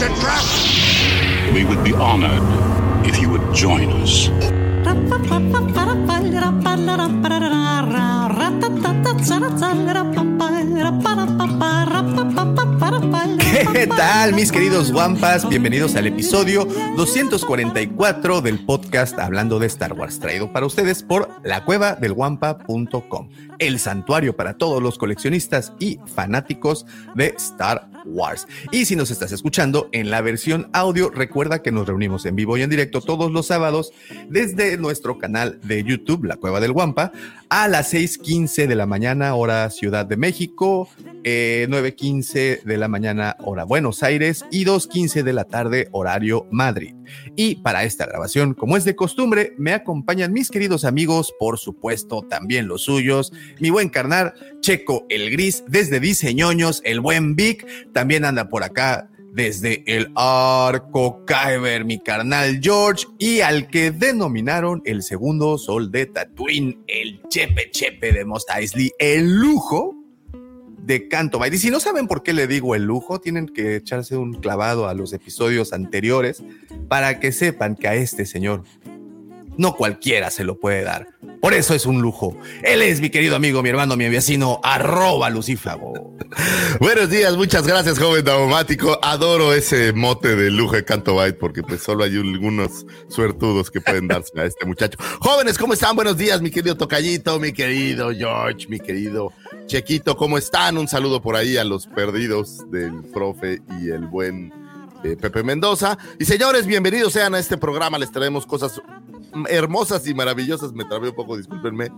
It's a trap! We would be honored if you would join us. ¿Qué tal, mis queridos Wampas? Bienvenidos al episodio 244 del podcast Hablando de Star Wars, traído para ustedes por lacuevadelwampa.com, el santuario para todos los coleccionistas y fanáticos de Star Wars. Y si nos estás escuchando en la versión audio, recuerda que nos reunimos en vivo y en directo todos los sábados desde nuestro canal de YouTube, La Cueva del Wampa, a las 6:15 de la mañana, hora Ciudad de México, eh, 9:15 de la mañana, hora Buenos Aires y 2:15 de la tarde, horario Madrid. Y para esta grabación, como es de costumbre, me acompañan mis queridos amigos, por supuesto, también los suyos, mi buen carnal Checo el Gris, desde Diseñoños, el buen Vic, también anda por acá desde el Arco Kyber, mi carnal George, y al que denominaron el segundo sol de Tatooine, el Chepe Chepe de Mos Eisley, el lujo de Canto Bight. Y si no saben por qué le digo el lujo, tienen que echarse un clavado a los episodios anteriores para que sepan que a este señor no cualquiera se lo puede dar. Por eso es un lujo. Él es mi querido amigo, mi hermano, mi vecino, arroba Lucífago. Buenos días, muchas gracias, joven daumático. Adoro ese mote de lujo de Canto Byte porque pues solo hay algunos suertudos que pueden darse a este muchacho. Jóvenes, ¿cómo están? Buenos días, mi querido Tocayito, mi querido George, mi querido Chequito, ¿cómo están? Un saludo por ahí a los perdidos del profe y el buen Pepe Mendoza. Y señores, bienvenidos sean a este programa. Les traemos cosas hermosas y maravillosas. Me trabé un poco, discúlpenme.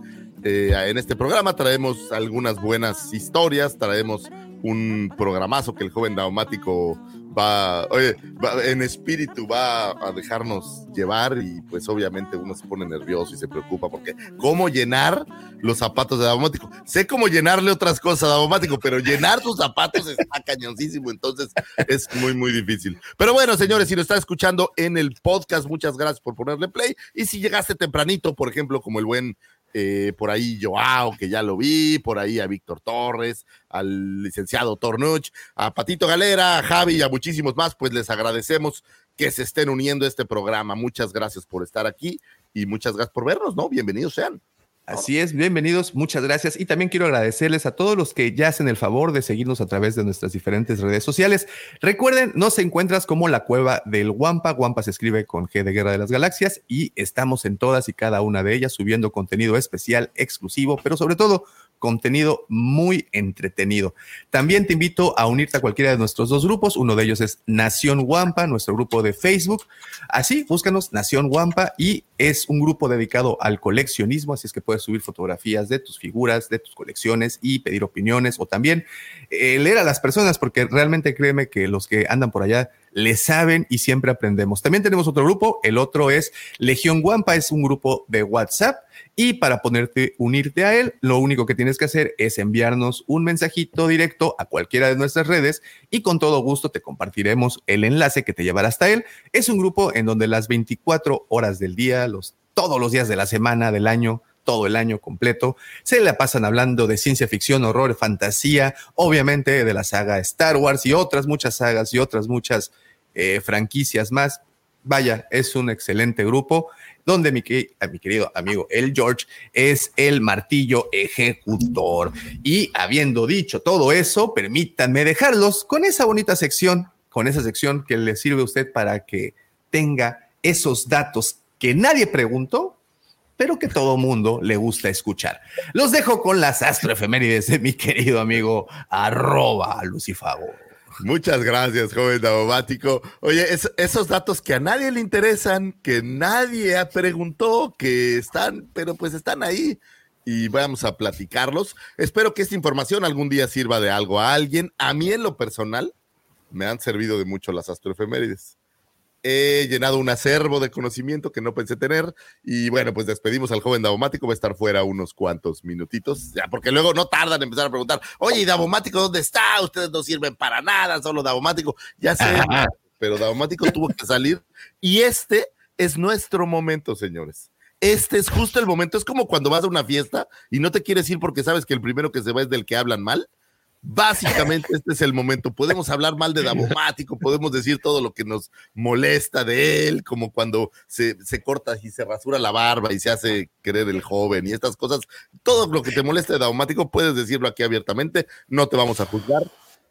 Eh, en este programa traemos algunas buenas historias, traemos un programazo que el joven daumático va, oye, va- en espíritu va a dejarnos llevar y pues obviamente uno se pone nervioso y se preocupa porque cómo llenar los zapatos de daumático. Sé cómo llenarle otras cosas a daumático, pero llenar tus zapatos está cañoncísimo, entonces es muy, muy difícil. Pero bueno, señores, si lo está escuchando en el podcast, muchas gracias por ponerle play. Y si llegaste tempranito, por ejemplo, como el buen eh, por ahí Joao, que ya lo vi, por ahí a Víctor Torres, al licenciado Tornuch, a Patito Galera, a Javi y a muchísimos más, pues les agradecemos que se estén uniendo a este programa. Muchas gracias por estar aquí y muchas gracias por vernos, ¿no? Bienvenidos sean. Así es, bienvenidos, muchas gracias. Y también quiero agradecerles a todos los que ya hacen el favor de seguirnos a través de nuestras diferentes redes sociales. Recuerden, nos encuentras como la cueva del Wampa. Wampa se escribe con G de Guerra de las Galaxias y estamos en todas y cada una de ellas subiendo contenido especial, exclusivo, pero sobre todo contenido muy entretenido. También te invito a unirte a cualquiera de nuestros dos grupos. Uno de ellos es Nación Wampa, nuestro grupo de Facebook. Así, búscanos Nación Wampa y es un grupo dedicado al coleccionismo, así es que puedes subir fotografías de tus figuras, de tus colecciones y pedir opiniones o también eh, leer a las personas, porque realmente créeme que los que andan por allá le saben y siempre aprendemos. También tenemos otro grupo, el otro es Legión Wampa, es un grupo de WhatsApp y para ponerte, unirte a él, lo único que tienes que hacer es enviarnos un mensajito directo a cualquiera de nuestras redes y con todo gusto te compartiremos el enlace que te llevará hasta él. Es un grupo en donde las 24 horas del día, los, todos los días de la semana, del año, todo el año completo. Se la pasan hablando de ciencia ficción, horror, fantasía, obviamente de la saga Star Wars y otras muchas sagas y otras muchas eh, franquicias más. Vaya, es un excelente grupo donde mi, querido amigo el George es el martillo ejecutor. Y habiendo dicho todo eso, permítanme dejarlos con esa bonita sección, con esa sección que le sirve a usted para que tenga esos datos que nadie preguntó, pero que todo mundo le gusta escuchar. Los dejo con las astroefemérides de mi querido amigo arroba Lucifago. Muchas gracias, joven daumático. Oye, es- esos datos que a nadie le interesan, que nadie preguntó, que están, pero pues están ahí y vamos a platicarlos. Espero que esta información algún día sirva de algo a alguien. A mí en lo personal, me han servido de mucho las astroefemérides. He llenado un acervo de conocimiento que no pensé tener. Y bueno, pues despedimos al joven Davomático. Va a estar fuera unos cuantos minutitos, ya, porque luego no tardan en empezar a preguntar: Oye, ¿y Davomático dónde está? Ustedes no sirven para nada, solo Davomático. Ya sé, pero Davomático tuvo que salir. Y este es nuestro momento, señores. Este es justo el momento. Es como cuando vas a una fiesta y no te quieres ir porque sabes que el primero que se va es del que hablan mal. Básicamente este es el momento. Podemos hablar mal de Davomático, podemos decir todo lo que nos molesta de él, como cuando se, se, corta y se rasura la barba y se hace querer el joven y estas cosas. Todo lo que te molesta de Davomático puedes decirlo aquí abiertamente. No te vamos a juzgar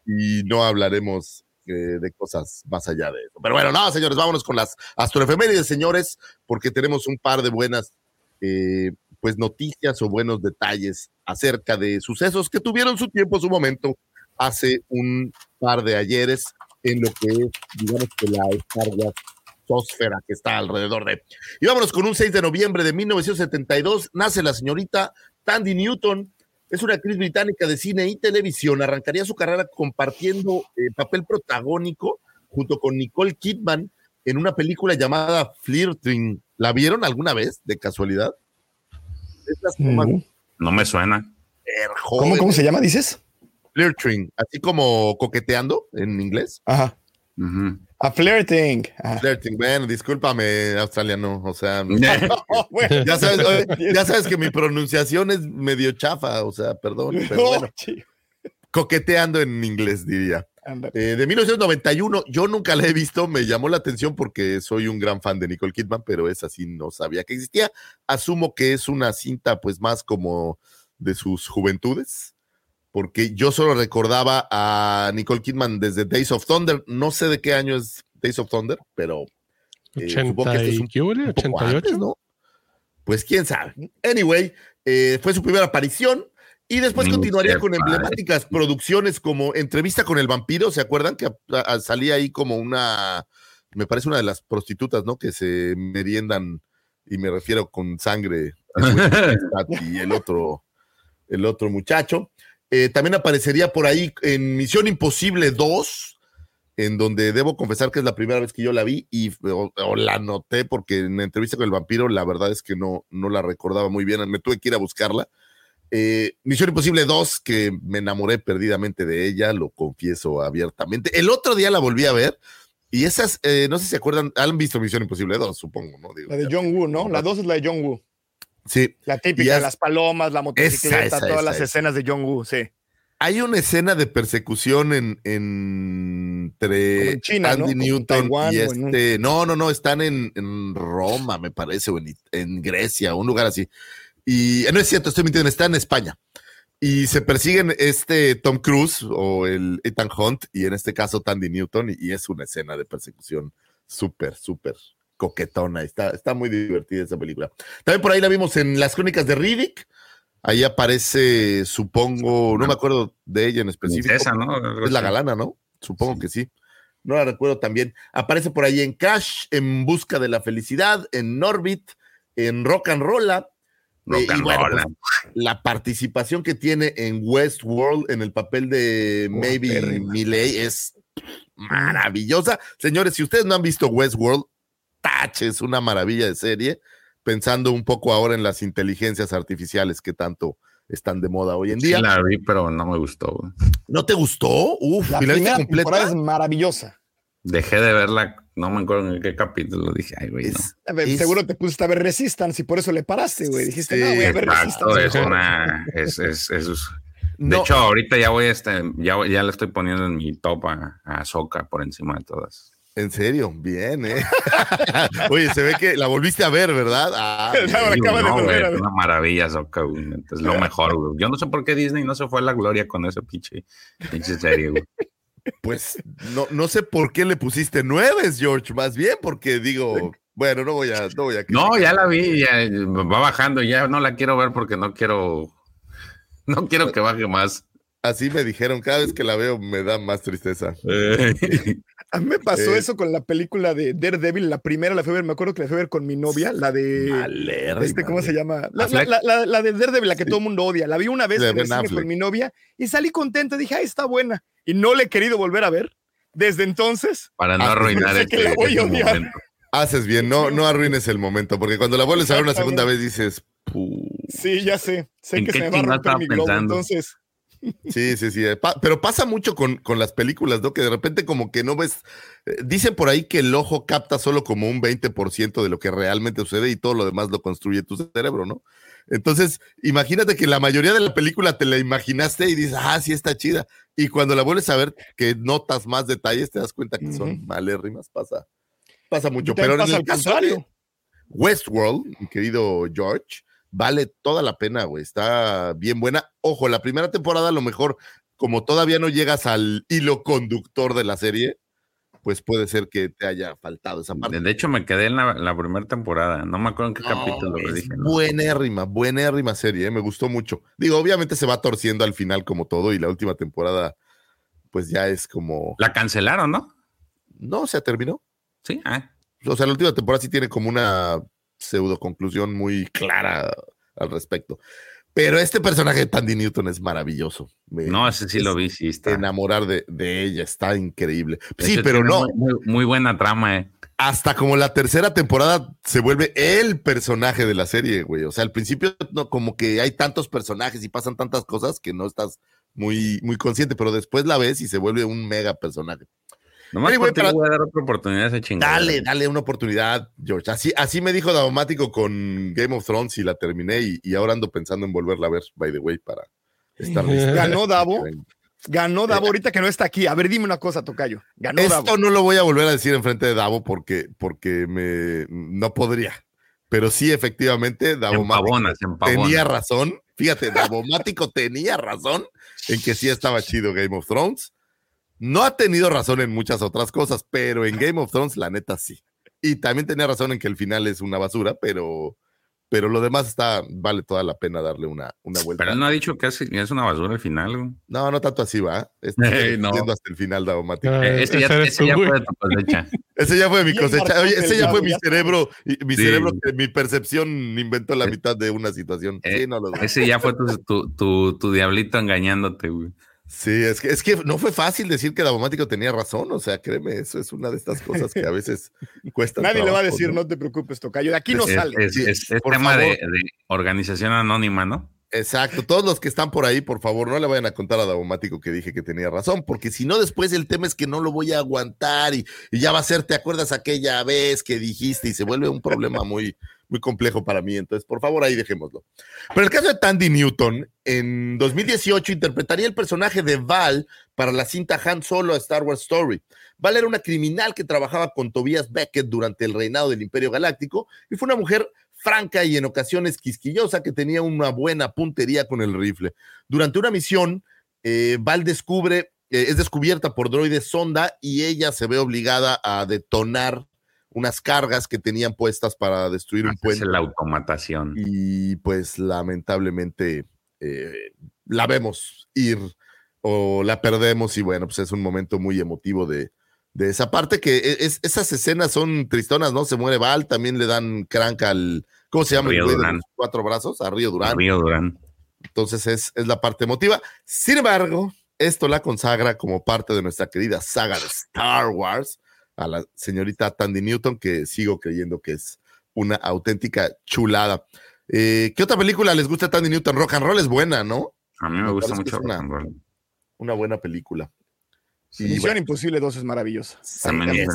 y no hablaremos eh, de cosas más allá de eso. Pero bueno, no, señores, vámonos con las astroefemérides, señores, porque tenemos un par de buenas eh, pues noticias o buenos detalles acerca de sucesos que tuvieron su tiempo, su momento, hace un par de ayeres en lo que es, digamos que la estratosfera que está alrededor de. Y vámonos con un 6 de noviembre de 1972, nace la señorita Tandy Newton, es una actriz británica de cine y televisión, arrancaría su carrera compartiendo eh, papel protagónico junto con Nicole Kidman en una película llamada Flirting. ¿La vieron alguna vez, de casualidad? No me suena. ¿Cómo, ¿Cómo se llama, dices? Flirting, así como coqueteando en inglés. Ajá. A flirting. Flirting, bueno, discúlpame, australiano. O sea, ya, sabes, ya, sabes, que mi pronunciación es medio chafa, o sea, perdón, pero bueno. Coqueteando en inglés, diría. Eh, de 1991, yo nunca la he visto, me llamó la atención porque soy un gran fan de Nicole Kidman, pero esa sí no sabía que existía. Asumo que es una cinta pues más como de sus juventudes, porque yo solo recordaba a Nicole Kidman desde Days of Thunder, no sé de qué año es Days of Thunder, pero eh, supongo que es un, 88, ¿no? Pues quién sabe. Anyway, eh, fue su primera aparición y después continuaría con emblemáticas producciones como Entrevista con el vampiro, ¿se acuerdan? Que salía ahí como una, me parece una de las prostitutas, ¿no? Que se meriendan, y me refiero con sangre, y el otro, el otro muchacho. Eh, también aparecería por ahí en Misión Imposible 2, en donde debo confesar que es la primera vez que yo la vi y o, la noté porque en la entrevista con el vampiro la verdad es que no, no la recordaba muy bien, me tuve que ir a buscarla eh, Misión Imposible 2, que me enamoré perdidamente de ella, lo confieso abiertamente. El otro día la volví a ver y esas, eh, no sé si se acuerdan, han visto Misión Imposible 2, supongo, ¿no? la de John Woo, ¿no? La 2 es la de John Woo. Sí. La típica, las palomas, la motocicleta, todas las escenas de John Woo, sí. Hay una escena de persecución en, entre Andy Newton y este. No, no, no, están en, Roma, me parece, o en Grecia, un lugar así y no es cierto, estoy mintiendo, está en España. Y se persiguen este Tom Cruise o el Ethan Hunt y en este caso Tandy Newton y, es una escena de persecución súper, súper coquetona. Está, está muy divertida esa película. También por ahí la vimos en las crónicas de Riddick. Ahí aparece, supongo, no me acuerdo de ella en específico. ¿no? Es la galana, ¿no? Supongo que sí. No la recuerdo también. Aparece por ahí en Cash, en Busca de la Felicidad, en Norbit, en Rock and Roll pues, la participación que tiene en Westworld en el papel de Maybe Milley es maravillosa. Señores, si ustedes no han visto Westworld, tache, es una maravilla de serie, pensando un poco ahora en las inteligencias artificiales que tanto están de moda hoy en día. Sí la vi, pero no me gustó. ¿No te gustó? Uf, la primera temporada es maravillosa. Dejé de verla no me acuerdo en qué capítulo dije, ay, güey, no. seguro te pusiste a ver Resistance y por eso le paraste, güey. Dijiste, no, voy a ver Resistance. Es una, es, es, es, de hecho, ahorita ya voy, este, ya, ya le estoy poniendo en mi top a, a Soca por encima de todas. En serio, bien, ¿eh? Oye, se ve que la volviste a ver, ¿verdad? Ah, no, de una maravilla, Soca, Es lo mejor, güey. Yo no sé por qué Disney no se fue a la gloria con ese pinche, pinche serie, güey. Pues no, no sé por qué le pusiste nueve, George, más bien, porque digo, bueno, no voy a. No, voy a no ya la vi, ya va bajando, ya no la quiero ver porque no quiero. No quiero que baje más. Así me dijeron, cada vez que la veo me da más tristeza. A mí me pasó eh. eso con la película de Daredevil, la primera la fui a ver, me acuerdo que la fui a ver con mi novia, la de... este, ¿Cómo se llama? La, de Daredevil, la que todo el mundo odia. La vi una vez con mi novia y salí contenta, dije, ay, está buena. Y no le he querido volver a ver. desde entonces. Para no arruinar este, momento. Haces bien, no, no arruines el momento, porque cuando la vuelves a ver una segunda vez dices. Sí, ya sé. Sé que se me va a romper mi globo, entonces. Sí, sí, sí. pero pasa mucho con, con, las películas, ¿no? Que de repente como que no ves, eh, dicen por ahí que el ojo capta solo como un 20% de lo que realmente sucede y todo lo demás lo construye tu cerebro, ¿no? Entonces, imagínate que la mayoría de la película te la imaginaste y dices, ah, sí está chida. Y cuando la vuelves a ver, que notas más detalles, te das cuenta que son malérrimas, pasa, pasa mucho. Pero en el caso de Westworld, mi querido George, vale toda la pena, güey. Está bien buena. Ojo, la primera temporada a lo mejor, como todavía no llegas al hilo conductor de la serie, pues puede ser que te haya faltado esa parte. De hecho, me quedé en la, primera temporada. No me acuerdo en qué capítulo lo dije. ¿no? Buenérrima, buenérrima serie, ¿eh? me gustó mucho. Digo, obviamente se va torciendo al final como todo y la última temporada, pues ya es como... La cancelaron, ¿no? No, se terminó. Sí, ah. O sea, la última temporada sí tiene como una pseudo conclusión muy clara al respecto. Pero este personaje de Tandy Newton es maravilloso. no, ese sí lo vi, sí está. Enamorar de, de ella, está increíble. sí, pero no. Muy, buena trama, eh. Hasta como la tercera temporada se vuelve el personaje de la serie, güey. O sea, al principio no, como que hay tantos personajes y pasan tantas cosas que no estás muy, muy consciente, pero después la ves y se vuelve un mega personaje. Nomás voy a dar otra oportunidad a ese chingado. Dale, dale una oportunidad, George. Así, así me dijo Daumático con Game of Thrones y la terminé y, ahora ando pensando en volverla a ver, by the way, para estar listo. Ganó Davo. Ganó Davo ahorita que no está aquí. A ver, dime una cosa, Tocayo. Ganó Esto no lo voy a volver a decir enfrente de Davo porque, porque me no podría. Pero sí, efectivamente, Davomático tenía razón. Fíjate, Davomático tenía razón en que sí estaba chido Game of Thrones no ha tenido razón en muchas otras cosas, pero en Game of Thrones, la neta sí. Y también tenía razón en que el final es una basura, pero, pero lo demás está, vale toda la pena darle una, una vuelta. Pero él no ha dicho que es, una basura el final. No, no tanto así va. Estoy no. hasta el final, Daumático. Eh, ese, ya, fue de tu cosecha. ese ya fue mi cosecha. Oye, ese ya fue mi cerebro. Mi cerebro, mi percepción inventó la mitad de una situación. sí, eh, no lo ese ya fue tu, tu, tu diablito engañándote, güey. Sí, es que, es que no fue fácil decir que Davomático tenía razón, o sea, créeme, eso es una de estas cosas que a veces cuesta. Nadie le va a decir, ¿no? te preocupes, Tocayo, de aquí no sale. Es, tema de, organización anónima, ¿no? Exacto, todos los que están por ahí, por favor, no le vayan a contar a Davomático que dije que tenía razón, porque si no, después el tema es que no lo voy a aguantar y, y ya va a ser, ¿te acuerdas aquella vez que dijiste? Y se vuelve un problema muy, muy complejo para mí. Entonces, por favor, ahí dejémoslo. Pero el caso de Tandy Newton, en 2018 interpretaría el personaje de Val para la cinta Han Solo a Star Wars Story. Val era una criminal que trabajaba con Tobias Beckett durante el reinado del Imperio Galáctico y fue una mujer franca y en ocasiones quisquillosa que tenía una buena puntería con el rifle. Durante una misión, eh, Val descubre, eh, es descubierta por droides sonda y ella se ve obligada a detonar unas cargas que tenían puestas para destruir un puente. Es la automatación. Y pues lamentablemente eh, la vemos ir o la perdemos y bueno, pues es un momento muy emotivo de, de esa parte que e, es, esas escenas son tristonas, ¿no? Se muere Val, también le dan cranca al, ¿cómo se llama? Río Durán. cuatro brazos, a Río Durán. Río Durán. Entonces es, es la parte emotiva. Sin embargo, esto la consagra como parte de nuestra querida saga de Star Wars a la señorita Tandy Newton, que sigo creyendo que es una auténtica chulada. Eh, ¿Qué otra película les gusta a Tandy Newton? Rock and Roll es buena, ¿no? A mí me, gusta mucho una, Una buena película. Misión Imposible 2 es maravillosa. También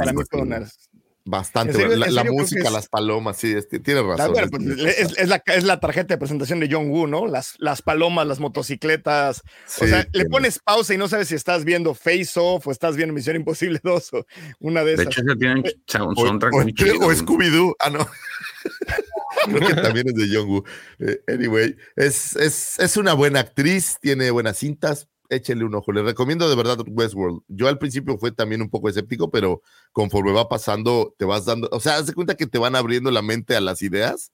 Bastante. la, música, las palomas, sí, tiene razón. Pues, es, la, tarjeta de presentación de John Woo, ¿no? Las, las palomas, las motocicletas. o sea, le pones pausa y no sabes si estás viendo Face Off o estás viendo Misión Imposible 2 o una de esas. De hecho, se tienen eh, un soundtrack o, o, Scooby-Doo. Ah, no. Creo que también es de John Woo. Eh, anyway, es, es, es una buena actriz, tiene buenas cintas, échele un ojo. Les recomiendo de verdad Westworld. Yo al principio fue también un poco escéptico, pero conforme va pasando, te vas dando, o sea, haz de cuenta que te van abriendo la mente a las ideas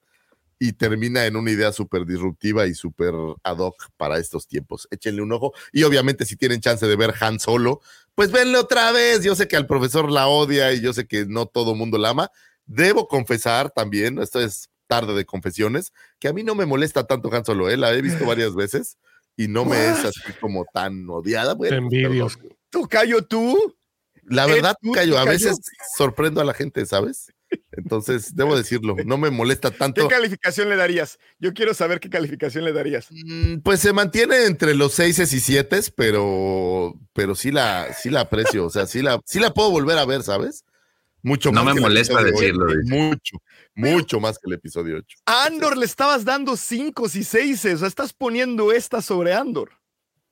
y termina en una idea súper disruptiva y súper ad hoc para estos tiempos. Échenle un ojo. Y obviamente si tienen chance de ver Han Solo, pues venle otra vez. Yo sé que al profesor la odia y yo sé que no todo mundo la ama. Debo confesar también, esto es tarde de confesiones, que a mí no me molesta tanto Han Solo, ¿eh? la he visto varias veces y no me es así como tan odiada. Bueno, Te envidio. Tocayo, tú La verdad, Cayo, a veces sorprendo a la gente, ¿sabes? Entonces, debo decirlo, no me molesta tanto. ¿Qué calificación le darías? Yo quiero saber qué calificación le darías. Mm, pues se mantiene entre los seises y siete, pero, pero sí la, sí la aprecio. O sea, sí la, sí la puedo volver a ver, ¿sabes? Mucho no más. me molesta decirlo. Mucho, mucho más que el episodio 8. A Andor le estabas dando cinco y seises. O sea, estás poniendo esta sobre Andor.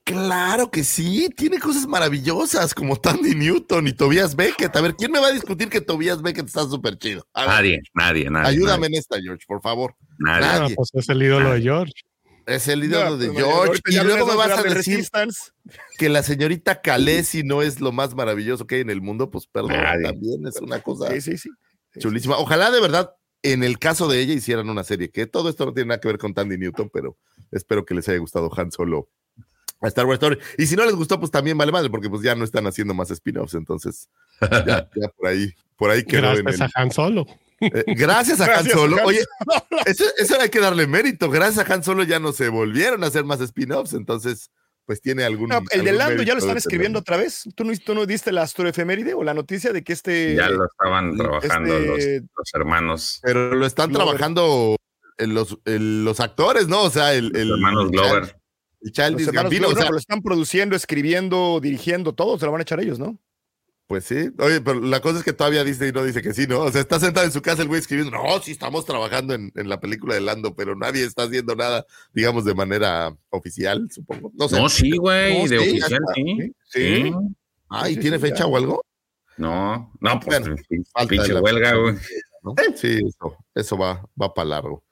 Claro que sí, tiene cosas maravillosas como Tandy Newton y Tobias Beckett. A ver, ¿quién me va a discutir que Tobias Beckett está súper chido? Nadie, nadie, nadie. Ayúdame en esta, George, por favor. Nadie. pues es el ídolo de George. Es el ídolo de George. Y luego me vas a decir que la señorita Khaleesi no es lo más maravilloso que hay en el mundo. Pues perdón, también es una cosa chulísima. Ojalá de verdad en el caso de ella hicieran una serie, que todo esto no tiene nada que ver con Tandy Newton, pero espero que les haya gustado Han Solo a Star Wars Story. Y si no les gustó, pues también vale madre, porque pues ya no están haciendo más spin-offs, entonces ya, por ahí, por ahí quedó. Gracias a Han Solo. Eh, gracias a Han Solo. Oye, eso, eso, hay que darle mérito. Gracias a Han Solo ya no se volvieron a hacer más spin-offs, entonces pues tiene algún. el de Lando ya lo están escribiendo otra vez. ¿Tú no, ¿Tú no diste la efeméride o la noticia de que este. Ya lo estaban trabajando este los, hermanos. Pero lo están trabajando los, los actores, ¿no? O sea, el. el los hermanos Glover. Y Childish Gambino, o sea, lo están produciendo, escribiendo, dirigiendo, todo se lo van a echar ellos, ¿no? Pues sí, oye, pero la cosa es que todavía Disney no dice que sí, ¿no? O sea, está sentado en su casa el güey escribiendo, no, sí estamos trabajando en, la película de Lando, pero nadie está haciendo nada, digamos, de manera oficial, supongo. No, sé. no sí, güey, de oficial, sí. Sí. Ah, ¿y tiene fecha o algo? No, no, pues pinche huelga, güey. Sí, eso, eso va, va para largo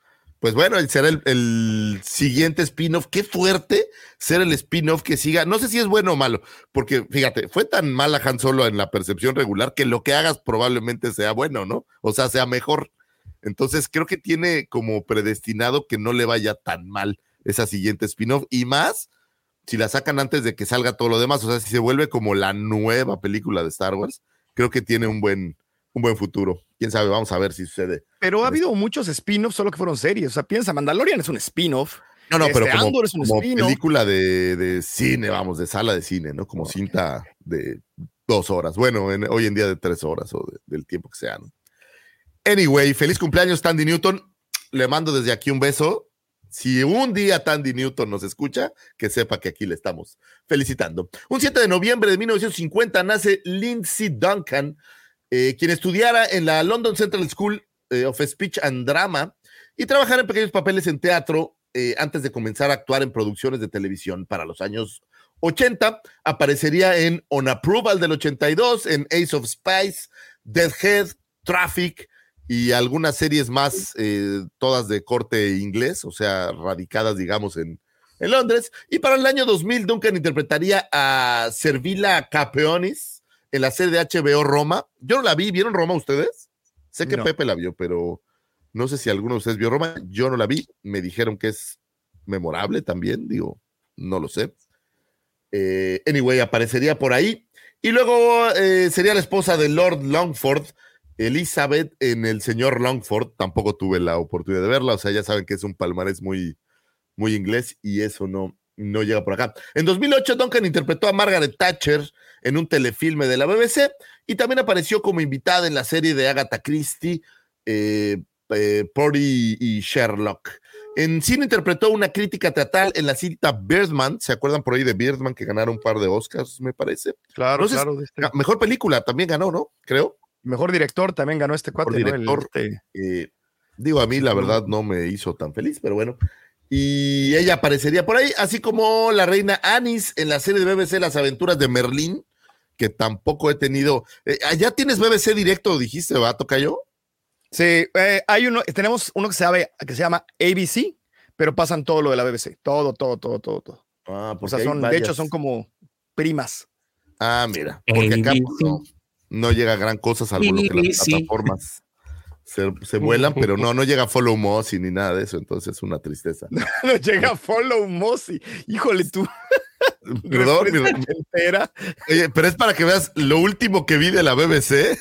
pues bueno, será el, siguiente spin-off. Qué fuerte ser el spin-off que siga. No sé si es bueno o malo, porque fíjate, fue tan mala Han Solo en la percepción regular que lo que hagas probablemente sea bueno, ¿no? O sea, sea mejor. Entonces creo que tiene como predestinado que no le vaya tan mal esa siguiente spin-off y más si la sacan antes de que salga todo lo demás. O sea, si se vuelve como la nueva película de Star Wars, creo que tiene un buen, un buen futuro. Quién sabe, vamos a ver si sucede. Pero ha habido muchos spin-offs, solo que fueron series. O sea, piensa, Mandalorian es un spin-off. No, no, pero este, como, es como película de, cine, vamos, de sala de cine, ¿no? Como cinta de dos horas. Bueno, hoy en día de tres horas o del tiempo que sea, ¿no? Anyway, feliz cumpleaños, Tandy Newton. Le mando desde aquí un beso. Si un día Tandy Newton nos escucha, que sepa que aquí le estamos felicitando. Un 7 de noviembre de 1950 nace Lindsay Duncan, eh, quien estudiara en la London Central School eh, of Speech and Drama y trabajara en pequeños papeles en teatro eh, antes de comenzar a actuar en producciones de televisión para los años 80. Aparecería en On Approval del 82, en Ace of Spice, Deadhead, Traffic y algunas series más, todas de corte inglés, o sea, radicadas, digamos, en, en Londres. Y para el año 2000, Duncan interpretaría a Servila Capeonis en la serie de HBO Roma. Yo no la vi, ¿vieron Roma ustedes? Sé que Pepe la vio, pero no sé si alguno de ustedes vio Roma. Yo no la vi, me dijeron que es memorable también, digo, no lo sé. Eh, anyway, aparecería por ahí. Y luego eh, sería la esposa de Lord Longford, Elizabeth, en El Señor Longford. Tampoco tuve la oportunidad de verla, o sea, ya saben que es un palmarés muy, muy inglés y eso no, no llega por acá. En 2008, Duncan interpretó a Margaret Thatcher en un telefilme de la BBC y también apareció como invitada en la serie de Agatha Christie, eh, eh y Sherlock. En cine interpretó una crítica teatral en la cinta Birdman. ¿Se acuerdan por ahí de Birdman que ganaron un par de Oscars, me parece? Claro, claro. Este mejor película también ganó, ¿no? Creo. Mejor director también ganó este cuate. director. Este eh, digo, a mí la verdad no me hizo tan feliz, pero bueno y ella aparecería por ahí, así como la reina Anis en la serie de BBC Las aventuras de Merlín, que tampoco he tenido. Eh, ¿Ya tienes BBC directo, dijiste, va, yo? Sí, eh, hay uno, tenemos uno que se, llama, que se llama ABC, pero pasan todo lo de la BBC, todo, todo, todo, todo, todo. Ah, o sea, son, de hecho son como primas. Ah, mira, porque acá no, no, llega gran cosa salvo lo que las plataformas se, vuelan, pero no, no llega Follow Mossy ni nada de eso, entonces es una tristeza. no llega Follow Mossy, híjole tú. Perdón, Oye, pero es para que veas lo último que vi de la BBC.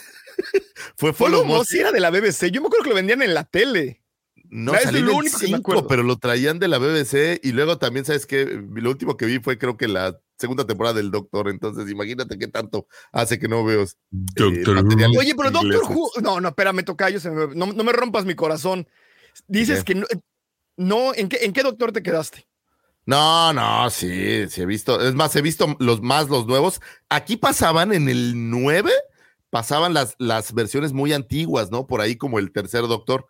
Fue Follow, Follow Mossy. era de la BBC, yo me acuerdo que lo vendían en la tele. No, Es lo único que me 5, acuerdo. pero lo traían de la BBC y luego también, ¿sabes qué? Lo último que vi fue creo que la segunda temporada del Doctor, entonces imagínate qué tanto hace que no veo. eh, Doctor Oye, pero Doctor. Who. No, no, espérame, tocayo, se me- no, no me rompas mi corazón. Dices que no. no, ¿en, qué, ¿En qué doctor te quedaste? No, no, sí, sí he visto. Es más, he visto los más los nuevos. Aquí pasaban en el 9, pasaban las, las versiones muy antiguas, ¿no? Por ahí como el tercer Doctor.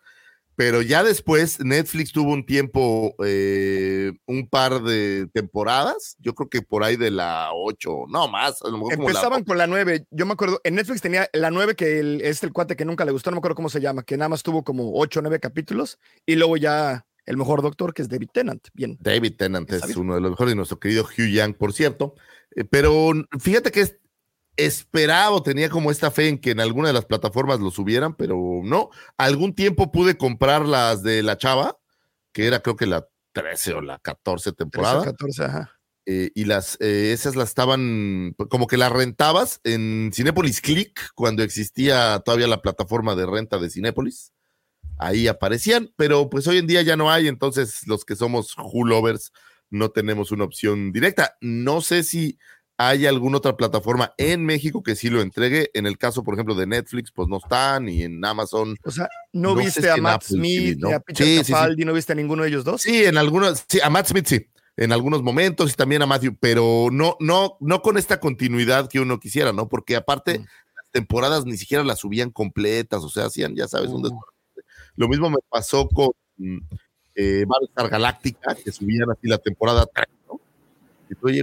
Pero ya después Netflix tuvo un tiempo, eh, un par de temporadas, yo creo que por ahí de la 8, no más, a lo mejor como la Empezaban con la 9. Yo me acuerdo, en Netflix tenía la 9 que el, es el cuate que nunca le gustó, no me acuerdo cómo se llama, que nada más tuvo como 8 o 9 capítulos. Y luego ya el mejor doctor, que es David Tennant. Bien. David Tennant es uno de los mejores y nuestro querido Hugh Young, por cierto. Eh, pero fíjate que es- esperaba, o tenía como esta fe en que en alguna de las plataformas lo subieran, pero no. Algún tiempo pude comprar las de la chava, que era creo que la 13 o la 14 13 o temporada. 14, ajá. eh, y las eh, esas las estaban como que las rentabas en Cinépolis Click cuando existía todavía la plataforma de renta de Cinépolis. Ahí aparecían, pero pues hoy en día ya no hay, entonces los que somos Who lovers no tenemos una opción directa. No sé si hay alguna otra plataforma en México que sí lo entregue. En el caso, por ejemplo, de Netflix, pues no están, y en Amazon. O sea, ¿no, viste a Matt Apple Smith TV, ni ¿no? a Peter Sí, sí, sí. Capaldi? ¿No viste a ninguno de ellos dos? Sí, en algunos, sí, a Matt Smith sí, en algunos momentos y también a Matthew, pero no, no, no con esta continuidad que uno quisiera, ¿no? Porque aparte, Mm. las temporadas ni siquiera las subían completas, o sea, hacían, ya sabes, Mm. un. Lo mismo me pasó con eh, Battlestar Galáctica, que subían así la temporada 3, ¿no? Y,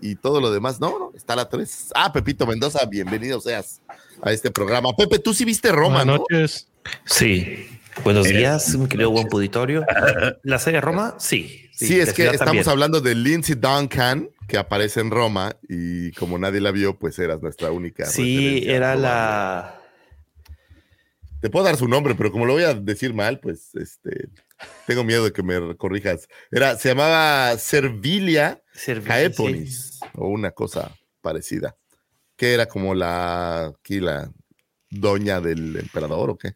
y todo lo demás, no, no, está la 3. Ah, Pepito Mendoza, bienvenido seas a este programa. Pepe, tú sí viste Roma, Buenas ¿no? noches. Sí. Buenos días, mi querido buen puditorio. ¿La serie Roma? Sí. Sí, es que estamos también. hablando de Lindsay Duncan, que aparece en Roma, y como nadie la vio, pues eras nuestra única. Sí, era la. Te puedo dar su nombre, pero como lo voy a decir mal, pues este tengo miedo de que me corrijas. Era, se llamaba Servilia Caeponis, o una cosa parecida. Que era como la aquí la doña del emperador, ¿o qué?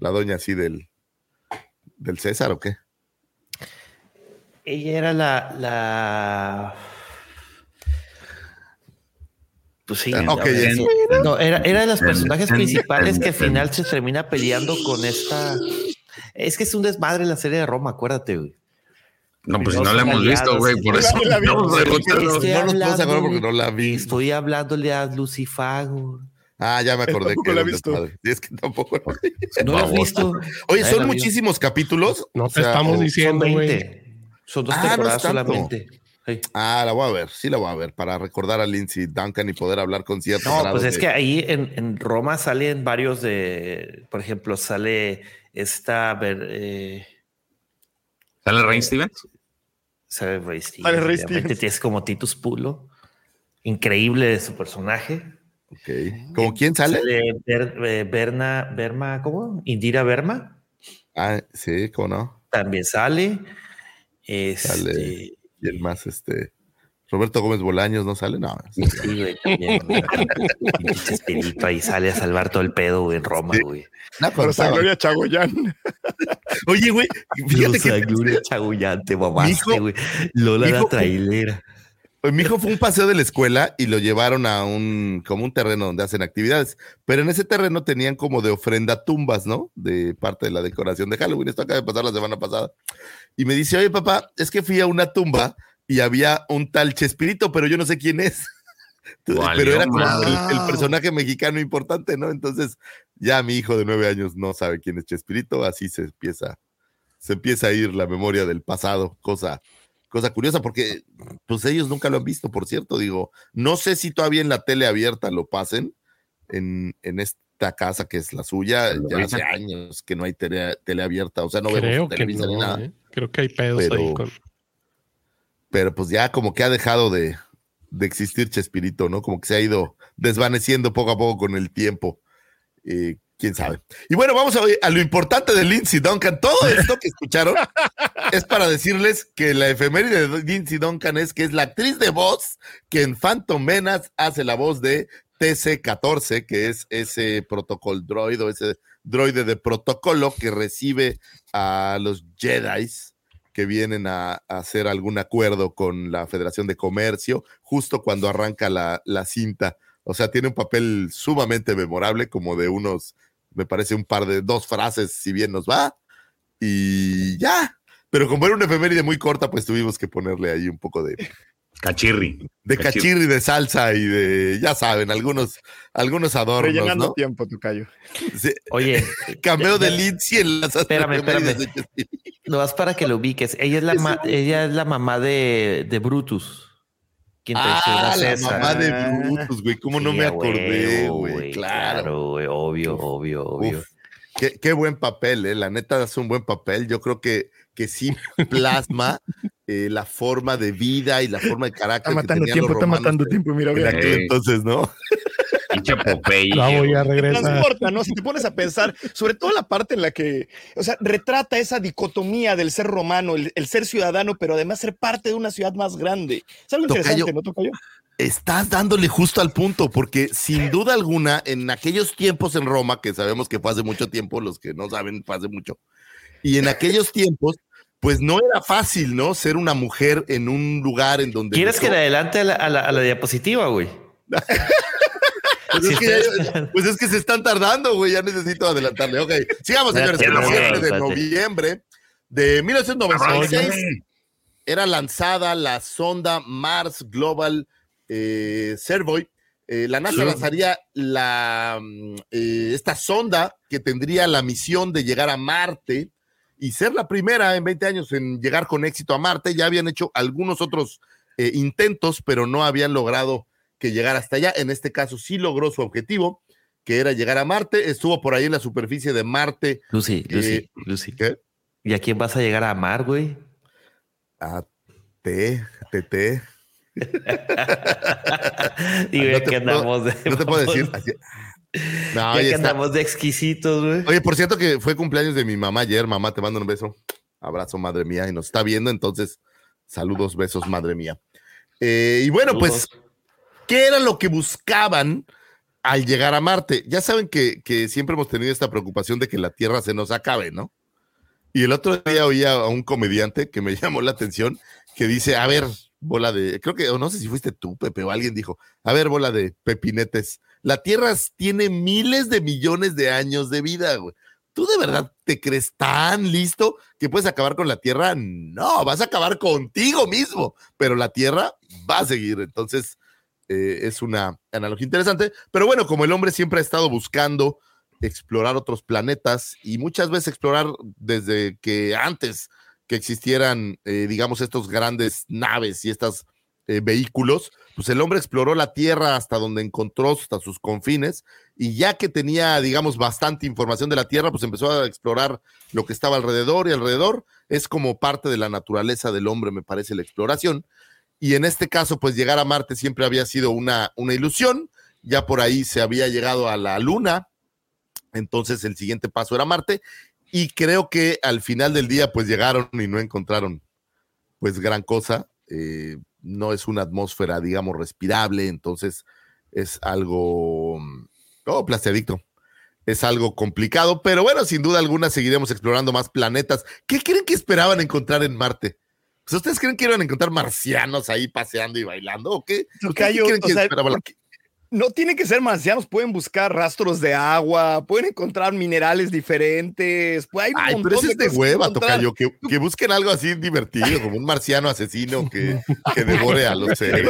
La doña así del, del César, ¿o qué? Ella era la. la... Pues sí. Ah, ya. no, era, era de los personajes principales que al final se termina peleando con esta. Es que es un desmadre la serie de Roma, acuérdate, güey. No, pues si No no la hemos visto, güey, por eso. La. Estoy no nos podemos acordar porque no la vi. Estoy hablándole a Lucifago. Ah, ya me acordé que la era he visto. es que tampoco. ¿No lo has visto? Oye, son la muchísimos capítulos. No te estamos diciendo, güey. 20. Son dos Ah, no temporadas solamente. Sí. Ah, la voy a ver, sí la voy a ver, para recordar a Lindsay Duncan y poder hablar con cierto No, pues es de- que ahí en, en Roma salen varios de, por ejemplo, sale esta, ver, eh, ¿Sale Rain Stevens? sale Ray Stevens, Sale Ray Stevens. tienes como Titus Pulo, increíble de su personaje. Ok. ¿Cómo quién sale? Sale Ber- eh, Berna, Berma, ¿cómo? Indira Berma Ah, sí, ¿cómo no? también sale. Este, Sale. Y el más, este, Roberto Gómez Bolaños, ¿no sale? No. Sí, güey, también. güey. Ahí sale a salvar todo el pedo güey, en Roma, Sí. güey. No, Pero contaba. Gloria Chagoyán. Oye, güey, fíjate que Gloria Chagullante, Mijo- mamaste, güey. Lola mijo- la trailera. pues, mi hijo fue un paseo de la escuela y lo llevaron a un, como un terreno donde hacen actividades, pero en ese terreno tenían como de ofrenda tumbas, ¿no? De parte de la decoración de Halloween. Esto acaba de pasar la semana pasada. Y me dice, oye, papá, es que fui a una tumba y había un tal Chespirito, pero yo no sé quién es. Pero era como el, el personaje mexicano importante, ¿no? Entonces, ya mi hijo de nueve años no sabe quién es Chespirito, así se empieza, se empieza a ir la memoria del pasado, cosa, cosa curiosa, porque pues ellos nunca lo han visto, por cierto, digo, no sé si todavía en la tele abierta lo pasen, en, en esta casa que es la suya, ya hace años que no hay tele, tele abierta, o sea, no Creo vemos ni nada, ¿eh? Creo que hay pedos Pero- ahí con. Pero pues ya como que ha dejado de, de existir Chespirito, ¿no? Como que se ha ido desvaneciendo poco a poco con el tiempo. Eh, quién sabe. Y bueno, vamos a, a lo importante de Lindsay Duncan. Todo esto que escucharon es para decirles que la efeméride de Lindsay Duncan es que es la actriz de voz que en Phantom Menace hace la voz de TC-14, que es ese protocolo droid o ese droide de protocolo que recibe a los Jedi que vienen a, hacer algún acuerdo con la Federación de Comercio justo cuando arranca la, la cinta. O sea, tiene un papel sumamente memorable, como de unos, me parece un par de dos frases, si bien nos va, y ya. Pero como era una efeméride muy corta, pues tuvimos que ponerle ahí un poco de, Cachirri. De cachirri, de salsa y de, ya saben, algunos, algunos adornos. Rellenando ¿no? tiempo, tu callo. Sí. Oye. Cameo de Lindsay en las Espérame, espérame. No vas para que lo ubiques. Ella es la, ma- ella es la mamá de, de Brutus. Quien Ah, la César. mamá de Brutus, güey. ¿Cómo no me acordé, güey? Claro. güey, obvio, obvio, obvio. Uf, qué, qué buen papel, ¿eh? La neta hace un buen papel. Yo creo que, que sí plasma eh, la forma de vida y la forma de carácter. Está matando tiempo, los está matando tiempo. Mira, mira. entonces, ¿no? Pinche Popeye. La voy a regresar. transporta, ¿no? Si te pones a pensar, sobre todo la parte en la que, o sea, retrata esa dicotomía del ser romano, el, el ser ciudadano, pero además ser parte de una ciudad más grande. Es algo Tocayo. interesante, ¿no, Tocayo? Estás dándole justo al punto, porque sin duda alguna, en aquellos tiempos en Roma, que sabemos que fue hace mucho tiempo, los que no saben, fue hace mucho, y en aquellos tiempos, pues no era fácil, ¿no? Ser una mujer en un lugar en donde. ¿Quieres que le adelante a la, a la- a la diapositiva, güey? Pues, Si es que, ustedes- ya- pues es que se están tardando, güey. Ya necesito adelantarle. Ok, sigamos, señores. El Espérate, 7 de noviembre de 1996 Arráncame. era lanzada la sonda Mars Global eh, Survey. Eh, la NASA Sí. lanzaría la, mm, eh, esta sonda que tendría la misión de llegar a Marte y ser la primera en 20 años en llegar con éxito a Marte. Ya habían hecho algunos otros eh, intentos, pero no habían logrado que llegara hasta allá. En este caso sí logró su objetivo, que era llegar a Marte. Estuvo por ahí en la superficie de Marte. Lucy, Lucy, Lucy. ¿Qué? ¿Y a quién vas a llegar a amar, güey? A T, TT. Digo, No ya te que puedo- andamos de. No te puedo decir. así. No, Ya que está. andamos de exquisitos, güey. Oye, por cierto que fue cumpleaños de mi mamá ayer. Mamá, te mando un beso. Abrazo, madre mía. Y nos está viendo, entonces, saludos, besos, madre mía. Eh, y bueno, pues, ¿qué era lo que buscaban al llegar a Marte? Ya saben que, que siempre hemos tenido esta preocupación de que la Tierra se nos acabe, ¿no? Y el otro día oía a un comediante que me llamó la atención que dice, a ver, bola de, creo que, o no sé si fuiste tú, Pepe, o alguien dijo, a ver, bola de pepinetes, la Tierra tiene miles de millones de años de vida, güey. ¿Tú de verdad te crees tan listo que puedes acabar con la Tierra? No, vas a acabar contigo mismo, pero la Tierra va a seguir. Entonces, eh, es una analogía interesante. Pero bueno, como el hombre siempre ha estado buscando explorar otros planetas y muchas veces explorar desde que antes que existieran, eh, digamos, estos grandes naves y estos vehículos, pues el hombre exploró la Tierra hasta donde encontró, hasta sus confines, y ya que tenía, digamos, bastante información de la Tierra, pues empezó a explorar lo que estaba alrededor y alrededor. Es como parte de la naturaleza del hombre, me parece, la exploración. Y en este caso, pues llegar a Marte siempre había sido una, una ilusión. Ya por ahí se había llegado a la Luna, entonces el siguiente paso era Marte. Y creo que al final del día, pues llegaron y no encontraron, pues gran cosa. Eh, no es una atmósfera, digamos, respirable, entonces es algo, oh, plastiadicto, es algo complicado, pero bueno, sin duda alguna seguiremos explorando más planetas. ¿Qué creen que esperaban encontrar en Marte? Pues, ¿Ustedes creen que iban a encontrar marcianos ahí paseando y bailando o qué? ¿Ustedes Tocayo, qué creen o que sea, esperaban? porque no tienen que ser marcianos, pueden buscar rastros de agua, pueden encontrar minerales diferentes. Pues hay un Ay, pero es de hueva. Tocayo, que, que busquen algo así divertido, como un marciano asesino que, que devore a los seres.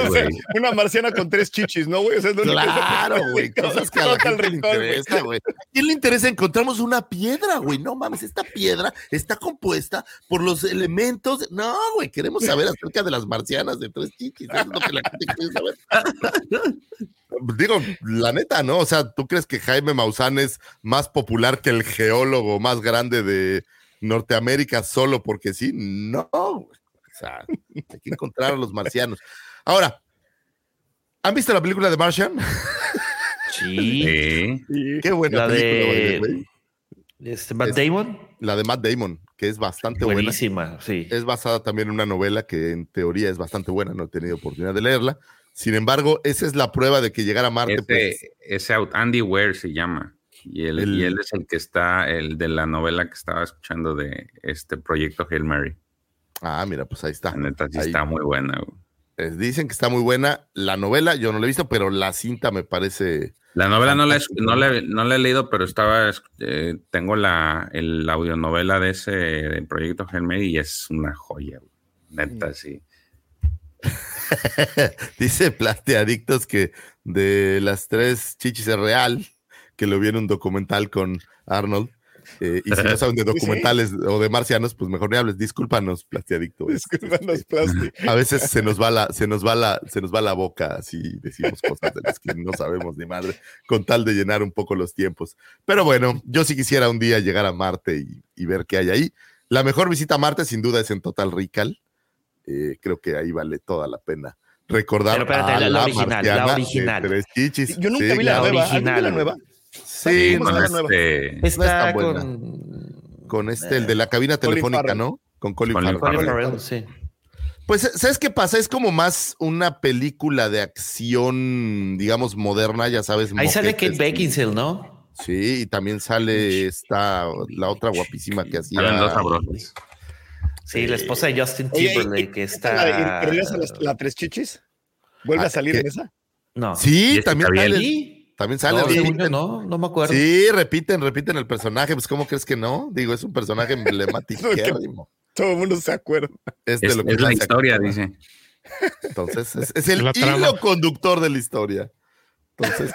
Una marciana con tres chichis, ¿no, güey? O sea, Claro, güey, cosas que a la gente le rincón, interesa, güey. ¿A quién le interesa? Encontramos una piedra, güey. No mames, esta piedra está compuesta por los elementos. de- No, güey, queremos saber acerca de las marcianas de tres chichis. Eso es lo que la gente quiere saber. Digo, la neta, ¿no? O sea, ¿tú crees que Jaime Maussan es más popular que el geólogo más grande de Norteamérica solo porque sí? No. O sea, hay que encontrar a los marcianos. Ahora, ¿han visto la película de Martian? Sí. Sí. Qué buena La película, de este, Matt Es- Damon. La de Matt Damon, que es bastante buena. Buenísima, sí. Es basada también en una novela que en teoría es bastante buena, no he tenido oportunidad de leerla. Sin embargo, esa es la prueba de que llegar a Marte. Ese, ese Andy Ware se llama. Y él, y él, es el que está, el de la novela que estaba escuchando de este proyecto Hail Mary. Ah, mira, pues ahí está. neta, sí está muy buena. Dicen que está muy buena. La novela yo no la he visto, pero la cinta me parece. La novela no la, no, no he leído, pero estaba. Eh, tengo la el audionovela de ese proyecto Hail Mary y es una joya. Neta, sí. Dice Plastiadictos que de las tres chichis es real, que lo vi en un documental con Arnold. Eh, y si no saben de documentales o de marcianos, pues mejor ni hables. Discúlpanos, Plastiadicto. Discúlpanos, Plasti. A veces se nos va la, se nos va la, se nos va la boca así decimos cosas de las que no sabemos ni madre, con tal de llenar un poco los tiempos. Pero bueno, yo sí quisiera un día llegar a Marte y, y ver qué hay ahí. La mejor visita a Marte, sin duda, es en Total Recall eh, creo que ahí vale toda la pena recordar a la, original, la original. Tres chichis. Yo nunca vi la, nueva. Original. la nueva? Sí, no, este, está con, con este, el de la cabina telefónica, ¿no? Con Colin, Farrell. sí. Pues, ¿sabes qué pasa? Es como más una película de acción, digamos, moderna, ya sabes. Ahí sale Kate Beckinsale, ¿no? Sí, y también sale esta, la otra guapísima que hacía. Salen dos sabrosos. Sí, la esposa de Justin Timberlake que está. ¿La, la, tres chichis? ¿Vuelve a ah, salir en esa? No. Sí, también sale. También sale. No, no, me acuerdo. Sí, repiten, repiten el personaje. Pues, ¿cómo crees que no? Digo, es un personaje emblemático. todo el mundo se acuerda. Es, de lo que la historia, dice. Entonces, es, el hilo conductor de la historia. Entonces,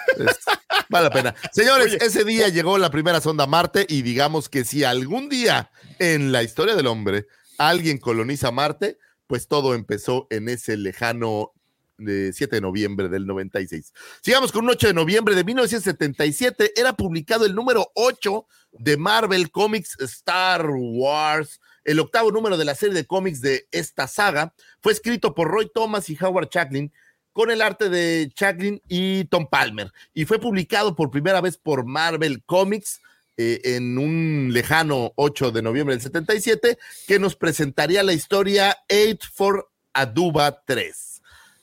vale la pena. Señores, ese día llegó la primera sonda a Marte y digamos que si algún día en la historia del hombre alguien coloniza Marte, pues todo empezó en ese lejano de 7 de noviembre del 96. Sigamos con un 8 de noviembre de 1977. Era publicado el número 8 de Marvel Comics Star Wars, el octavo número de la serie de cómics de esta saga. Fue escrito por Roy Thomas y Howard Chaplin con el arte de Chaplin y Tom Palmer y fue publicado por primera vez por Marvel Comics eh, en un lejano 8 de noviembre del 77, que nos presentaría la historia 8 for Aduba 3.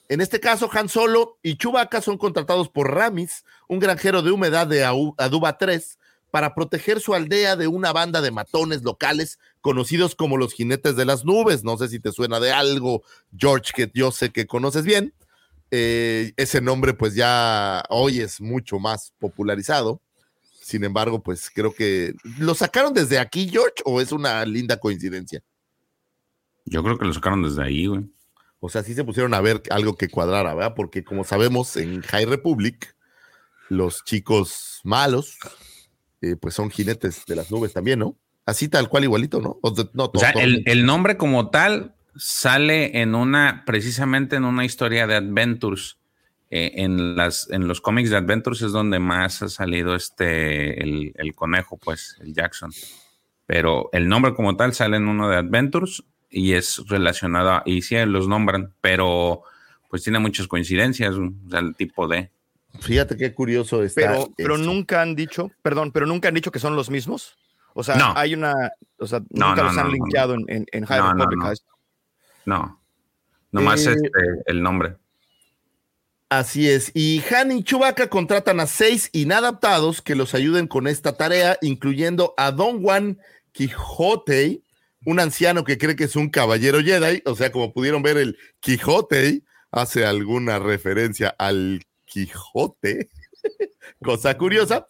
En este caso, Han Solo y Chewbacca son contratados por Ramis, un granjero de humedad de Aduba 3, para proteger su aldea de una banda de matones locales conocidos como los jinetes de las nubes. No sé si te suena de algo, George, que yo sé que conoces bien. Eh, ese nombre pues ya hoy es mucho más popularizado. Sin embargo, pues creo que lo sacaron desde aquí, George, o es una linda coincidencia. Yo creo que lo sacaron desde ahí, güey. O sea, sí se pusieron a ver algo que cuadrara, ¿verdad? Porque como sabemos, en High Republic, los chicos malos, eh, pues son jinetes de las nubes también, ¿no? Así tal cual igualito, ¿no? O, sea, el, el, nombre como tal sale en una, precisamente en una historia de Adventures eh, en, las, en los cómics de Adventures es donde más ha salido este, el, conejo, pues, el Jackson. Pero el nombre como tal sale en uno de Adventures y es relacionado a, y sí los nombran, pero pues tiene muchas coincidencias, o sea, el tipo de. Fíjate qué curioso está. Pero, pero nunca han dicho, perdón, pero nunca han dicho que son los mismos. O sea, hay una, o sea, nunca los han linkeado en, en, High Republic. No, nomás eh, este, el nombre. Así es. Y Han y Chewbacca contratan a seis inadaptados que los ayuden con esta tarea, incluyendo a Don Juan Quijote, un anciano que cree que es un caballero Jedi. O sea, como pudieron ver, el Quijote hace alguna referencia al Quijote, cosa curiosa.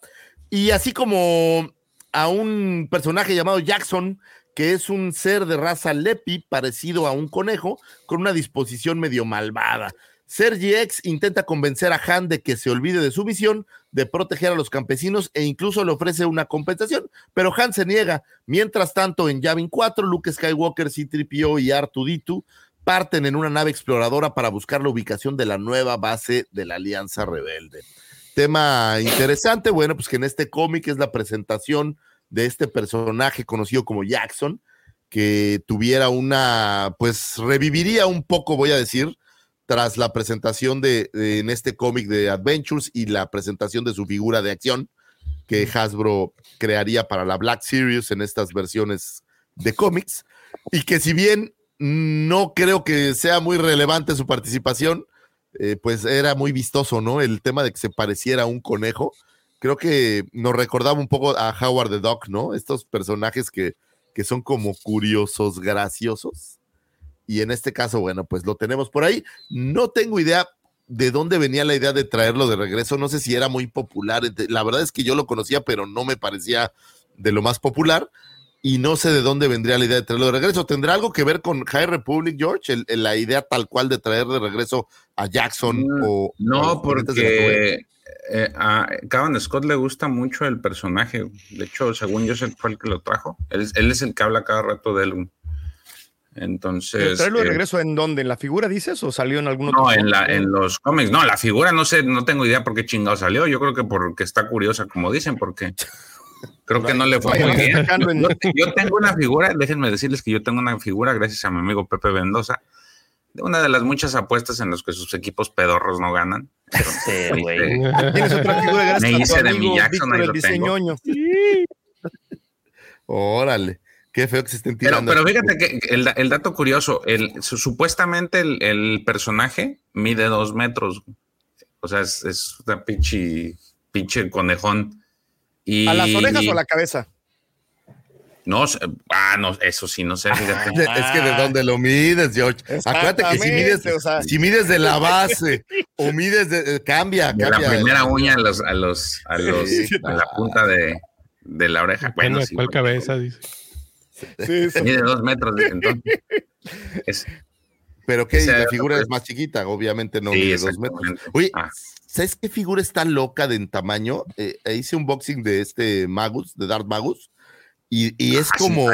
Y así como a un personaje llamado Jackson, que es un ser de raza lepi parecido a un conejo, con una disposición medio malvada. Sergi X intenta convencer a Han de que se olvide de su misión de proteger a los campesinos e incluso le ofrece una compensación, pero Han se niega. Mientras tanto, en Yavin 4, Luke Skywalker, C-3PO y R2D2 parten en una nave exploradora para buscar la ubicación de la nueva base de la Alianza Rebelde. Tema interesante, bueno, pues que en este cómic es la presentación de este personaje conocido como Jackson, que tuviera una, pues reviviría un poco, voy a decir, tras la presentación de, en este cómic de Adventures y la presentación de su figura de acción que Hasbro crearía para la Black Series en estas versiones de cómics y que si bien no creo que sea muy relevante su participación, eh, pues era muy vistoso, ¿no? El tema de que se pareciera a un conejo. Creo que nos recordaba un poco a Howard the Duck, ¿no? Estos personajes que, que son como curiosos, graciosos. Y en este caso, bueno, pues lo tenemos por ahí. No tengo idea de dónde venía la idea de traerlo de regreso. No sé si era muy popular. La verdad es que yo lo conocía, pero no me parecía de lo más popular. Y no sé de dónde vendría la idea de traerlo de regreso. ¿Tendrá algo que ver con High Republic, George? la idea tal cual de traer de regreso a Jackson Mm, o. No, o la porque eh, a Cavan Scott le gusta mucho el personaje. De hecho, según yo, fue el que lo trajo. Él, él es el que habla cada rato de él. Entonces. ¿Traerlo de eh, regreso en dónde? ¿En la figura dices o salió en algún otro? No, en, la, en los cómics. No, la figura no sé, no tengo idea por qué chingado salió. Yo creo que porque está curiosa, como dicen, porque creo que no le fue muy bien. Yo, yo tengo una figura, déjenme decirles que yo tengo una figura, gracias a mi amigo Pepe Mendoza, de una de las muchas apuestas en las que sus equipos pedorros no ganan. Este, güey. Tienes otra figura gracias Me a hice de mi amigo Jackson, Víctor ahí el lo tengo. diseñoño. Órale, qué feo que se estén tirando. pero fíjate que el, da- el dato curioso, el, su- supuestamente el, el personaje mide dos metros. O sea, es, es una pinche, pinche conejón. Y, ¿A las orejas o a la cabeza? No, ah, no, eso sí, no sé, fíjate. Es que de dónde lo mides, George. Acuérdate que si mides, o sea. si mides de la base o mides de, cambia, De la primera uña a los, a los, a los, Sí. a la punta de, de la oreja. Bueno, sí, ¿Cuál cabeza? Dice. Sí, sí. Mide dos metros, entonces. Es- Pero que la figura es más chiquita, obviamente no Sí, mide dos metros. Oye, Ah. ¿sabes qué figura está loca de en tamaño? Eh, eh, hice un boxing de este Magus, de Darth Magus, y, y es Ah, como,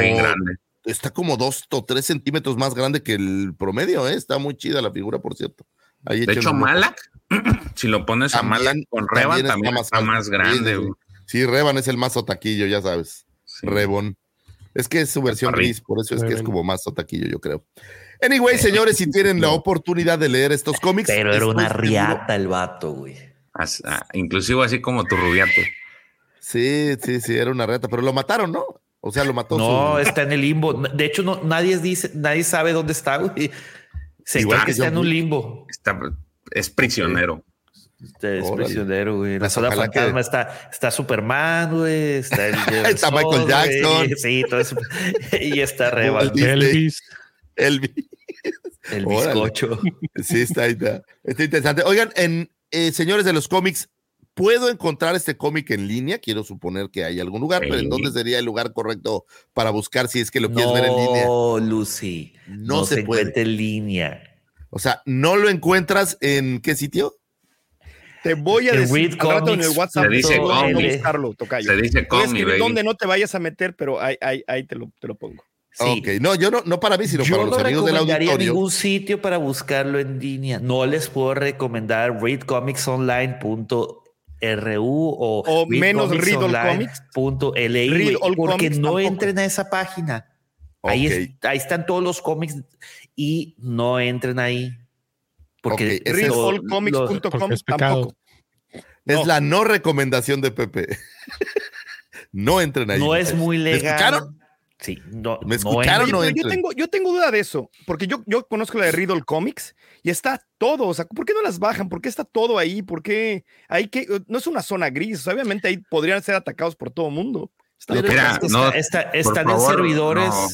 está como dos o tres centímetros más grande que el promedio, ¿eh? Está muy chida la figura, por cierto. Ahí De hecho. Malak, si lo pones a Malak con Revan, también está más está más grande. Sí, Revan es el más otaquillo, ya sabes. Sí. Rebón. Es que es su versión gris, por eso es que es como más otaquillo, yo creo. Anyway, señores, si tienen la oportunidad de leer estos cómics. Pero era una riata el vato, güey. As- ah, inclusive así como tu rubiato. Sí, sí, sí, era una reta, pero lo mataron, ¿no? O sea, lo mató No, su- está en el limbo. De hecho, no, nadie dice, nadie sabe dónde está, güey. Se Igual cree que está en un limbo. Está, es prisionero. Este Es Órale. prisionero, güey. La Pues que- fantasma está, está Superman, güey. Está, el Está Michael güey. Jackson. Sí, todo eso. Y está Disney. Elvis. Elvis. el Órale. bizcocho. Sí, está, está, está interesante. Oigan, en eh, señores de los cómics, ¿puedo encontrar este cómic en línea? Quiero suponer que hay algún lugar, pero ¿en dónde sería el lugar correcto para buscar si es que lo quieres ver en línea? No, Lucy. No No, se se, puede. encuentra en línea. O sea, ¿no lo encuentras en qué sitio? Te voy a decir Read al rato en el Comics, WhatsApp. se dice tocayo. Se dice baby. donde no te vayas a meter, pero ahí, ahí, ahí te, lo, te lo pongo. Sí. Ok, no, yo no, no para mí, sino Yo para no los amigos del recomendaría auditorio. ningún sitio para buscarlo en línea. No les puedo recomendar readcomicsonline.ru o, O menos Read All readcomicsonline.li, Read güey, All porque Comics no tampoco. entren a esa página. Ahí, Ok. es- ahí están todos los cómics y no entren ahí. Porque es- tampoco. Es No. la no recomendación de Pepe. no entren ahí. no es muy ¿Me legal. escucharon? Sí, no, ¿Me escucharon no yo tengo, yo tengo duda de eso, porque yo, yo conozco la de Riddle Comics y está todo, o sea, ¿por qué no las bajan? ¿Por qué está todo ahí? ¿Por qué hay que, no es una zona gris, o sea, obviamente ahí podrían ser atacados por todo mundo. Mira, no, está- están en servidores. no.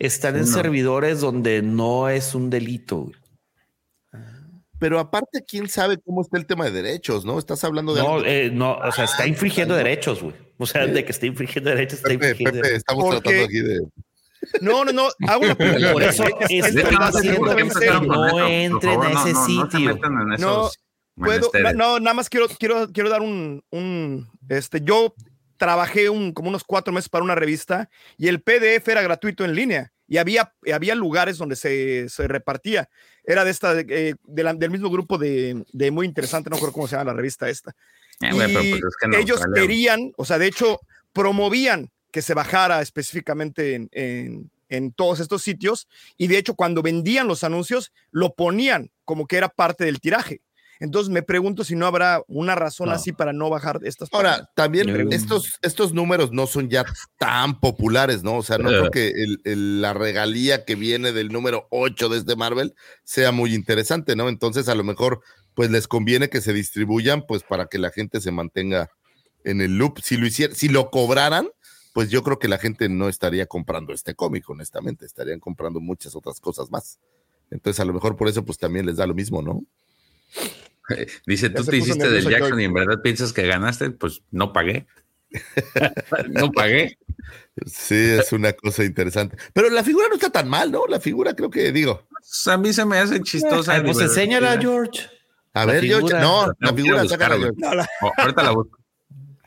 Están en No. servidores donde no es un delito. güey. Pero aparte, ¿quién sabe cómo está el tema de derechos, no? Estás hablando de No, algo- eh, no, o sea, está infringiendo derechos, güey. O sea, de que está infringiendo derechos, está Pepe, infringiendo Pepe, estamos Porque- tratando aquí de... No, no, no, hago una pregunta. Por eso Es- estoy es- Yo no entren favor, a ese no, no, no se sitio. No, Puedo, no, nada más quiero, quiero, quiero dar un, un, este, yo trabajé un, como unos cuatro meses para una revista y el PDF era gratuito en línea y había, había lugares donde se, se repartía. Era de esta, eh, de la- del mismo grupo de, de muy interesante, no recuerdo cómo se llama la revista esta. Eh, Y pues es que en ellos querían, o sea, de hecho, promovían que se bajara específicamente en, en- en todos estos sitios y de hecho cuando vendían los anuncios lo ponían como que era parte del tiraje. Entonces me pregunto si no habrá una razón No. así para no bajar estas Ahora, páginas. también Mm. estos, estos números no son ya tan populares, ¿no? O sea, no Eh. creo que el- el- la regalía que viene del número 8 de este Marvel sea muy interesante, ¿no? Entonces, a lo mejor, pues les conviene que se distribuyan, pues para que la gente se mantenga en el loop. Si lo hicieran, si lo cobraran, pues yo creo que la gente no estaría comprando este cómic, honestamente, estarían comprando muchas otras cosas más. Entonces, a lo mejor por eso, pues también les da lo mismo, ¿no? Dice, Ya tú te hiciste del Jackson y en verdad piensas que ganaste, pues no pagué. no pagué. Sí, es una cosa interesante. Pero la figura no está tan mal, ¿no? La figura creo que digo. Pues, A mí se me hace chistosa. Ay, pues enséñala, George. A La ver, George, no, La a figura, buscar, sácala, güey. George. No, la- Oh, ahorita la busco.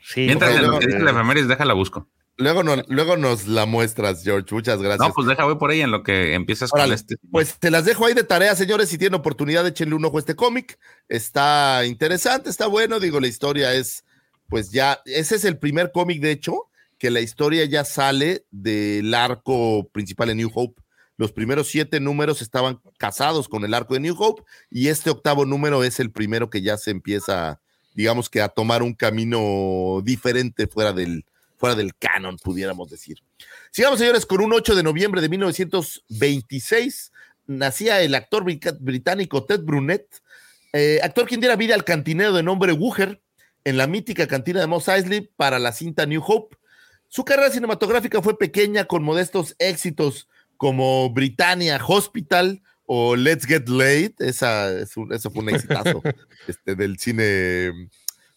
Sí, Mientras en lo que dice la efemérides, déjala busco. Luego, no- luego nos la muestras, George. Muchas gracias. No, pues deja, voy por ahí en lo que empiezas Órale, con este. Pues te las dejo ahí de tarea, señores. Si tienen oportunidad, échenle un ojo a este cómic. Está interesante, está bueno. Digo, la historia es, pues ya, ese es el primer cómic, de hecho, que la historia ya sale del arco principal de New Hope. Los primeros siete números estaban casados con el arco de New Hope y este octavo número es el primero que ya se empieza, digamos que a tomar un camino diferente fuera del, fuera del canon, pudiéramos decir. Sigamos, señores, con un 8 de noviembre de 1926 nacía el actor británico Ted Brunet, eh, actor quien diera vida al cantinero de nombre Wooher en la mítica cantina de Mos Eisley para la cinta New Hope. Su carrera cinematográfica fue pequeña con modestos éxitos como Britannia Hospital o Let's Get Late. Esa, es un- eso fue un exitazo este, del cine,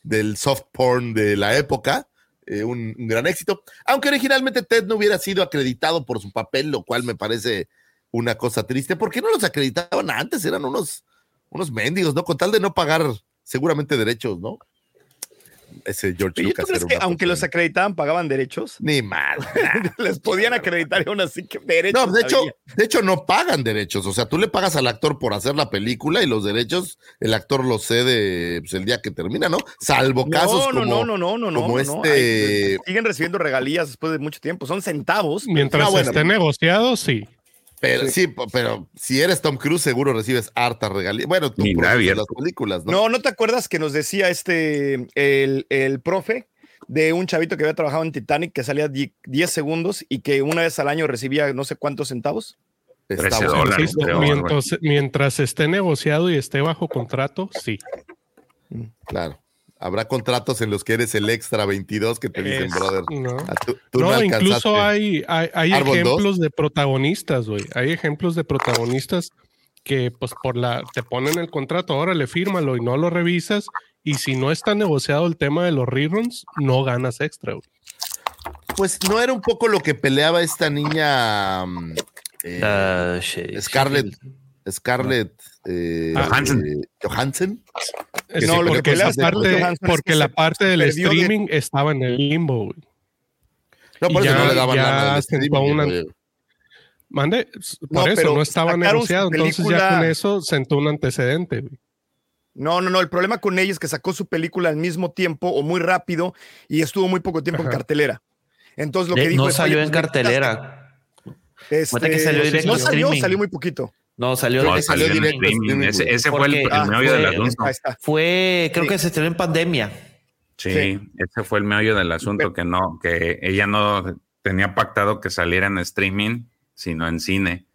del soft porn de la época. Eh, un, gran éxito. Aunque originalmente Ted no hubiera sido acreditado por su papel, lo cual me parece una cosa triste. ¿Por qué no los acreditaban antes? Eran unos, unos mendigos, ¿no? Con tal de no pagar seguramente derechos, ¿no? Ese George Oye, ¿tú Lucas. crees era que aunque los acreditaban, pagaban derechos? Ni mal. Les podían acreditar y aún así que derechos. No, de hecho, había. de hecho no pagan derechos. O sea, tú le pagas al actor por hacer la película y los derechos el actor los cede pues, el día que termina, ¿no? Salvo casos no, no, como, no, no, no, no, como no, no. este- Ay, siguen recibiendo regalías después de mucho tiempo. Son centavos. Mientras No, bueno. esté negociado, sí. Pero sí. pero si eres Tom Cruise, seguro recibes harta regalía. Bueno, tú abierto. las películas, ¿no? No, ¿no te acuerdas que nos decía este, el, el profe de un chavito que había trabajado en Titanic que salía die- 10 segundos y que una vez al año recibía no sé cuántos centavos? Está 13 bueno. dólares. Creo, mientras, mientras esté negociado y esté bajo contrato, sí. Claro. Habrá contratos en los que eres el extra 22 que te dicen, Es- brother. No, a tú- tú No, alcanzaste. incluso hay, hay, hay ejemplos de protagonistas, güey. Hay ejemplos de protagonistas que, pues, por la, te ponen el contrato, ahora le fírmalo y no lo revisas. Y si no está negociado el tema de los reruns, no ganas extra, güey. Pues no era un poco lo que peleaba esta niña mm, eh, Ah, sí, Scarlett, Scarlett eh, Johansson. eh, Johansson. Es no, lo que porque parte, la parte del de- streaming estaba en el limbo, güey. No, por Y eso ya- no le daban ya nada una-. Mande, No, por eso no estaba negociado. Entonces ya con eso sentó un antecedente, güey. No, no, no. El problema con ella es que sacó su película al mismo tiempo o muy rápido y estuvo muy poco tiempo en cartelera. Entonces lo De- que dijo no es, salió en pues, cartelera. Este, que salió no salió, salió muy poquito. No, salió No, salió salió en directo streaming. streaming, Ese, fue el, ah, meollo del fue- asunto. Fue, creo Sí. que se estrenó en pandemia. Sí, Sí. ese fue el meollo del asunto, que no, que ella no tenía pactado que saliera en streaming, sino en cine.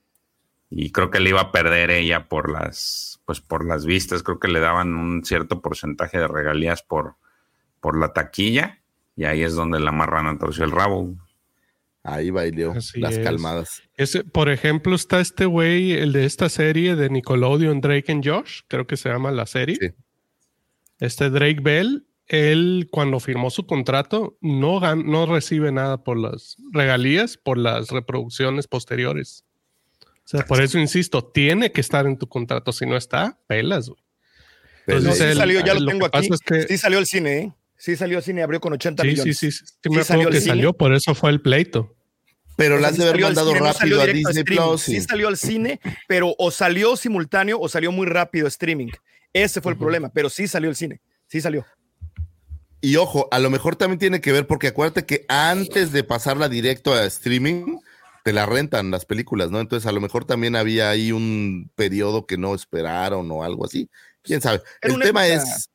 Y creo que le iba a perder ella por las, pues por las vistas. Creo que le daban un cierto porcentaje de regalías por, por la taquilla. Y ahí es donde la marrana torció el rabo. Ahí bailó Así las es. calmadas. Ese, por ejemplo, está este güey, el de esta serie de Nickelodeon, Drake and Josh, creo que se llama la serie. Sí. Este Drake Bell, él cuando firmó su contrato no, gan- no recibe nada por las regalías, por las reproducciones posteriores. O sea, por eso insisto, tiene que estar en tu contrato. Si no está, pelas, güey. No, Entonces, sí el- salió, ya lo, lo tengo que aquí. es que- Sí salió al cine, ¿eh? Sí salió al cine, abrió con 80 Sí, sí, millones. sí, sí, sí, Sí me salió acuerdo al que cine. salió, por eso fue el pleito. Pero O la sea, sí de haber mandado cine, no salió rápido a Disney. Plus. Sí y- salió al cine, pero o salió simultáneo o salió muy rápido streaming. Ese fue el problema, pero sí salió al cine. Sí salió. Y ojo, a lo mejor también tiene que ver porque acuérdate que antes de pasarla directo a streaming, te la rentan las películas, ¿no? Entonces a lo mejor también había ahí un periodo que no esperaron o algo así. quién sabe. Era El tema es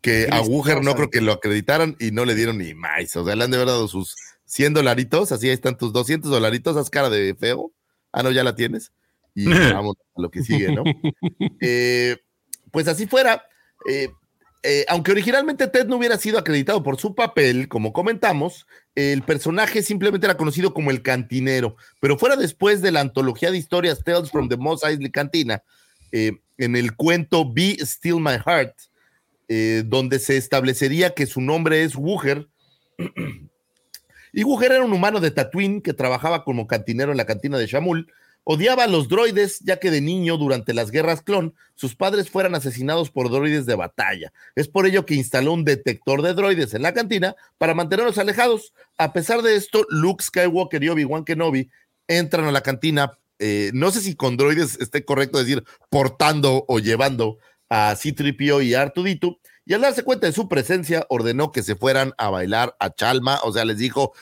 que a Wuger no creo que lo acreditaran y no le dieron ni más. O sea, le han de haber dado sus 100 dolaritos, así ahí están tus 200 dolaritos, haz cara de feo. Ah, no, ya la tienes. Y vamos a lo que sigue, ¿no? Eh, pues así fuera. eh, eh, aunque originalmente Ted no hubiera sido acreditado por su papel, como comentamos, el personaje simplemente era conocido como el cantinero, pero fuera después de la antología de historias Tales from the Moss Eisley Cantina, eh, en el cuento Be Still My Heart, eh, donde se establecería que su nombre es Wuger. y Wuger era un humano de Tatooine que trabajaba como cantinero en la cantina de Shamul. Odiaba a los droides, ya que de niño, durante las guerras clon, sus padres fueran asesinados por droides de batalla. Es por ello que instaló un detector de droides en la cantina para mantenerlos alejados. A pesar de esto, Luke Skywalker y Obi-Wan Kenobi entran a la cantina. eh, no sé si con droides esté correcto decir portando o llevando a C-3PO y Artudito. Y al darse cuenta de su presencia, ordenó que se fueran a bailar a Chalma. O sea, les dijo: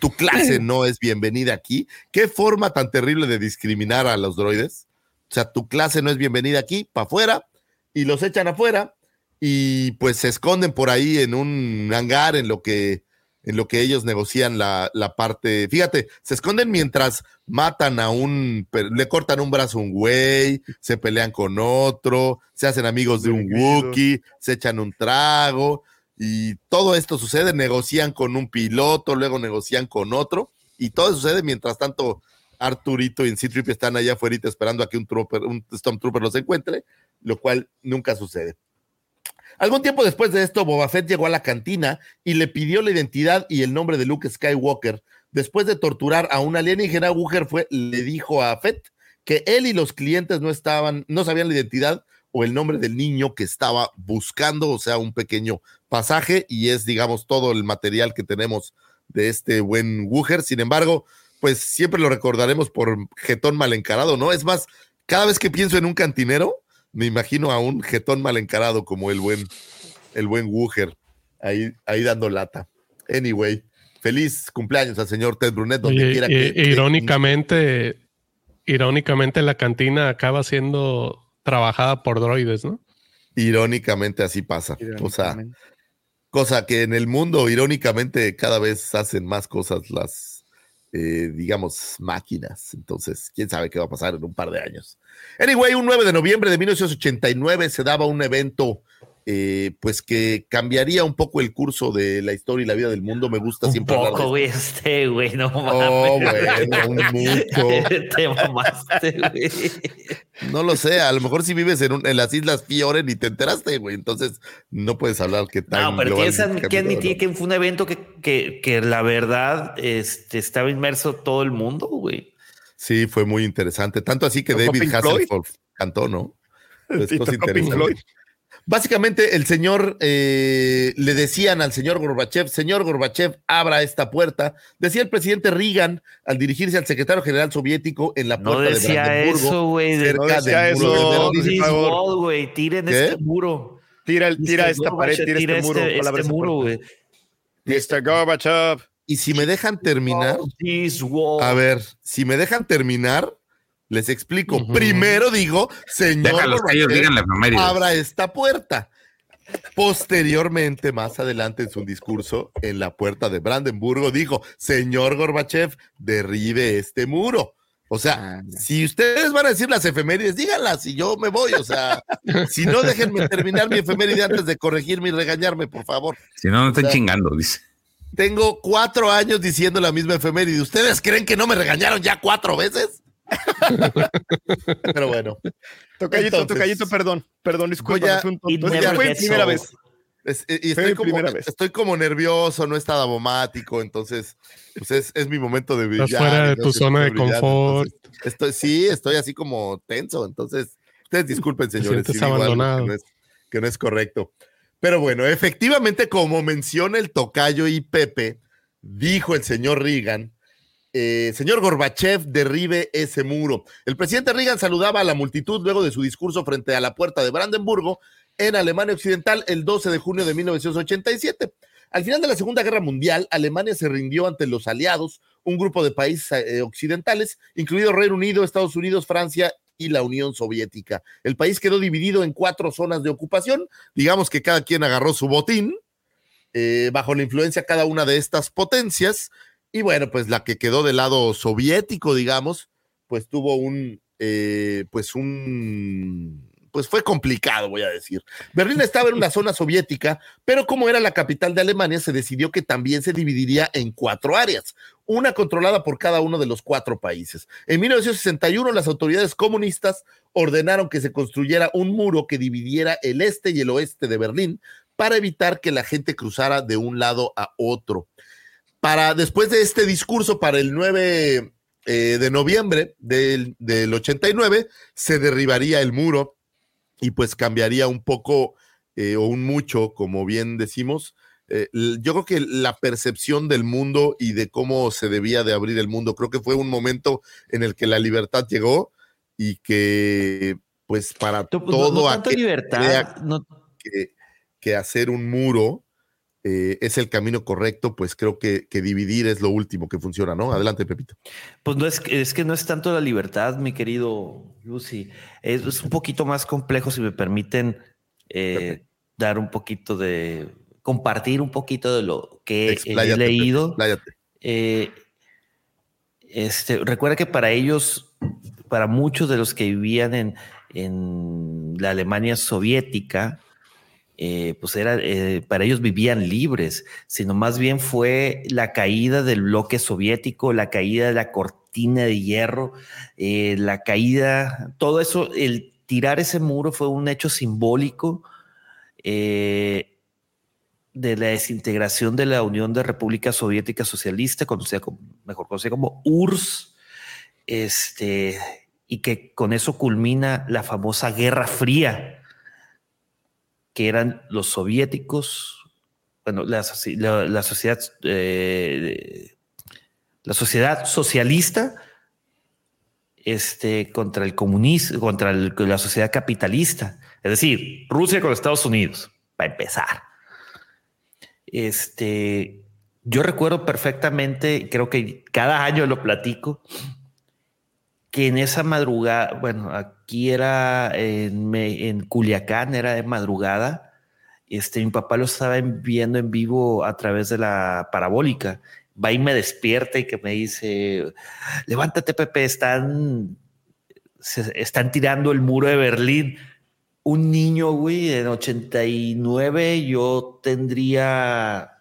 Tu clase no es bienvenida aquí. Qué forma tan terrible de discriminar a los droides. O sea, tu clase no es bienvenida aquí, para afuera, y los echan afuera, y pues se esconden por ahí en un hangar en lo que, en lo que ellos negocian la, la parte. Fíjate, se esconden mientras matan a un, le cortan un brazo a un güey, se pelean con otro, se hacen amigos de un. Wookiee, se echan un trago, y todo esto sucede, negocian con un piloto, luego negocian con otro, y todo sucede mientras tanto Arturito y C-3PO están allá afuera esperando a que un, trooper, un Stormtrooper los encuentre, lo cual nunca sucede. Algún tiempo después de esto, Boba Fett llegó a la cantina y le pidió la identidad y el nombre de Luke Skywalker. Después de torturar a un alienígena, Wooker fue, le dijo a Fett que él y los clientes no estaban, no sabían la identidad o el nombre del niño que estaba buscando, o sea, un pequeño pasaje, y es, digamos, todo el material que tenemos de este buen Wooker. Sin embargo, pues siempre lo recordaremos por jetón mal encarado, ¿no? Es más, cada vez que pienso en un cantinero, me imagino a un jetón mal encarado como el buen, el buen Wooker, ahí, ahí dando lata. Anyway, feliz cumpleaños al señor Ted Brunet, donde quiera que irónicamente, irónicamente la cantina acaba siendo trabajada por droides, ¿no? Irónicamente así pasa. O sea, cosa que en el mundo, irónicamente, cada vez hacen más cosas las, eh, digamos, máquinas. Entonces, quién sabe qué va a pasar en un par de años. Anyway, un 9 de noviembre de 1989 se daba un evento, eh, pues que cambiaría un poco el curso de la historia y la vida del mundo. Me gusta Un siempre de poco, güey, este, güey, no mames. Oh, bueno, un mucho. Te mamaste, güey. No lo sé, a lo mejor si vives en, un- en las Islas Fiore ni te enteraste, güey. Entonces, no puedes hablar que tan No, pero tienes que cambió, admitir ¿no? que fue un evento que, que, que la verdad este, estaba inmerso todo el mundo, güey. Sí, fue muy interesante. Tanto así que ¿Tocó David? Hasselhoff cantó, ¿no? Es Y cosa tocó Pink interesante. Básicamente, el señor eh, le decían al señor Gorbachev, señor Gorbachev, abra esta puerta. Decía el presidente Reagan al dirigirse al secretario general soviético en la No puerta de decía Brandenburgo, eso, güey. de- cerca No decía del muro de eso. Güey. Tiren ¿Qué? este muro. Tira, el- tira Mr. esta pared, Gorbachev, tira, este muro. este, esa muro, güey. Mr. Gorbachev. Y si me dejan terminar, a ver, si me dejan terminar, les explico. Primero digo, señor Déjalos ellos digan la abra esta puerta. Posteriormente, más adelante en su discurso en la puerta de Brandenburgo, dijo, señor Gorbachev, derribe este muro. O sea, Ah, si ustedes van a decir las efemérides, díganlas y yo me voy. O sea, si no, déjenme terminar mi efeméride antes de corregirme y regañarme, por favor. Si no, no están O sea, chingando, dice. Tengo cuatro años diciendo la misma efeméride. ¿Ustedes creen que no me regañaron ya cuatro veces? Pero bueno, Tocallito, Entonces, tocallito, perdón. Perdón, disculpa. fue primera vez. Es- y estoy como, primera vez. estoy como nervioso, no está dabomático, entonces pues es, es mi momento de brillar. Estás fuera de tu zona de confort. entonces, estoy, sí, estoy así como tenso, entonces ustedes disculpen, señores, si abandonado. Que no, es, que no es correcto. Pero bueno, efectivamente, como menciona el tocayo y Pepe, dijo el señor Reagan, eh, señor Gorbachev, derribe ese muro. El presidente Reagan saludaba a la multitud luego de su discurso frente a la puerta de Brandenburgo en Alemania Occidental el 12 de junio de 1987. Al final de la Segunda Guerra Mundial, Alemania se rindió ante los aliados, un grupo de países eh, occidentales, incluido Reino Unido, Estados Unidos, Francia y la Unión Soviética. El país quedó dividido en cuatro zonas de ocupación, digamos que cada quien agarró su botín, eh, bajo la influencia de cada una de estas potencias, y bueno, pues la que quedó del lado soviético, digamos, pues tuvo un, eh, pues un pues fue complicado, voy a decir. Berlín estaba en una zona soviética, pero como era la capital de Alemania, se decidió que también se dividiría en cuatro áreas, una controlada por cada uno de los cuatro países. En 1961, las autoridades comunistas ordenaron que se construyera un muro que dividiera el este y el oeste de Berlín para evitar que la gente cruzara de un lado a otro. Para después de este discurso, para el 9 eh, de noviembre del, del 89, se derribaría el muro y pues cambiaría un poco eh, o un mucho, como bien decimos. Eh, yo creo que la percepción del mundo y de cómo se debía de abrir el mundo, creo que fue un momento en el que la libertad llegó y que pues para todo no, libertad, que, que, hacer un muro eh, es el camino correcto, pues creo que, que, dividir es lo último que funciona, ¿no? Adelante, Pepito. Pues no es, es que no es tanto la libertad, mi querido Lucy. Es, un poquito más complejo, si me permiten eh, dar un poquito de, compartir un poquito de lo que he leído. Eh, este, recuerda que para ellos, para muchos de los que vivían en, en la Alemania soviética, eh, pues era, eh, para ellos vivían libres, sino más bien fue la caída del bloque soviético, la caída de la cortina de hierro, eh, la caída, todo eso, el tirar ese muro fue un hecho simbólico de la desintegración de la Unión de República Soviética Socialista, conocida mejor conocida como URSS, este, y que con eso culmina la famosa Guerra Fría que eran los soviéticos, bueno, la, sociedad, eh, la sociedad socialista este, contra el comunismo, contra la sociedad capitalista, es decir, Rusia con Estados Unidos, para empezar. Este, yo recuerdo perfectamente, creo que cada año lo platico, que en esa madrugada, bueno, aquí era en, Culiacán, era de madrugada. Este, mi papá lo estaba viendo en vivo a través de la parabólica. Va y me despierta y que me dice, levántate Pepe, están, están tirando el muro de Berlín. Un niño, güey, en 89, yo tendría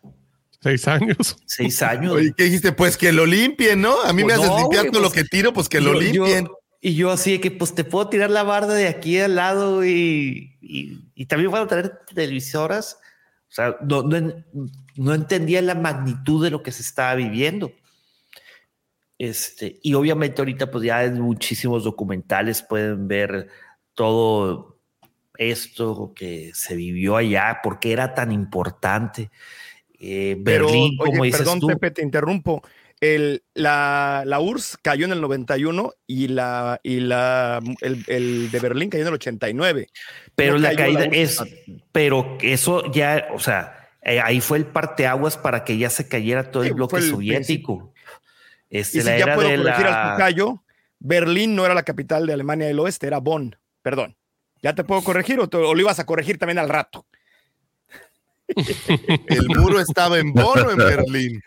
Seis años. Seis años. Oye, ¿qué dijiste? Pues que lo limpien, ¿no? A mí me pues haces limpiar todo lo pues que tiro, pues que lo limpien. y yo así de que pues te puedo tirar la barda de aquí al lado y, y, también puedo tener televisoras. O sea, no, no, entendía la magnitud de lo que se estaba viviendo. Este, y obviamente ahorita pues ya en muchísimos documentales pueden ver todo esto que se vivió allá, porque era tan importante. Eh, Berlín, como dices perdón, Pepe, te interrumpo. El, la, la, URSS cayó en el 91 y, la, y la, el, de Berlín cayó en el 89. Pero la caída es, pero eso ya, o sea, eh, ahí fue el parteaguas para que ya se cayera todo el bloque soviético. Este, y si ya puedo corregir al tocayo, Berlín no era la capital de Alemania del Oeste, era Bonn. Perdón. ¿Ya te puedo corregir o, o lo ibas a corregir también al rato? ¿El muro estaba en Bonn o en Berlín?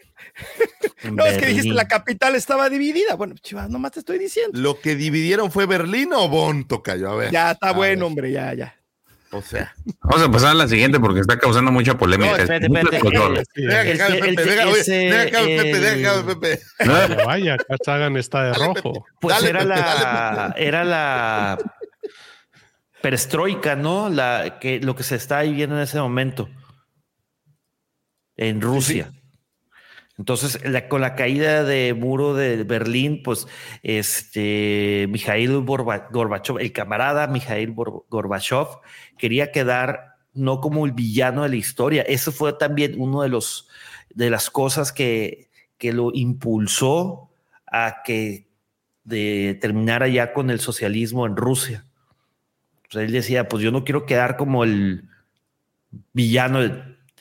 no, es que dijiste la capital estaba dividida. Bueno, chivas, nomás te estoy diciendo. ¿Lo que dividieron fue Berlín o Bonn, Tocayo? A ver. Ya está bueno, hombre, ya, ya. O sea. Vamos a pasar a la siguiente porque está causando mucha polémica. No, espérate, espérate. Deja que acabe Pepe, deja, Pepe, deja Pepe. Vaya, acá Sagan está de rojo. Pues era la, era la perestroika, ¿no? La, que, lo que se está viviendo en ese momento en Rusia. Entonces, con la caída de muro de Berlín, pues este Mikhail Gorbachev, el camarada Mikhail Gorbachev, quería quedar no como el villano de la historia. Eso fue también uno de los de las cosas que, que lo impulsó a que de, terminara ya con el socialismo en Rusia. él decía, pues yo no quiero quedar como el villano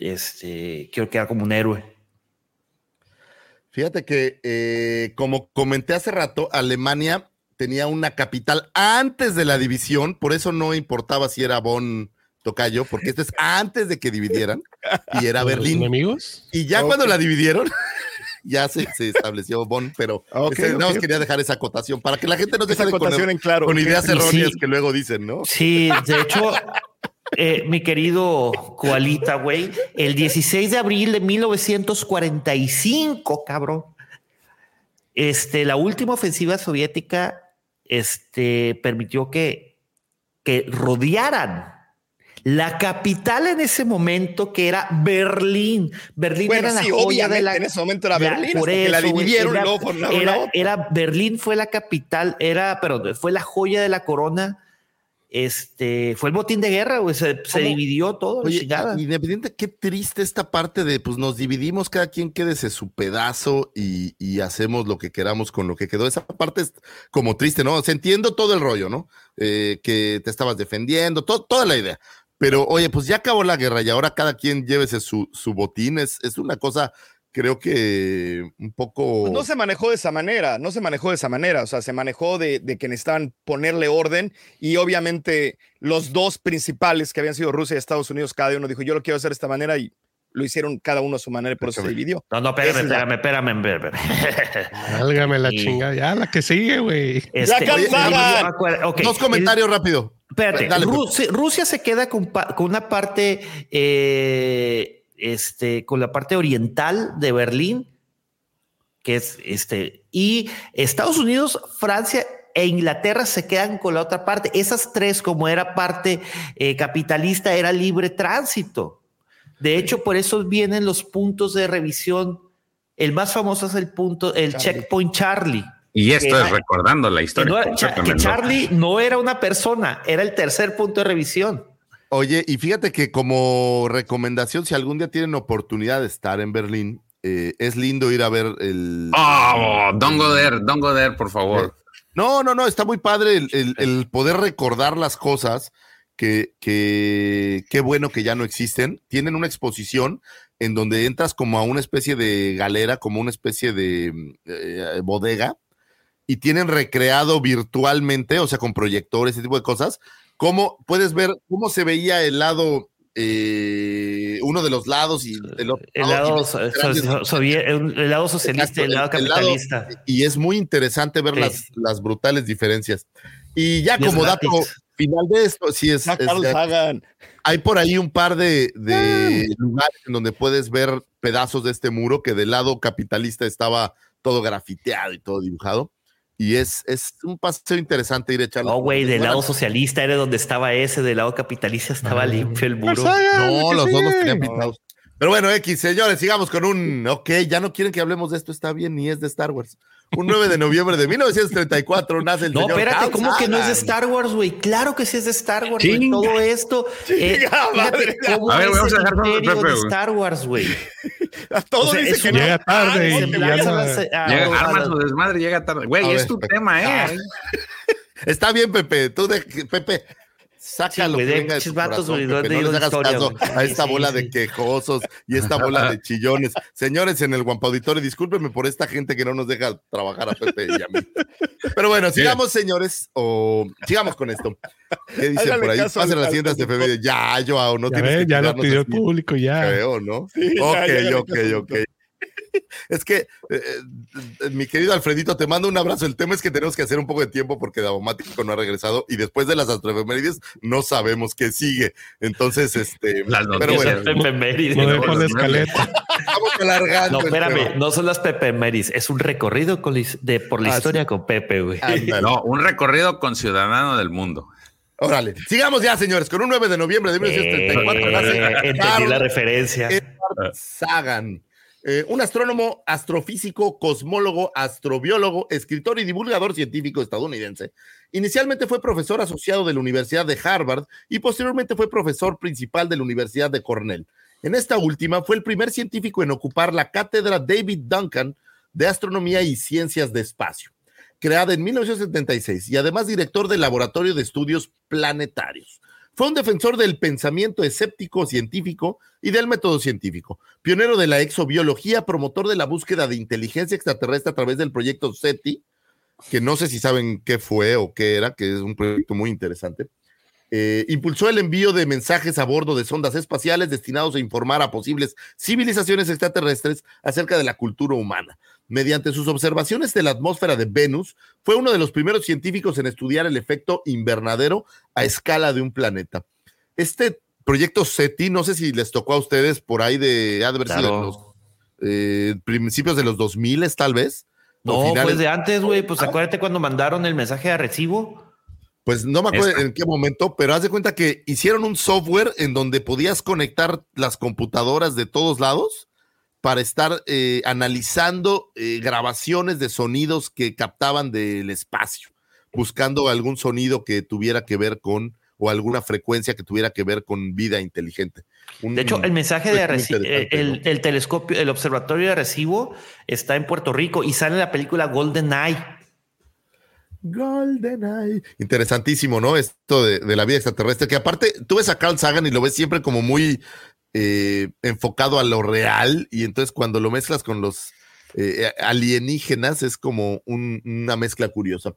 este, quiero quedar como un héroe. Fíjate que, eh, como comenté hace rato, Alemania tenía una capital antes de la división, por eso no importaba si era Bonn Tocayo, porque esto es antes de que dividieran y era ¿Los Berlín. enemigos? Y ya cuando la dividieron, ya se, se estableció Bonn, pero ok. quería dejar esa acotación para que la gente no se quede con, en claro. con ideas erróneas sí. que luego dicen, ¿no? Sí, de hecho, eh, mi querido Koalita, güey, el 16 de abril de 1945, cabrón, este, la última ofensiva soviética este, permitió que, que rodearan la capital en ese momento, que era Berlín. Berlín Bueno, era la joya de la, en ese momento era Berlín, por hasta que la eso, güey, dividieron y era- luego formaron la era, otra. era Berlín fue la capital, era, pero fue la joya de la corona. Este fue el botín de guerra, güey. Se, se dividió todo. Oye, independiente, qué triste esta parte de, pues nos dividimos, cada quien quédese su pedazo y, y hacemos lo que queramos con lo que quedó. Esa parte es como triste, ¿no? O sea, entiendo todo el rollo, ¿no? Eh, que te estabas defendiendo, to- toda la idea. Pero, oye, pues ya acabó la guerra y ahora cada quien llévese su, su botín. Es, es una cosa, creo que un poco... Pues no se manejó de esa manera, no se manejó de esa manera, o sea, se manejó de, de que necesitaban ponerle orden y obviamente los dos principales que habían sido Rusia y Estados Unidos, cada uno dijo, yo lo quiero hacer de esta manera y lo hicieron cada uno a su manera y por eso se dividió. No, no, espérame, es espérame, espérame, espérame. Válgame la chingada. Ya, la que sigue, güey. Este, acuer- ok, Dos el- comentarios rápido. Espérate, Dale. Rusia, Rusia se queda con una parte, eh, este, con la parte oriental de Berlín, que es este, y Estados Unidos, Francia e Inglaterra se quedan con la otra parte. Esas tres, como era parte eh, capitalista, era libre tránsito. De hecho, por eso vienen los puntos de revisión. El más famoso es el punto, el Charlie. checkpoint Charlie. Y esto Que- es recordando la Que, historia. no era- Cha- que completamente. Charlie no era una persona, era el tercer punto de revisión. Oye, y fíjate que como recomendación, si algún día tienen oportunidad de estar en Berlín, eh, es lindo ir a ver el... Oh, Don Goder, Don Goder, por favor. No, no, no, está muy padre el, el- el poder recordar las cosas que, que qué bueno que ya no existen. Tienen una exposición en donde entras como a una especie de galera, como una especie de mm, eh, bodega, y tienen recreado virtualmente, o sea, con proyectores, ese tipo de cosas, cómo puedes ver cómo se veía el lado, eh, uno de los lados y del otro El lado, so- so- el socialista y el lado el- el capitalista. y es muy interesante ver Sí. las, las brutales diferencias. Y ya Y como dato final de esto, sí es, Ah, es. Sagan. hay por ahí un par de, de lugares en donde puedes ver pedazos de este muro que del lado capitalista estaba todo grafiteado y todo dibujado. Y es, es un paseo interesante ir a echarlo. No, güey, del lado socialista era donde estaba ese, del lado capitalista estaba limpio el muro. No, los dos los tenían pintados. Pero bueno, X, señores, sigamos con un. Ok, ya no quieren que hablemos de esto, está bien, ni es de Star Wars. Un 9 de noviembre de 1934 nace el No, señor espérate, ¿cómo que no es de. Star Wars, güey? Claro que sí es de Star Wars, güey. Todo esto. eh, fíjate A ver, vamos a el dejar el Pepe, de. Star Wars, güey. A todo O sea, dice que una- no. Llega tarde y Se ya lanza no- a a- Llega, a- arma su desmadre, llega tarde. Güey, es tu tema, ¿eh? Está bien, Pepe. Tú de, Pepe, saca Sí, güey, de vatos, güey, no les hagas historia, caso güey. a esta Sí, bola sí. de quejosos y esta bola de chillones. Señores en el Guampa Auditorio, discúlpenme por esta gente que no nos deja trabajar a Pepe y a mí. Pero bueno, sigamos, señores, o sigamos con esto. ¿Qué dicen Háganle por ahí? Pasen las siguientes de Pepe. Ya, Joao, no Ya, tienes ves, que ya lo pidió el público, ya. Creo, ¿no? Ok, ya, ya, ok, ok. Es que, eh, eh, mi querido Alfredito, te mando un abrazo. El tema es que tenemos que hacer un poco de tiempo porque Daumático no ha regresado y después de las astroefemérides no sabemos qué sigue. Entonces, este. Las pero bueno. Lo No, dejo en la escaleta. estamos alargando. espérame, no son las Pepe Meris, es un recorrido con de, por la Ah, historia con Pepe, güey. No, un recorrido con ciudadano del mundo. Órale. Sigamos ya, señores, con un 9 de noviembre de 1934. Eh, nace entendí Carl la referencia. Sagan, eh, un astrónomo, astrofísico, cosmólogo, astrobiólogo, escritor y divulgador científico estadounidense. Inicialmente fue profesor asociado de la Universidad de Harvard y posteriormente fue profesor principal de la Universidad de Cornell. En esta última fue el primer científico en ocupar la cátedra David Duncan de Astronomía y Ciencias de Espacio, creada en 1976 y además director del Laboratorio de Estudios Planetarios. Fue un defensor del pensamiento escéptico científico y del método científico, pionero de la exobiología, promotor de la búsqueda de inteligencia extraterrestre a través del proyecto SETI, que no sé si saben qué fue o qué era, que es un proyecto muy interesante. Eh, impulsó el envío de mensajes a bordo de sondas espaciales destinados a informar a posibles civilizaciones extraterrestres acerca de la cultura humana. Mediante sus observaciones de la atmósfera de Venus, fue uno de los primeros científicos en estudiar el efecto invernadero a escala de un planeta. Este proyecto SETI, no sé si les tocó a ustedes por ahí de, ha de haber sido Claro. en los eh, principios de los 2000 tal vez. No, pues de antes, güey. Pues acuérdate cuando mandaron el mensaje de recibo. Pues no me acuerdo en qué momento, pero haz de cuenta que hicieron un software en donde podías conectar las computadoras de todos lados para estar eh, analizando eh, grabaciones de sonidos que captaban del espacio, buscando algún sonido que tuviera que ver con o alguna frecuencia que tuviera que ver con vida inteligente. Un- De hecho, el mensaje de el, el telescopio, el observatorio de recibo está en Puerto Rico y sale en la película Golden Eye. GoldenEye. Interesantísimo, ¿no? Esto de, la vida extraterrestre, que aparte tú ves a Carl Sagan y lo ves siempre como muy eh, enfocado a lo real, y entonces cuando lo mezclas con los eh, alienígenas es como un- una mezcla curiosa.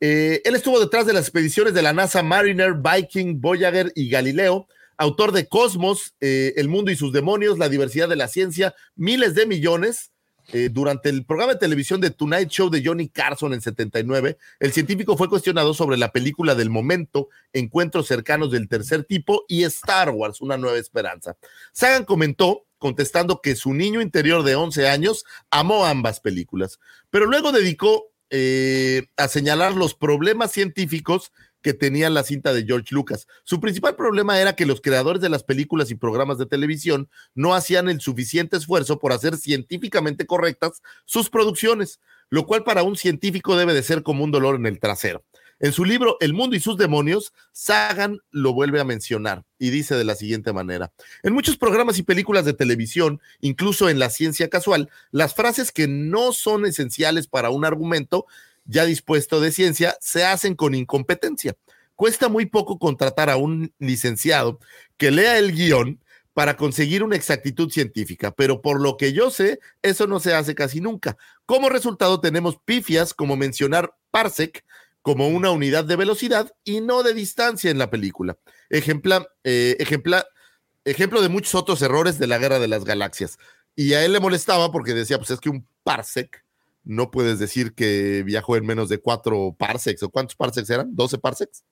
Eh, él estuvo detrás de las expediciones de la NASA Mariner, Viking, Voyager y Galileo, autor de Cosmos, El mundo y sus demonios, la diversidad de la ciencia, miles de millones. Eh, durante el programa de televisión de Tonight Show de Johnny Carson en 79, el científico fue cuestionado sobre la película del momento, Encuentros cercanos del tercer tipo y Star Wars, Una nueva esperanza. Sagan comentó, contestando que su niño interior de 11 años amó ambas películas, pero luego dedicó eh, a señalar los problemas científicos que tenía la cinta de George Lucas. Su principal problema era que los creadores de las películas y programas de televisión no hacían el suficiente esfuerzo por hacer científicamente correctas sus producciones, lo cual para un científico debe de ser como un dolor en el trasero. En su libro El mundo y sus demonios, Sagan lo vuelve a mencionar y dice de la siguiente manera, en muchos programas y películas de televisión, incluso en la ciencia casual, las frases que no son esenciales para un argumento ya dispuesto de ciencia se hacen con incompetencia. Cuesta muy poco contratar a un licenciado que lea el guion para conseguir una exactitud científica, pero por lo que yo sé, eso no se hace casi nunca. Como resultado tenemos pifias como mencionar parsec como una unidad de velocidad y no de distancia en la película. Ejempla, eh, ejemplo de muchos otros errores de la guerra de las galaxias. Y a él le molestaba porque decía, pues es que un parsec no puedes decir que viajó en menos de cuatro parsecs, ¿o cuántos parsecs eran? ¿12 parsecs?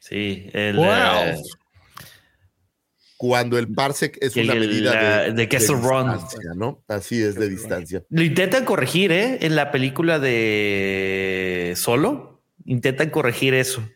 Sí, el, Wow. eh, Cuando el parsec es El- una medida de, de distancia, ¿no? Así es, de distancia. lo intentan corregir, ¿eh? En la película de Solo, intentan corregir eso.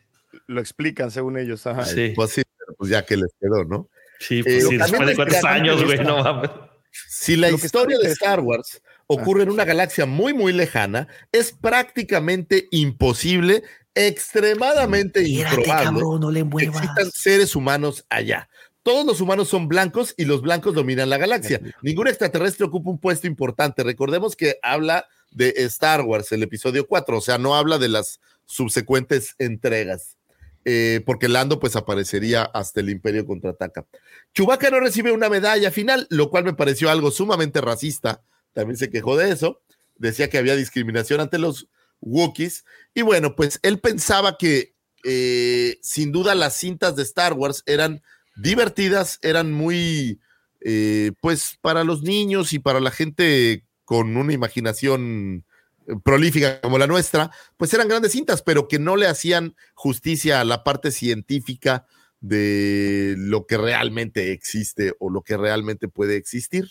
Lo explican según ellos. ajá. Sí, Pues sí, pero pues ya que les quedó, ¿no? sí, Eh, pues lo sí, después de cuántos años, güey, no mames. Si la historia de Star Wars ocurre en una galaxia muy, muy lejana, es prácticamente imposible, extremadamente improbable cabrón, no le que existan seres humanos allá. Todos los humanos son blancos y los blancos dominan la galaxia. Ningún extraterrestre ocupa un puesto importante. Recordemos que habla de Star Wars, el episodio 4, o sea, no habla de las subsecuentes entregas. Eh, porque Lando pues aparecería hasta el Imperio contraataca. Chewbacca no recibe una medalla final, lo cual me pareció algo sumamente racista. También se quejó de eso. Decía que había discriminación ante los Wookiees. Y bueno, pues él pensaba que eh, sin duda las cintas de Star Wars eran divertidas, eran muy, eh, pues para los niños y para la gente con una imaginación eh, prolífica como la nuestra, pues eran grandes cintas, pero que no le hacían justicia a la parte científica de lo que realmente existe o lo que realmente puede existir.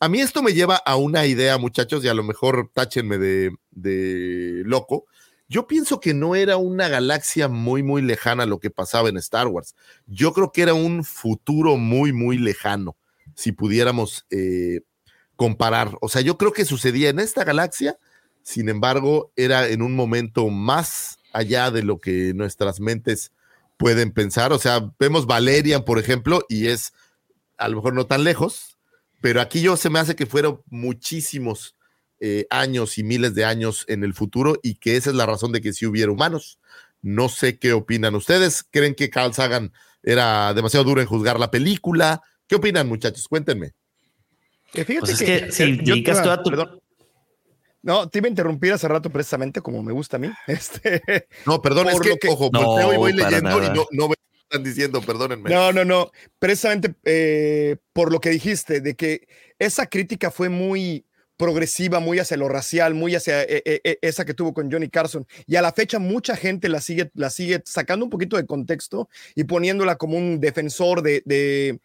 A mí esto me lleva a una idea, muchachos, y a lo mejor táchenme de, de loco. Yo pienso que no era una galaxia muy, muy lejana lo que pasaba en Star Wars. Yo creo que era un futuro muy, muy lejano, si pudiéramos eh, comparar. O sea, yo creo que sucedía en esta galaxia, sin embargo, era en un momento más allá de lo que nuestras mentes pueden pensar. O sea, vemos Valerian, por ejemplo, y es a lo mejor no tan lejos, pero aquí yo se me hace que fueron muchísimos eh, años y miles de años en el futuro y que esa es la razón de que sí hubiera humanos. No sé qué opinan ustedes. ¿Creen que Carl Sagan era demasiado duro en juzgar la película? ¿Qué opinan, muchachos? Cuéntenme. Que fíjate Pues es que, que si ah, toda tu- perdón. No, te iba a interrumpir hace rato precisamente como me gusta a mí. Este, No, perdón, es que, que- ojo, No, volteo y voy leyendo y no, no veo están diciendo, perdónenme. No, no, no. Precisamente eh, por lo que dijiste, de que esa crítica fue muy progresiva, muy hacia lo racial, muy hacia eh, eh, esa que tuvo con Johnny Carson. Y a la fecha mucha gente la sigue, la sigue sacando un poquito de contexto y poniéndola como un defensor de, de,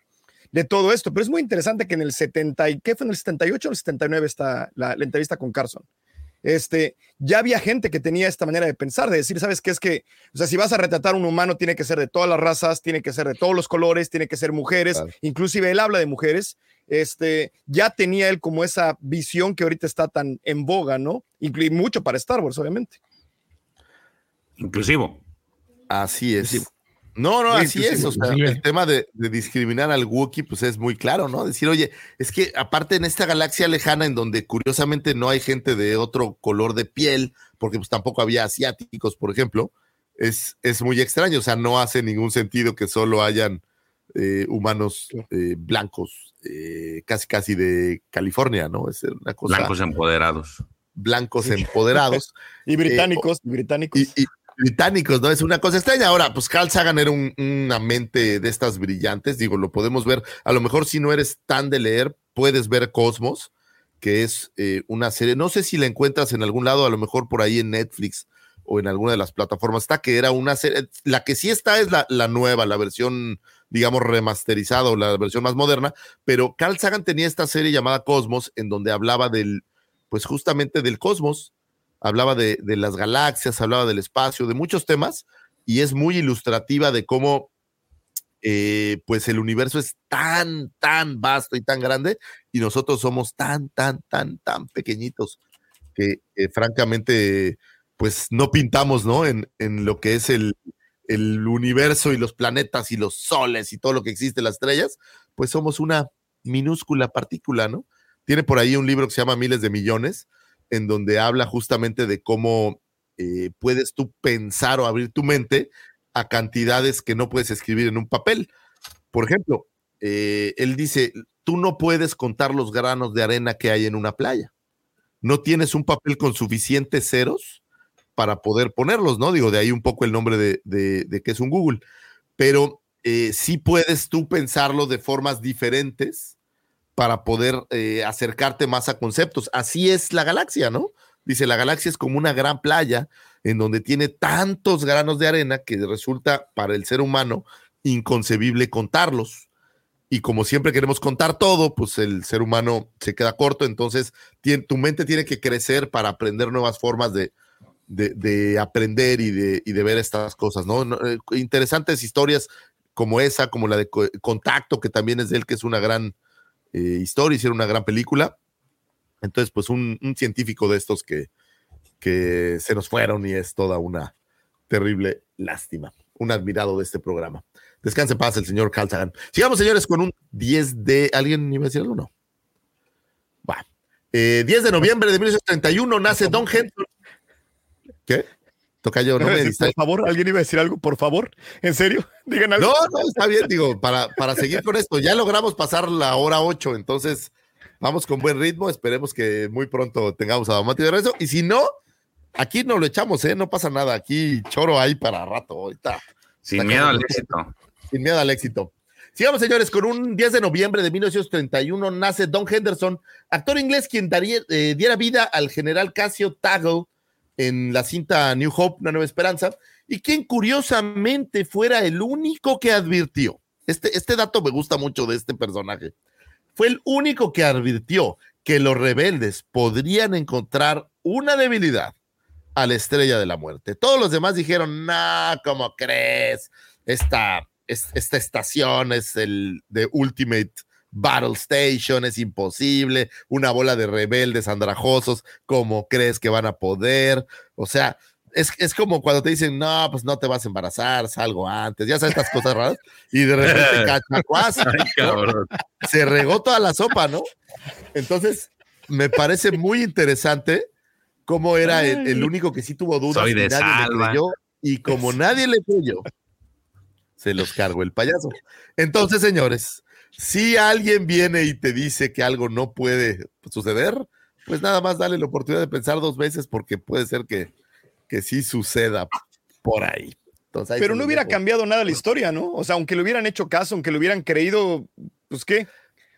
de todo esto. Pero es muy interesante que en el 70, y- ¿qué fue en el 78 o el 79 está la, la entrevista con Carson? Este, ya había gente que tenía esta manera de pensar, de decir, ¿sabes qué? Es que, o sea, si vas a retratar un humano, tiene que ser de todas las razas, tiene que ser de todos los colores, tiene que ser mujeres, Claro. inclusive él habla de mujeres. Este, ya tenía él como esa visión que ahorita está tan en boga, ¿no? Incluye mucho para Star Wars, obviamente. Inclusivo. Así es. No, no, Sí, así sí, es. O sea, el tema de, de discriminar al Wookiee, pues es muy claro, ¿no? Decir, oye, es que aparte en esta galaxia lejana, en donde curiosamente no hay gente de otro color de piel, porque pues tampoco había asiáticos, por ejemplo, es, es muy extraño. O sea, no hace ningún sentido que solo hayan eh, humanos eh, blancos, eh, casi casi de California, ¿no? Es una cosa. Blancos empoderados. blancos empoderados. Y británicos, y británicos. y, y británicos, ¿no? Es una cosa extraña. Ahora, pues Carl Sagan era un- una mente de estas brillantes, digo, lo podemos ver. A lo mejor si no eres tan de leer, puedes ver Cosmos, que es eh, una serie, no sé si la encuentras en algún lado, a lo mejor por ahí en Netflix o en alguna de las plataformas, está que era una serie, la que sí está es la, la nueva, la versión, digamos, remasterizada o la versión más moderna, pero Carl Sagan tenía esta serie llamada Cosmos, en donde hablaba del, pues justamente del cosmos, hablaba de, de las galaxias, hablaba del espacio, de muchos temas, y es muy ilustrativa de cómo eh, pues el universo es tan, tan vasto y tan grande, y nosotros somos tan, tan, tan, tan pequeñitos, que eh, francamente, pues no pintamos, ¿no? En, en lo que es el, el universo y los planetas y los soles y todo lo que existe, las estrellas, pues somos una minúscula partícula, ¿no? Tiene por ahí un libro que se llama Miles de Millones, en donde habla justamente de cómo eh, puedes tú pensar o abrir tu mente a cantidades que no puedes escribir en un papel. Por ejemplo, eh, él dice, tú no puedes contar los granos de arena que hay en una playa. No tienes un papel con suficientes ceros para poder ponerlos, ¿no? Digo, de ahí un poco el nombre de, de, que es un Google. Pero eh, sí puedes tú pensarlo de formas diferentes para poder eh, acercarte más a conceptos. Así es la galaxia, ¿no? Dice, la galaxia es como una gran playa en donde tiene tantos granos de arena que resulta para el ser humano inconcebible contarlos. Y como siempre queremos contar todo, pues el ser humano se queda corto, entonces tu mente tiene que crecer para aprender nuevas formas de, de, de aprender y de, ver estas cosas, ¿no? no eh, interesantes historias como esa, como la de co Contacto, que también es de él, que es una gran eh, historia, hicieron una gran película. Entonces, pues un, científico de estos que, que se nos fueron y es toda una terrible lástima. Un admirado de este programa. Descanse en paz el señor Carl. Sigamos, señores, con un 10 de. ¿Alguien iba a decir algo? No. Va. Eh, 10 de noviembre de 1931 nace Don Henson. ¿Qué? Toca yo, no me Por favor, alguien iba a decir algo, por favor. ¿En serio? Digan algo. No, no, está bien, digo, para, para seguir con esto. Ya logramos pasar la hora 8, entonces vamos con buen ritmo. Esperemos que muy pronto tengamos a Mati de regreso. Y si no, aquí nos lo echamos, ¿eh? No pasa nada. Aquí choro ahí para rato ahorita. Sin miedo al éxito. Sin miedo al éxito. Sigamos, señores, con un 10 de noviembre de 1931 nace Don Henderson, actor inglés quien daría, eh, diera vida al general Casio Tagle en la cinta New Hope, Una Nueva Esperanza, y quien curiosamente fuera el único que advirtió. Este, este dato me gusta mucho de este personaje. Fue el único que advirtió que los rebeldes podrían encontrar una debilidad a la estrella de la muerte. Todos los demás dijeron, no, ¿cómo crees? Esta, esta estación es el de Ultimate Battle Station, es imposible, una bola de rebeldes andrajosos, ¿cómo crees que van a poder? O sea, es, es como cuando te dicen, no, pues no te vas a embarazar, salgo antes, ya sabes estas cosas raras, y de repente cachacuás, ¿no? se regó toda la sopa, ¿no? Entonces, me parece muy interesante cómo era el, el único que sí tuvo dudas Soy y de nadie le salva. creyó, y como nadie le creyó, se los cargó el payaso. Entonces, señores, si alguien viene y te dice que algo no puede suceder, pues nada más dale la oportunidad de pensar dos veces porque puede ser que, que sí suceda por ahí. Entonces, ahí Pero no hubiera cambiado nada la historia, ¿no? O sea, aunque le hubieran hecho caso, aunque le hubieran creído, pues qué.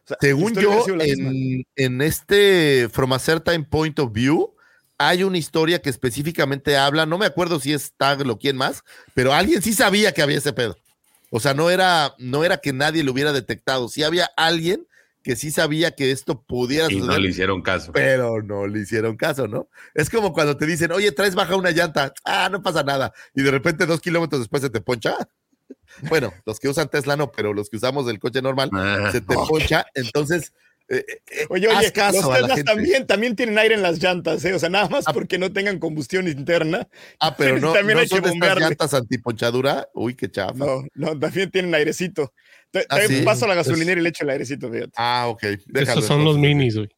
O sea, la Según yo, en, en este From a Certain Point of View, hay una historia que específicamente habla, no me acuerdo si es Tag o quién más, pero alguien sí sabía que había ese pedo. O sea, no era, no era que nadie lo hubiera detectado, sí había alguien que sí sabía que esto pudiera Y no le hicieron caso. pero no le hicieron caso, ¿no? Es como cuando te dicen, oye, traes baja una llanta, ah, no pasa nada, y de repente dos kilómetros después se te poncha. Bueno, los que usan Tesla no, pero los que usamos el coche normal, Ah, se te poncha, entonces... eh, eh, Oye, haz oye, caso los Teslas también, también tienen aire en las llantas, ¿eh? O sea, nada más Ah. porque no tengan combustión interna. Ah, pero no, También no hay que son estas bombearle. llantas antiponchadura. Uy, qué chafa. No, no, también tienen airecito. ¿Ah, sí? paso a la gasolinera y le echo el airecito, fíjate. Ah, ok. déjalo Esos son los minis, güey.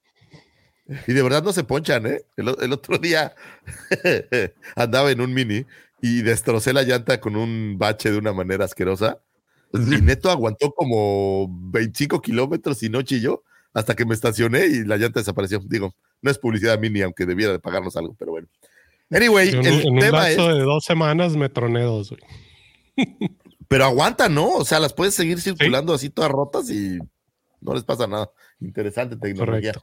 Y de verdad no se ponchan, ¿eh? El, el otro día andaba en un mini y destrocé la llanta con un bache de una manera asquerosa. Y neto aguantó como 25 kilómetros y no chilló hasta que me estacioné y la llanta desapareció. Digo, no es publicidad mini, aunque debiera de pagarnos algo, pero bueno. Anyway, En, un- el en un tema es, lapso de dos semanas me troné dos, güey. pero aguanta, ¿no? O sea, las puedes seguir circulando así todas rotas y no les pasa nada. Interesante tecnología.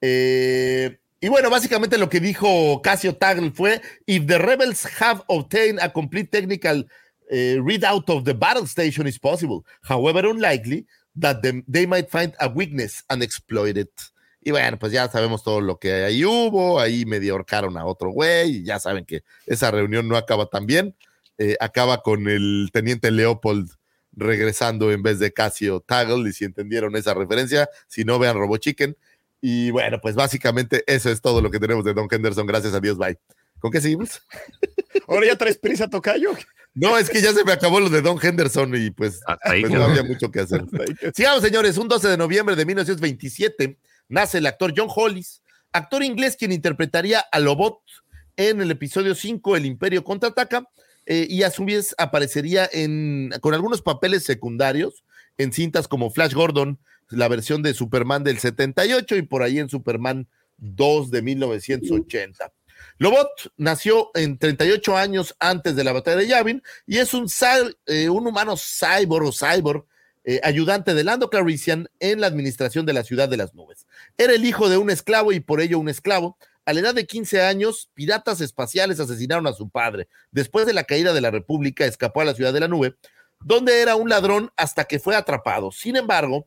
Eh, y bueno, básicamente lo que dijo Casio Tagle fue: If the rebels have obtained a complete technical eh, readout of the battle station is possible, however unlikely that them- they might find a weakness and exploit it. Y bueno, pues ya sabemos todo lo que ahí hubo, ahí medio ahorcaron a otro güey, y ya saben que esa reunión no acaba tan bien, eh, acaba con el teniente Leopold regresando en vez de Casio Tagle, y si entendieron esa referencia, si no vean Robo Chicken. Y bueno, pues básicamente eso es todo lo que tenemos de Don Henderson, gracias a Dios, bye. ¿Con qué seguimos? Ahora ya traes prisa, Tocayo. No, es que ya se me acabó lo de Don Henderson y pues, Hasta ahí pues no había mucho que hacer. Sigamos, señores. Un 12 de noviembre de 1927 nace el actor John Hollis, actor inglés quien interpretaría a Lobot en el episodio 5, El Imperio contraataca, eh, y a su vez aparecería en, con algunos papeles secundarios en cintas como Flash Gordon, la versión de Superman del 78 y por ahí en Superman 2 de 1980. Lobot nació en 38 años antes de la batalla de Yavin y es un, eh, un humano cyborg o cyborg eh, ayudante de Lando Calrissian en la administración de la ciudad de las nubes. Era el hijo de un esclavo y por ello un esclavo. A la edad de 15 años, piratas espaciales asesinaron a su padre. Después de la caída de la República, escapó a la ciudad de la nube, donde era un ladrón hasta que fue atrapado. Sin embargo,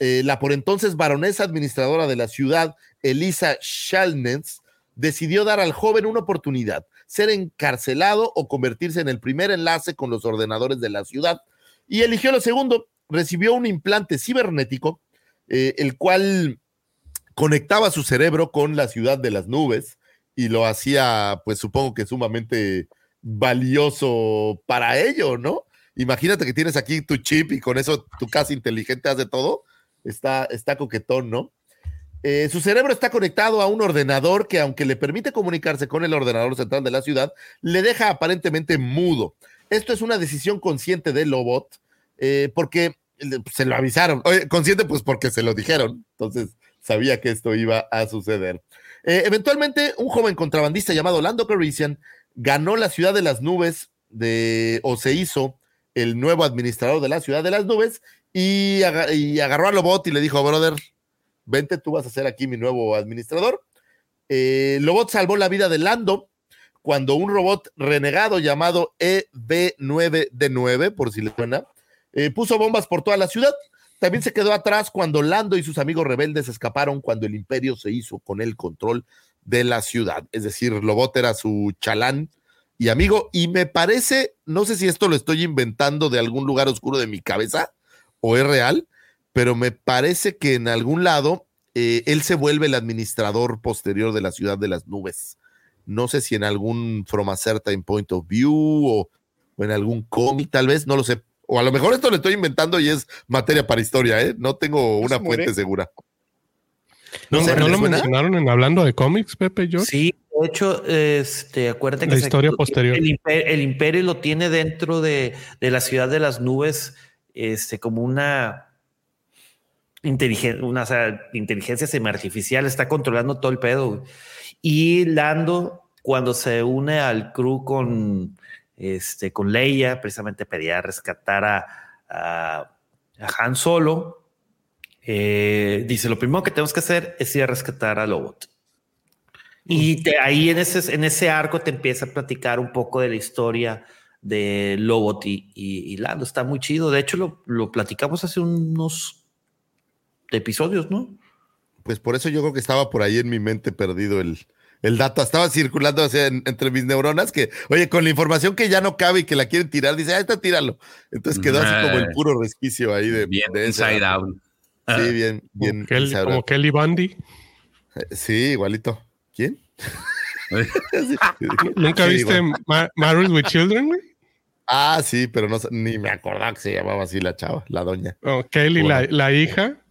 eh, la por entonces baronesa administradora de la ciudad, Elisa Shalnens, decidió dar al joven una oportunidad, ser encarcelado o convertirse en el primer enlace con los ordenadores de la ciudad. Y eligió lo segundo, recibió un implante cibernético, eh, el cual conectaba su cerebro con la ciudad de las nubes y lo hacía, pues supongo que sumamente valioso para ello, ¿no? Imagínate que tienes aquí tu chip y con eso tu casa inteligente hace todo. Está, está coquetón, ¿no? Eh, su cerebro está conectado a un ordenador que, aunque le permite comunicarse con el ordenador central de la ciudad, le deja aparentemente mudo. Esto es una decisión consciente de Lobot, eh, porque le- se lo avisaron. Oye, consciente, pues porque se lo dijeron. Entonces sabía que esto iba a suceder. Eh, eventualmente, un joven contrabandista llamado Lando Calrissian ganó la ciudad de las nubes o se hizo el nuevo administrador de la ciudad de las nubes y agarró a Lobot y le dijo, brother, vente, tú vas a ser aquí mi nuevo administrador. Eh, Lobot salvó la vida de Lando cuando un robot renegado llamado E EB9D9, por si le suena, eh, puso bombas por toda la ciudad. También se quedó atrás cuando Lando y sus amigos rebeldes escaparon cuando el imperio se hizo con el control de la ciudad. Es decir, Lobot era su chalán y amigo. Y me parece, no sé si esto lo estoy inventando de algún lugar oscuro de mi cabeza o es real, pero me parece que en algún lado eh, él se vuelve el administrador posterior de la ciudad de las nubes. No sé si en algún From a Certain Point of View o, o en algún cómic, tal vez, no lo sé. O a lo mejor esto lo estoy inventando y es materia para historia, ¿eh? No tengo una se fuente segura. ¿No, sé, ¿no ¿les lo suena? mencionaron en hablando de cómics, Pepe George? Sí, de hecho, este, acuérdate La que se- historia posterior. El, imper- el imperio lo tiene dentro de, de la ciudad de las nubes, este, como una inteligen- una o sea, inteligencia semi-artificial, está controlando todo el pedo. güey. Y Lando, cuando se une al crew con, este, con Leia, precisamente pedía rescatar a, a, a Han Solo. eh, dice: Lo primero que tenemos que hacer es ir a rescatar a Lobot. Y te- ahí en ese, en ese arco te empieza a platicar un poco de la historia de Lobot y, y- y Lando. Está muy chido. De hecho, lo, lo platicamos hace unos episodios, ¿no? Pues por eso yo creo que estaba por ahí en mi mente perdido el, el dato. Estaba circulando hacia- en- entre mis neuronas que, oye, con la información que ya no cabe y que la quieren tirar, dice, ah, está, tíralo. Entonces quedó así como el puro resquicio ahí de, Bien de inside dato. out. Sí, bien, bien. Como Kelly, como Bundy. Eh, Sí, igualito. ¿Quién? ¿Nunca Sí, viste igual. Ma- Married with Children, güey? Ah, sí, pero no, ni me acordaba que se llamaba así la chava, la doña. Oh, Kelly, la, Bueno. la hija, Ah.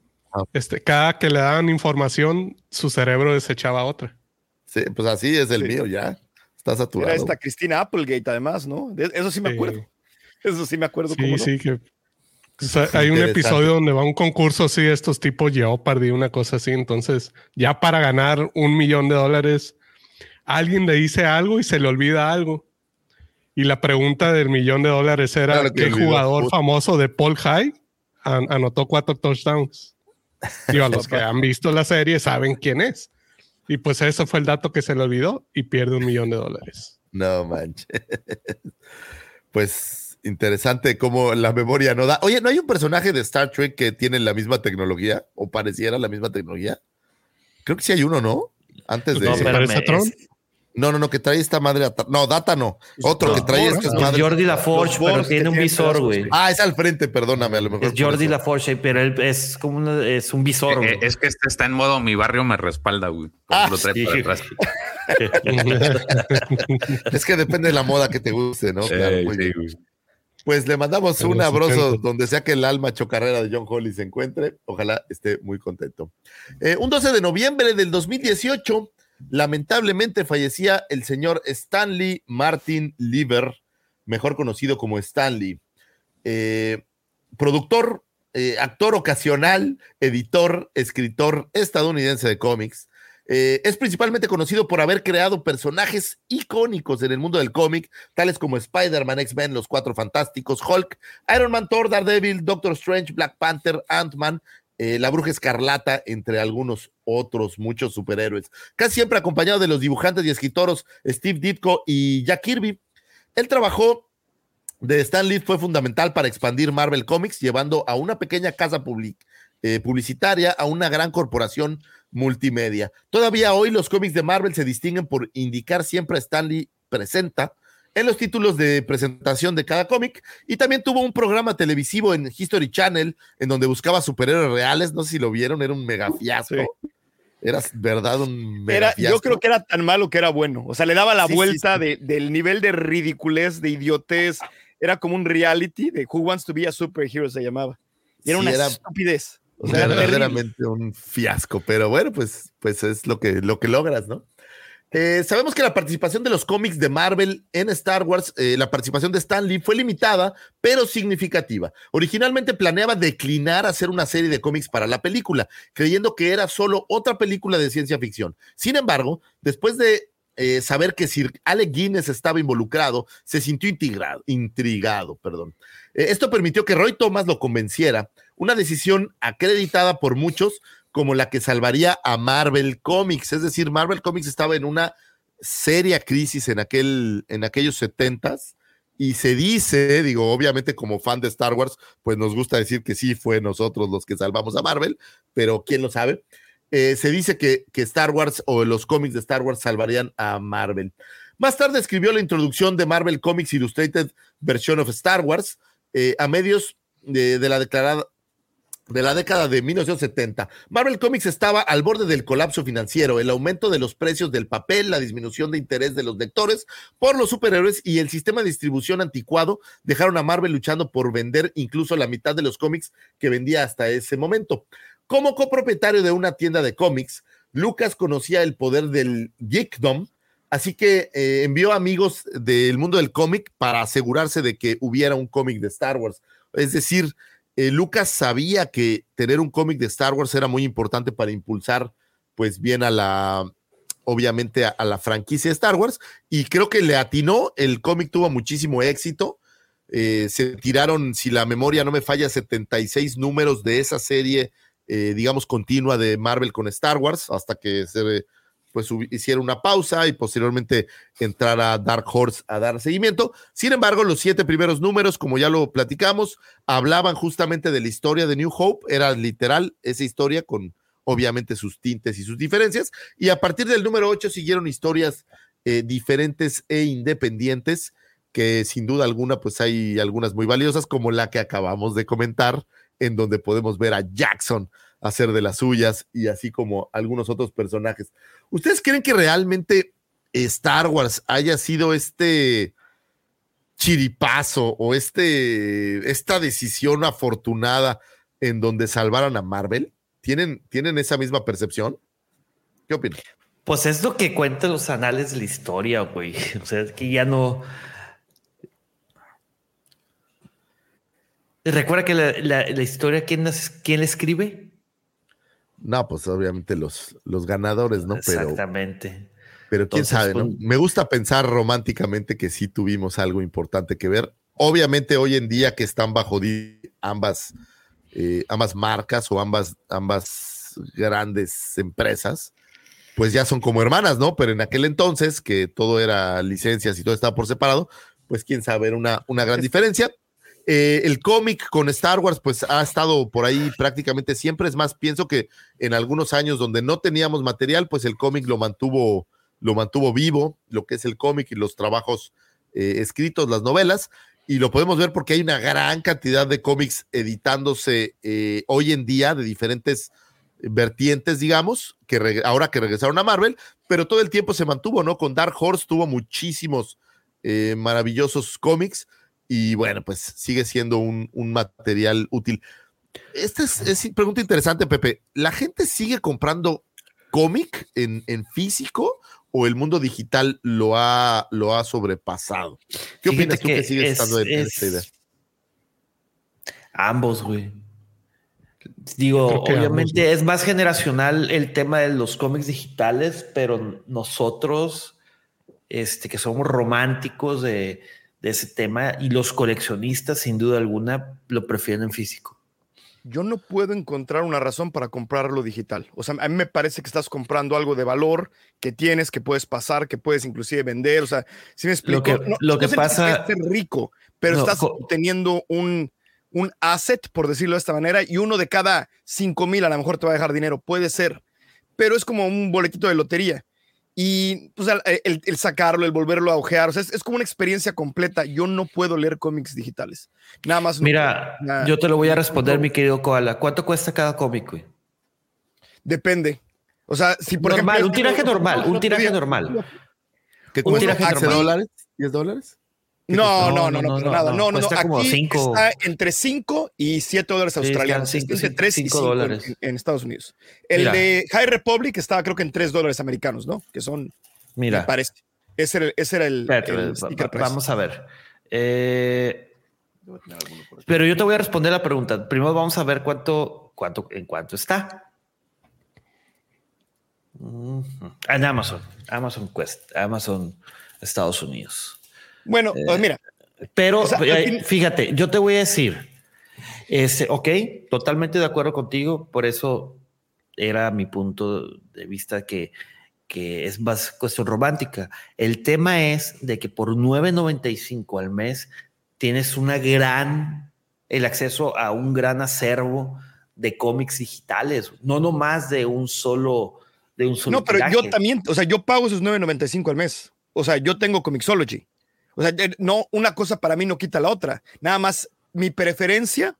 Este, cada que le daban información, su cerebro desechaba otra. Sí, pues así es el Sí. mío ya. Está Era saturado. esta Cristina Applegate, además, ¿no? De- eso sí me Sí. acuerdo. Eso sí me acuerdo. Sí, cómo no. sí, que. o sea, hay un episodio donde va a un concurso así, estos tipos Jeopardy, una cosa así. Entonces, ya para ganar un millón de dólares, alguien le dice algo y se le olvida algo. Y la pregunta del millón de dólares era: Claro que ¿qué jugador famoso de Paul High an- anotó cuatro touchdowns? Digo, a los que han visto la serie saben quién es. Y pues eso fue el dato que se le olvidó y pierde un millón de dólares. No manches. Pues interesante cómo la memoria no da. Oye, ¿no hay un personaje de Star Trek que tiene la misma tecnología o pareciera la misma tecnología? Creo que sí hay uno, ¿no? Antes de. No, ¿Se espérame, parece a Tron? es- No, no, no, que trae esta madre. No, Data no. Otro no, que trae es- estas es madres. Jordi LaForge, pero tiene un visor, güey. Ah, es al frente, perdóname, a lo mejor. Es Jordi. LaForge, pero él es como una- es un visor, güey. Eh, es que este está en modo mi barrio me respalda, güey. Ah, lo trae sí. atrás. Es que depende de la moda que te guste, ¿no? Claro, Eh, muy sí, bien. güey. Pues le mandamos un abrazo 70. donde sea que el alma chocarrera de John Holly se encuentre. Ojalá esté muy contento. Eh, un 12 de noviembre del 2018, lamentablemente fallecía el señor Stanley Martin Lieber, mejor conocido como Stanley. Eh, productor, eh, actor ocasional, editor, escritor estadounidense de cómics. Eh, es principalmente conocido por haber creado personajes icónicos en el mundo del cómic, tales como Spider-Man, X-Men, Los Cuatro Fantásticos, Hulk, Iron Man, Thor, Daredevil, Doctor Strange, Black Panther, Ant-Man, eh, La Bruja Escarlata, entre algunos otros muchos superhéroes. Casi siempre acompañado de los dibujantes y escritores Steve Ditko y Jack Kirby. Él trabajó de Stan Lee fue fundamental para expandir Marvel Comics, llevando a una pequeña casa eh, publicitaria a una gran corporación multimedia. Todavía hoy los cómics de Marvel se distinguen por indicar siempre a Stan Lee presenta en los títulos de presentación de cada cómic y también tuvo un programa televisivo en History Channel en donde buscaba superhéroes reales, no sé si lo vieron, era un mega fiasco. Era verdad un mega Era, fiasco. yo creo que era tan malo que era bueno. O sea, le daba la Sí, vuelta sí. de- del nivel de ridiculez, de idiotez. Era como un reality de Who Wants to be a Superhero se llamaba. Era una era estupidez. O sea, era verdaderamente un fiasco, pero bueno, pues, pues es lo que, lo que logras, ¿no? Eh, sabemos que la participación de los cómics de Marvel en Star Wars, eh, la participación de Stan Lee fue limitada, pero significativa. Originalmente planeaba declinar hacer una serie de cómics para la película, creyendo que era solo otra película de ciencia ficción. Sin embargo, después de eh, saber que Sir Alec Guinness estaba involucrado, se sintió intrigado, esto permitió que Roy Thomas lo convenciera, una decisión acreditada por muchos como la que salvaría a Marvel Comics. Es decir, Marvel Comics estaba en una seria crisis en, aquel, en aquellos setentas y se dice, digo, obviamente como fan de Star Wars, pues nos gusta decir que sí fue nosotros los que salvamos a Marvel, pero quién lo sabe. Eh, se dice que, que Star Wars o los cómics de Star Wars salvarían a Marvel. Más tarde escribió la introducción de Marvel Comics Illustrated Version of Star Wars eh, a medios de, de la declarada de la década de 1970. Marvel Comics estaba al borde del colapso financiero, el aumento de los precios del papel, la disminución de interés de los lectores por los superhéroes y el sistema de distribución anticuado dejaron a Marvel luchando por vender incluso la mitad de los cómics que vendía hasta ese momento. Como copropietario de una tienda de cómics, Lucas conocía el poder del geekdom, así que eh, envió amigos del mundo del cómic para asegurarse de que hubiera un cómic de Star Wars. Es decir, eh, Lucas sabía que tener un cómic de Star Wars era muy importante para impulsar, pues bien a la, obviamente a, la franquicia de Star Wars, y creo que le atinó, el cómic tuvo muchísimo éxito, eh, se tiraron, si la memoria no me falla, 76 números de esa serie, eh, digamos, continua de Marvel con Star Wars, hasta que se pues hiciera una pausa y posteriormente entrara Dark Horse a dar seguimiento. Sin embargo, los siete primeros números, como ya lo platicamos, hablaban justamente de la historia de New Hope, era literal esa historia con obviamente sus tintes y sus diferencias, y a partir del número 8 siguieron historias eh, diferentes e independientes que sin duda alguna pues hay algunas muy valiosas como la que acabamos de comentar en donde podemos ver a Jackson hacer de las suyas y así como algunos otros personajes. ¿Ustedes creen que realmente Star Wars haya sido este chiripazo o este, esta decisión afortunada en donde salvaron a Marvel? ¿Tienen, ¿Tienen esa misma percepción? ¿Qué opinan? Pues es lo que cuentan los anales de la historia, güey. O sea, es que ya no, ¿Recuerda que la, la, la historia, ¿quién, ¿quién la escribe? No, pues obviamente los, los ganadores, ¿no? Pero, Exactamente. Pero quién Entonces, sabe, ¿no? Pues, Me gusta pensar románticamente que sí tuvimos algo importante que ver. Obviamente hoy en día que están bajo ambas, eh, ambas marcas o ambas, ambas grandes empresas, pues ya son como hermanas, ¿no? Pero en aquel entonces, que todo era licencias y todo estaba por separado, pues quién sabe, era una, una gran diferencia. Eh, el cómic con Star Wars, pues ha estado por ahí prácticamente siempre. Es más, pienso que en algunos años donde no teníamos material, pues el cómic lo mantuvo, lo mantuvo vivo, lo que es el cómic y los trabajos eh, escritos, las novelas. Y lo podemos ver porque hay una gran cantidad de cómics editándose eh, hoy en día de diferentes vertientes, digamos, que ahora que regresaron a Marvel, pero todo el tiempo se mantuvo, ¿no? Con Dark Horse tuvo muchísimos maravillosos cómics y bueno, pues sigue siendo un, un material útil. Esta es, es, pregunta interesante, Pepe. ¿La gente sigue comprando cómic en, en, físico o el mundo digital lo ha, lo ha sobrepasado? ¿Qué Fíjate opinas tú que, que sigue es, estando en es, esta idea? Ambos, güey. Digo, obviamente ambos, es más generacional el tema de los cómics digitales, pero nosotros, este, que somos románticos de, de ese tema y los coleccionistas sin duda alguna lo prefieren en físico. Yo no puedo encontrar una razón para comprarlo digital. O sea, a mí me parece que estás comprando algo de valor que tienes, que puedes pasar, que puedes inclusive vender. O sea, si me explico. Lo que, no, lo que no pasa. Que rico, pero no, estás teniendo un, un asset, por decirlo de esta manera, y uno de cada cinco mil a lo mejor te va a dejar dinero. Puede ser, pero es como un boletito de lotería y pues el, el, sacarlo, el volverlo a ojear, o sea, es, es, como una experiencia completa. Yo no puedo leer cómics digitales. Nada más. No Mira, puedo, nada, yo te lo voy a responder, no, mi querido Koala. ¿Cuánto cuesta cada cómic, güey? Depende. O sea, si por normal, ejemplo. un tiraje normal, un tiraje normal. ¿Qué un tiraje normal? dólares? ¿10 dólares? No, no, no, no, no, nada. No, no, no. Como Aquí cinco. está entre 5 y 7 dólares australianos. Sí, cinco, entre 3 y 5 dólares en, en, Estados Unidos. El Mira. de High Republic estaba creo que en 3 dólares americanos, ¿no? Que son, Mira. me parece. Ese era, ese era el, Espérate, el va- vamos a ver. Eh, pero yo te voy a responder la pregunta. Primero vamos a ver cuánto, cuánto, en cuánto está. En Amazon, Amazon Quest, Amazon Estados Unidos. Bueno, Eh, pues mira, Pero O sea, eh, fíjate, yo te voy a decir, este, ok, totalmente de acuerdo contigo, por eso era mi punto de vista que, que es más cuestión romántica. El tema es de que por 9.95 al mes tienes una gran, el acceso a un gran acervo de cómics digitales, no nomás de un solo, de un solo No, pero yo también, o sea, yo pago esos 9.95 al mes. O sea, yo tengo Comixology. O sea, eh, no, una cosa para mí no quita la otra. Nada más mi preferencia,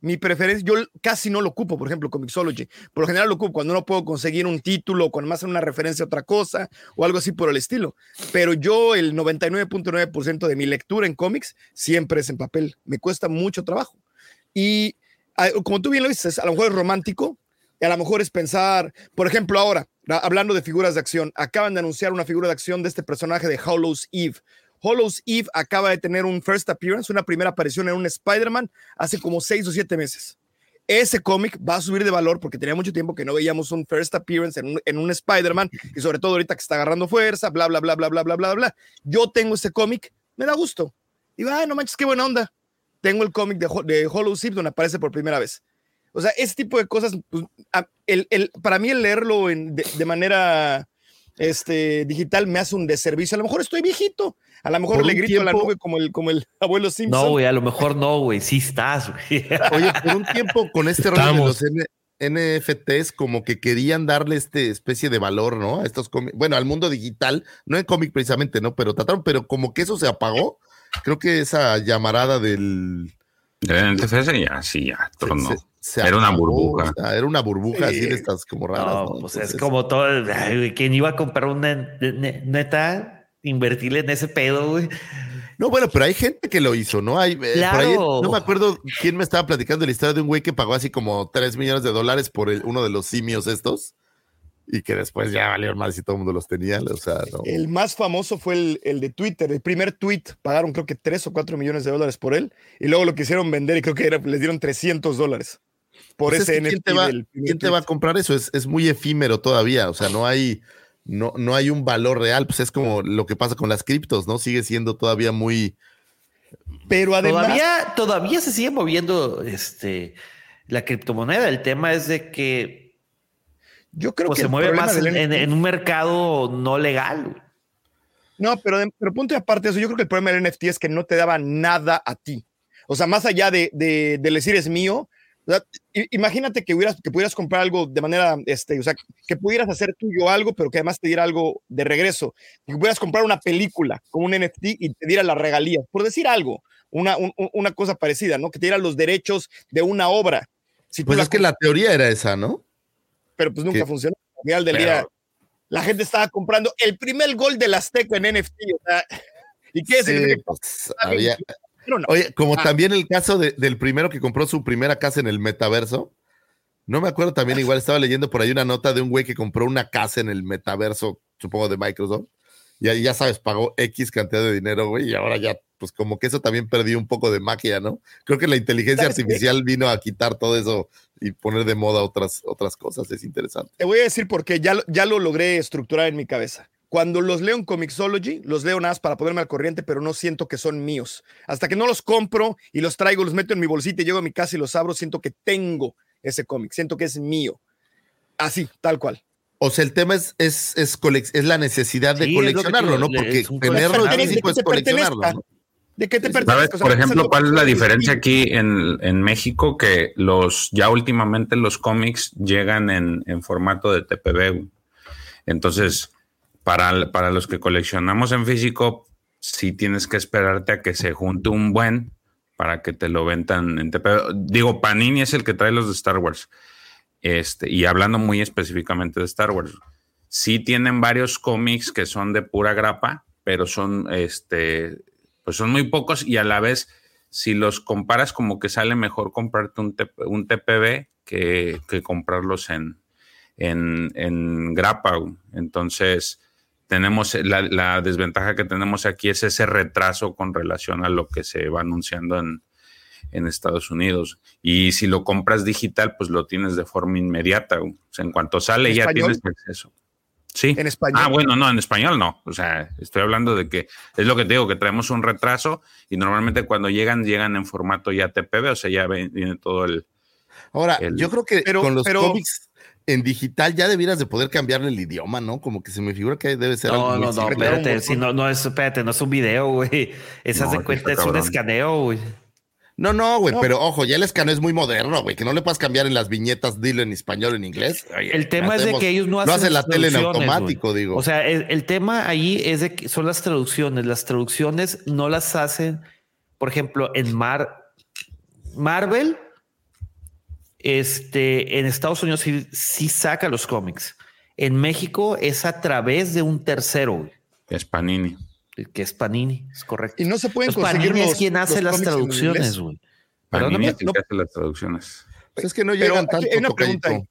mi preferencia, yo casi no lo ocupo, por ejemplo, Comixology. Por lo general lo ocupo cuando no puedo conseguir un título, cuando más una referencia a otra cosa o algo así por el estilo. Pero yo el 99.9% de mi lectura en cómics siempre es en papel. Me cuesta mucho trabajo. Y ah, como tú bien lo dices, a lo mejor es romántico, y a lo mejor es pensar, por ejemplo, ahora, hablando de figuras de acción, acaban de anunciar una figura de acción de este personaje de Hollows Eve. Hollows Eve acaba de tener un first appearance, una primera aparición en un Spider-Man hace como seis o siete meses. Ese cómic va a subir de valor porque tenía mucho tiempo que no veíamos un first appearance en un, en un Spider-Man y sobre todo ahorita que está agarrando fuerza, bla, bla, bla, bla, bla, bla, bla, bla. Yo tengo ese cómic, me da gusto. Digo, ay, no manches, qué buena onda. Tengo el cómic de, de Hollow Eve donde aparece por primera vez. O sea, ese tipo de cosas, pues, el, el- para mí el leerlo en- de, de manera este, digital me hace un deservicio. A lo mejor estoy viejito, a lo mejor le grito a la tiempo- nube como el, como el abuelo Simpson. No, güey, a lo mejor no, güey. Sí estás, güey. Oye, por un tiempo con este rollo de los N- NFTs, como que querían darle este especie de valor, ¿no? A estos cómics, bueno, al mundo digital, no en cómic precisamente, ¿no? Pero trataron, pero como que eso se apagó. Creo que esa llamarada del. Del NTFS ya, sí, ya, tronó. se- se Era una burbuja. o sea, era una burbuja así Sí. de estas como raras. No, ¿no? pues es como todo. ¿Quién iba a comprar una ne- neta? Invertirle en ese pedo, güey. No, bueno, pero hay gente que lo hizo, ¿no? Hay, eh, por ahí, Claro. no me acuerdo quién me estaba platicando la historia de un güey que pagó así como 3 millones de dólares por el- uno de los simios estos y que después ya valieron más y todo el mundo los tenía. O sea, no. El más famoso fue el, el de Twitter. El primer tweet pagaron creo que 3 o 4 millones de dólares por él y luego lo quisieron vender y creo que era- les dieron 300 dólares por Pues es ese que ¿quién NFT. te va, del primer quién te va a comprar eso? Es, es muy efímero todavía. O sea, no hay, no, no hay un valor real. Pues es como lo que pasa con las criptos, ¿no? Sigue siendo todavía muy. Pero además, Todavía, todavía se sigue moviendo este, la criptomoneda. El tema es de que yo creo pues, que se mueve más en, un mercado no legal. No, pero, de- pero punto y aparte de eso, yo creo que el problema del NFT es que no te daba nada a ti. O sea, más allá de, de, de decir es mío, o sea, i- imagínate que, hubieras, que pudieras comprar algo de manera, este, o sea, que pudieras hacer tuyo algo, pero que además te diera algo de regreso. Que pudieras comprar una película con un NFT y te diera las regalías, por decir algo, una, un- un- una cosa parecida, ¿no? Que te diera los derechos de una obra. Si Pues es que la teoría era esa, ¿no? pero pues nunca funcionó. Al final del Pero- día, la gente estaba comprando el primer gol del Azteca en NFT. O sea, ¿Y qué Sí, significa? pues, había- no. Oye, como Ah. también el caso de- del primero que compró su primera casa en el metaverso. No me acuerdo también, igual estaba leyendo por ahí una nota de un güey que compró una casa en el metaverso, supongo de Microsoft. Y ahí ya sabes, pagó X cantidad de dinero, güey, y ahora ya, pues como que eso también perdió un poco de magia, ¿no? Creo que la inteligencia artificial vino a quitar todo eso y poner de moda otras, otras cosas, es interesante. Te voy a decir por qué ya, ya lo logré estructurar en mi cabeza. Cuando los leo en Comixology, los leo nada más para ponerme al corriente, pero no siento que son míos. Hasta que no los compro y los traigo, los meto en mi bolsita y llego a mi casa y los abro, siento que tengo ese cómic, siento que es mío. Así, tal cual. O sea, el tema es, es, es, colec- es la necesidad de Sí, coleccionarlo, ¿no? Porque coleccionar. físico es Que te coleccionarlo. ¿De qué te ¿Sabes, pertenece? O sea, por ejemplo, lo- cuál es la diferencia aquí en, en México? Que los ya últimamente los cómics llegan en, en formato de TPB. Entonces, para, para los que coleccionamos en físico, sí tienes que esperarte a que se junte un buen para que te lo ventan en TPB. Digo, Panini es el que trae los de Star Wars. Este, y hablando muy específicamente de Star Wars, sí tienen varios cómics que son de pura grapa, pero son este, pues son muy pocos y a la vez, si los comparas, como que sale mejor comprarte un, TP un TPB que, que comprarlos en, en, en grapa. Entonces, tenemos la, la desventaja que tenemos aquí es ese retraso con relación a lo que se va anunciando en, en Estados Unidos. Y si lo compras digital, pues lo tienes de forma inmediata. O sea, en cuanto sale, ¿En ya español? tienes acceso. Sí. En español. Ah, bueno, no, en español no. O sea, estoy hablando de que es lo que te digo, que traemos un retraso y normalmente cuando llegan, llegan en formato ya TPB, o sea, ya viene todo el. Ahora, el- yo creo que Pero- con los pero- cómics en digital ya debieras de poder cambiarle el idioma, ¿no? Como que se me figura que debe ser algo No, muy no, no, espérate, si no, no es, espérate, no es un video, güey. Esas No, de cuenta es un escaneo, güey. No, no, güey, No. pero ojo, ya el escaneo es muy moderno, güey, que no le puedas cambiar en las viñetas, dilo en español o en inglés. Oye, El tema es de que ellos no Lo hacen hace la las tele en automático, güey. digo. O sea, el, el tema ahí es de que son las traducciones. Las traducciones no las hacen, por ejemplo, en Mar Marvel. Este en Estados Unidos sí, sí saca los cómics. En México es a través de un tercero, es Panini. que es Panini, es correcto. Y no se pueden Pues conseguir Panini los- es quien hace las traducciones, güey. Panini es no. que hace las traducciones. Pues es que no llegan tanto, hay una pregunta tocadito. ahí.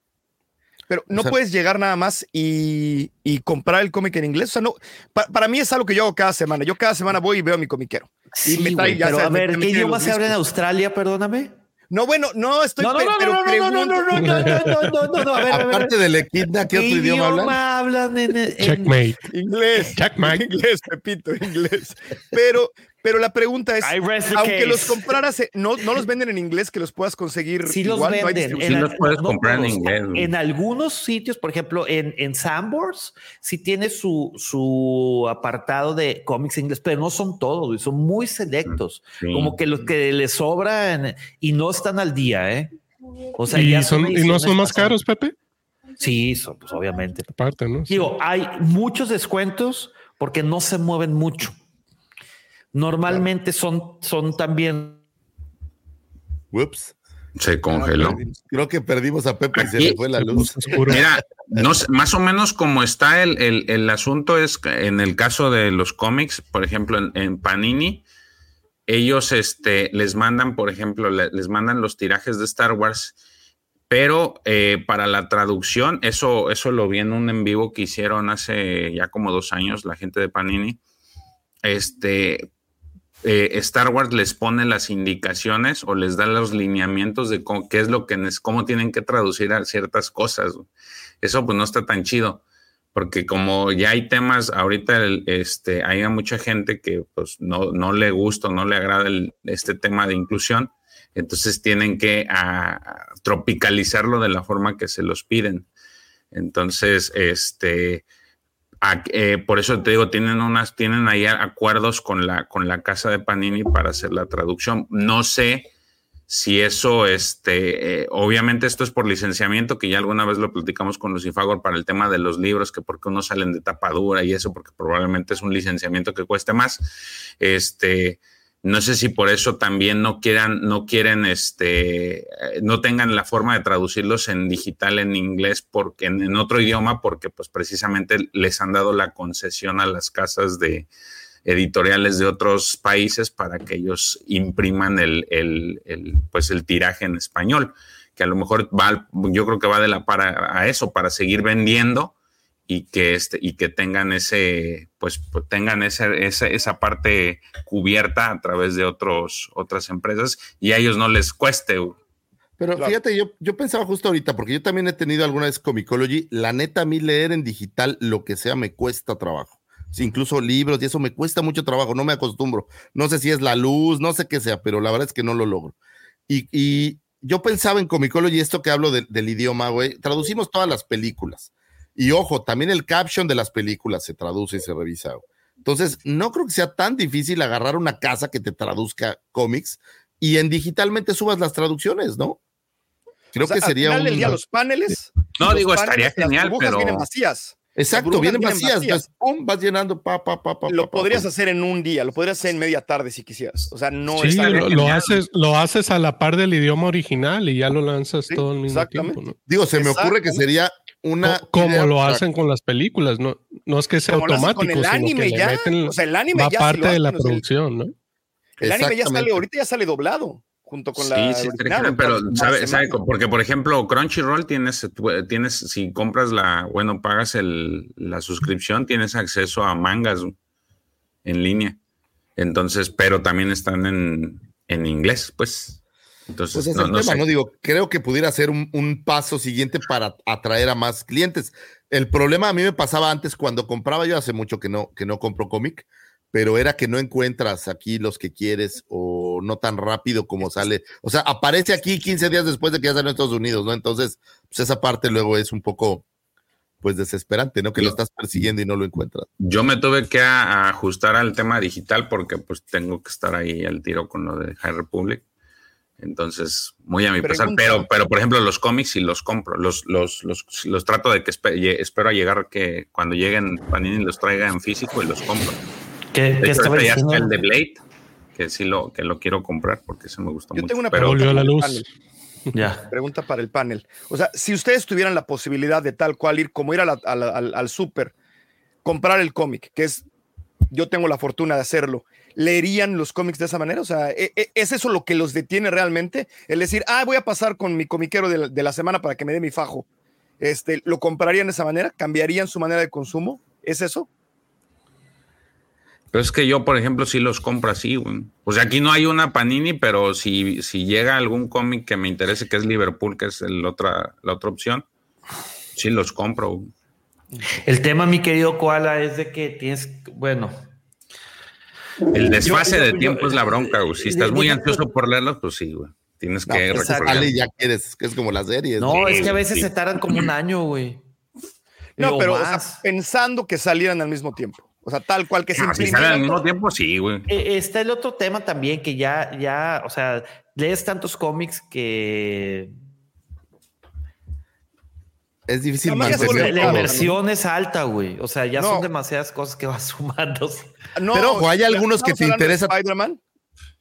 Pero no O sea- puedes llegar nada más y, y comprar el cómic en inglés. O sea, no, pa- para mí es algo que yo hago cada semana. Yo cada semana voy y veo a mi comiquero. Sí, me trae, güey, ya pero sabes, a ver, me ¿qué idioma se habla en. Australia? Perdóname. No, bueno, no estoy. No, no, no, no, pero no, no, no, no, no, no, no, no, no, no, a ver. Aparte del equidna, ¿qué otro idioma hablan? hablan en, en- Checkmate. Inglés. Checkmate. Inglés, Pepito, inglés. Pero, pero la pregunta es, aunque case. los compraras, no, no los venden en inglés, que los puedas conseguir Sí los igual, no hay venden. Sí En los al- puedes comprar en inglés. En algunos sitios, por ejemplo, en, en Sanborns, sí tiene su, su apartado de cómics en inglés, pero no son todos, son muy selectos. Sí. Como que los que les sobran y no están al día, ¿eh? O sea, ¿Y, ya son, ¿Y no son más pasadas. caros, Pepe? Sí, son, pues obviamente. Aparte, ¿no? Digo, hay muchos descuentos porque no se mueven mucho. Normalmente son, son también Ups. Se congeló. Creo que perdimos a Pepe y se le fue la luz. Mira, no más o menos como está el, el- el asunto es que en el caso de los cómics, por ejemplo, en, en Panini, ellos este, les mandan, por ejemplo, le- les mandan los tirajes de Star Wars, pero eh, para la traducción, eso, eso lo vi en un en vivo que hicieron hace ya como dos años la gente de Panini. Este, eh, Star Wars les pone las indicaciones o les da los lineamientos de cómo, qué es lo que, cómo tienen que traducir a ciertas cosas. Eso pues no está tan chido, porque como ya hay temas, ahorita este, hay mucha gente que pues no, no le gusta, no le agrada este tema de inclusión, entonces tienen que tropicalizarlo de la forma que se los piden. Entonces, este, eh, por eso te digo, tienen unas, tienen ahí acuerdos con la, con la casa de Panini para hacer la traducción. No sé si eso, este, eh, obviamente esto es por licenciamiento, que ya alguna vez lo platicamos con Lucifagor para el tema de los libros, que porque unos salen de tapadura y eso, porque probablemente es un licenciamiento que cueste más. Este, no sé si por eso también no quieran, no quieren, este, eh, no tengan la forma de traducirlos en digital, en inglés, porque en, otro idioma, porque pues precisamente les han dado la concesión a las casas de editoriales de otros países para que ellos impriman el, el- el, pues el tiraje en español, que a lo mejor va, yo creo que va de la para a eso, para seguir vendiendo y que este y que tengan ese pues, pues, tengan ese, esa, esa parte cubierta a través de otros otras empresas y a ellos no les cueste. Pero Claro. fíjate, yo, yo pensaba justo ahorita, porque yo también he tenido alguna vez Comicology, la neta a mí leer en digital lo que sea me cuesta trabajo. Sí, incluso libros y eso me cuesta mucho trabajo, no me acostumbro. No sé si es la luz, no sé qué sea, pero la verdad es que no lo logro. Y, y yo pensaba en Comicology, esto que hablo de- del idioma, güey, traducimos todas las películas. Y ojo, también el caption de las películas se traduce y se revisa. Entonces, no creo que sea tan difícil agarrar una casa que te traduzca cómics y en digitalmente subas las traducciones, ¿no? Creo O sea, que sería al final del un... día, los paneles. No, los digo, paneles, estaría las genial, burbujas pero- vienen vacías. Exacto, vienen vienen vacías, pum, vas llenando, pa, pa, pa, pa. Lo pa, podrías pa. hacer en un día, lo podrías hacer en media tarde si quisieras. O sea, no sí, es tan- lo, lo haces, lo haces a la par del idioma original y ya lo lanzas Sí, todo al mismo exactamente. tiempo. ¿no? Digo, se me ocurre que sería una... Co- Como idea lo hacen con las películas, no, no es que sea como automático, con el sino anime que ya. le meten o sea, el anime va ya parte de la producción, ¿no? El anime ya sale, Exactamente. ahorita ya sale doblado junto con sí, la sí, original, pero sabe, sabe, porque por ejemplo Crunchyroll tienes, tienes, si compras la, bueno, pagas el, la suscripción, tienes acceso a mangas en línea. Entonces, pero también están en, en inglés, pues. Entonces, Pues es no, el no tema, sé. ¿no? Digo, creo que pudiera ser un, un paso siguiente para atraer a más clientes. El problema a mí me pasaba antes cuando compraba, yo hace mucho que no, que no compro cómic, pero era que no encuentras aquí los que quieres o no tan rápido como sale. O sea, aparece aquí 15 días después de que ya salió en Estados Unidos, ¿no? Entonces, pues esa parte luego es un poco, pues desesperante, ¿no? Que lo estás persiguiendo y no lo encuentras. Yo me tuve que ajustar al tema digital porque pues tengo que estar ahí al tiro con lo de High Republic. Entonces, muy a mi pesar, pero, pero por ejemplo, los cómics sí los compro, los, los, los, los trato de que espe- espero a llegar que cuando lleguen Panini los traiga en físico y los compro. ¿Qué, De hecho, ya está el de Blade, que sí lo, que lo quiero comprar porque se me gusta Yo mucho. tengo una pero pregunta Volvió la para el luz. panel. Ya. Pregunta para el panel. O sea, si ustedes tuvieran la posibilidad de tal cual ir, como ir a la- a la- al, al súper, comprar el cómic, que es, yo tengo la fortuna de hacerlo, ¿leerían los cómics de esa manera? O sea, ¿e- e- ¿es eso lo que los detiene realmente? El decir, ah, voy a pasar con mi comiquero de la, de la semana para que me dé mi fajo. este, ¿lo comprarían de esa manera? ¿Cambiarían su manera de consumo? ¿Es eso? Pero es que yo, por ejemplo, sí los compro así, güey. O sea, aquí no hay una Panini, pero si, si llega algún cómic que me interese, que es Liverpool, que es el otra, la otra opción, sí los compro. güey. El tema, mi querido Koala, es de que tienes, bueno, El desfase Yo- yo- de tiempo yo- es la bronca, güey. Si estás de- muy ansioso por leerlos, pues sí, güey. Tienes No, que pues, y ya quieres, que es como las series. no, es que a veces sí. se tardan como un año, güey. No, O pero o sea, más. pensando que salieran al mismo tiempo. O sea, tal cual que se Ah, si sale al mismo tiempo, sí, güey. Eh, Está el otro tema también que ya, ya, o sea, lees tantos cómics que Es difícil la, mantener la inversión es alta, güey. O sea, ya No. son demasiadas cosas que vas sumando. No, Pero, ojo, hay algunos que te hablando de interesa- Spider-Man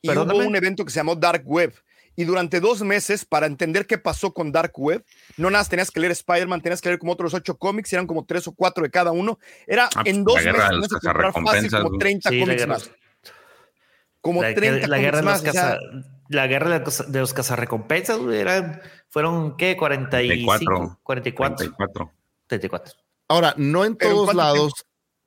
y Perdóname. hubo un evento que se llamó Dark Web. Y durante dos meses, para entender qué pasó con Dark Web, no nada, más tenías que leer Spider-Man, tenías que leer como otros ocho cómics, eran como tres o cuatro de cada uno. Era Ah, en pues, dos la meses que comprar fácil como güey. 30 Sí, la cómics más. Como La, 30 la guerra de cómics más. o sea, la guerra de los, cazarrecompensas, güey, eran, fueron, ¿qué? 45, 44. 44, 34. 34. Ahora, no en Pero ¿en todos lados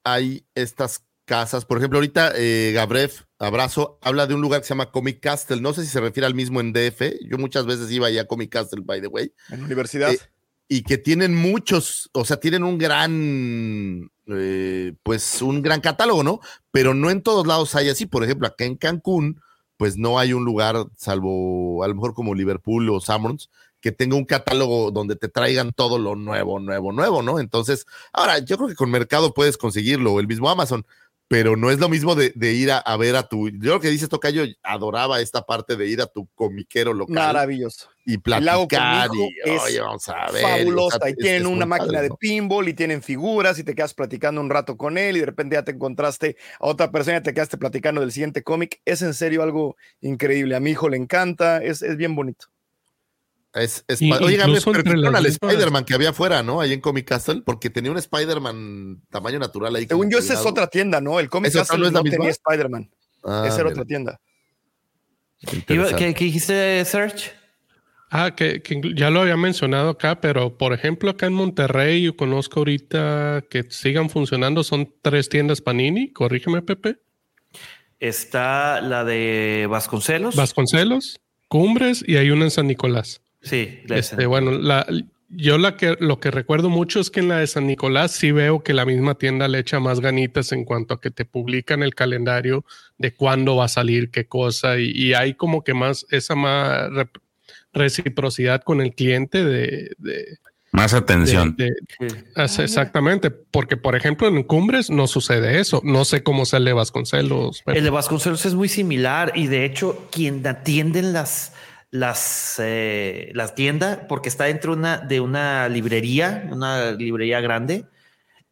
hay estas casas. Por ejemplo, ahorita eh, Gabrev, abrazo, habla de un lugar que se llama Comic Castle. No sé si se refiere al mismo en DF. Yo muchas veces iba allá a Comic Castle, by the way. en la universidad. Eh, y que tienen muchos, o sea, tienen un gran, eh, pues un gran catálogo, ¿no? Pero no en todos lados hay así. Por ejemplo, acá en Cancún, pues no hay un lugar, salvo a lo mejor como Liverpool o Summers, que tenga un catálogo donde te traigan todo lo nuevo, nuevo, nuevo, ¿no? Entonces, ahora, yo creo que con Mercado puedes conseguirlo, el mismo Amazon, pero no es lo mismo de, de ir a, a ver a tu, yo lo que dices, Tocayo, adoraba esta parte de ir a tu comiquero local Maravilloso. y platicar y, es oye, vamos a ver. fabulosa. o sea, y tienen es una máquina padre, de ¿no? pinball y tienen figuras y te quedas platicando un rato con él y de repente ya te encontraste a otra persona y te quedaste platicando del siguiente cómic. Es en serio algo increíble. A mi hijo le encanta, es, es bien bonito. Es, es Y- Oye, al Spider-Man que había afuera, ¿no? Ahí en Comic Castle, porque tenía un Spider-Man tamaño natural ahí. Según yo, esa es otra tienda, ¿no? El Comic ¿Esa Castle no es la no misma? tenía Spider-Man. Ah, esa era mira, otra tienda. ¿Qué, qué dijiste, Serge? Ah, que, que ya lo había mencionado acá, pero por ejemplo acá en Monterrey yo conozco ahorita que sigan funcionando, son tres tiendas Panini, corrígeme Pepe, Está la de Vasconcelos. Vasconcelos, Cumbres y hay una en San Nicolás. Sí, la Este, esa. bueno, la, yo la que, lo que recuerdo mucho es que en la de San Nicolás sí veo que la misma tienda le echa más ganitas en cuanto a que te publican el calendario de cuándo va a salir qué cosa y, y hay como que más esa más reciprocidad con el cliente de, de- Más atención. de- Sí. As- Exactamente, porque por ejemplo en Cumbres no sucede eso. No sé cómo se le Vasconcelos. pero- El de Vasconcelos es muy similar y de hecho quien atienden las las eh, las tiendas porque está dentro de una, de una librería, una librería grande.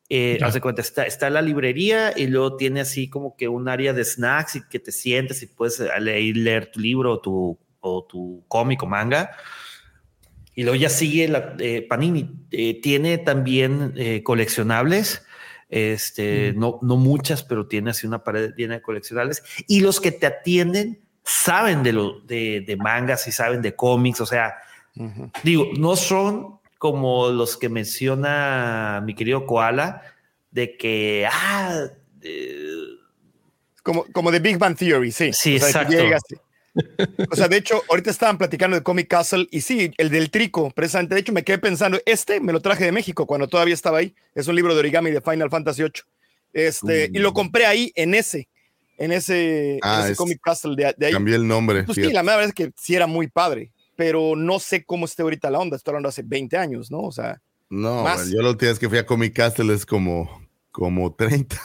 Eh, haz de cuenta, está, está la librería y luego tiene así como que un área de snacks y que te sientes y puedes eh, leer, leer tu libro o tu, o tu cómic o manga. Y luego ya sigue la eh, Panini. eh, tiene también eh, coleccionables. Este, no, no muchas, pero tiene así una pared llena de coleccionables. Y los que te atienden saben de, lo, de, de mangas y saben de cómics. O sea, digo, no son como los que menciona mi querido Koala, de que, ah, eh, Como, como de Big Bang Theory, sí. Sí, O sea, exacto. llegas O sea, de hecho, ahorita estaban platicando de Comic Castle y sí, el del trico, precisamente. De hecho, me quedé pensando, este me lo traje de México cuando todavía estaba ahí. Es un libro de origami de Final Fantasy VIII. Este, y lo compré ahí en ese, en ese, en Ah, ese es- Comic Castle de, de ahí. Cambié el nombre. Pues sí, fíjate. la verdad es que sí era muy padre, pero no sé cómo esté ahorita la onda. Estoy hablando hace 20 años, ¿no? O sea, No, más. yo la última vez que fui a Comic Castle es como, como 30.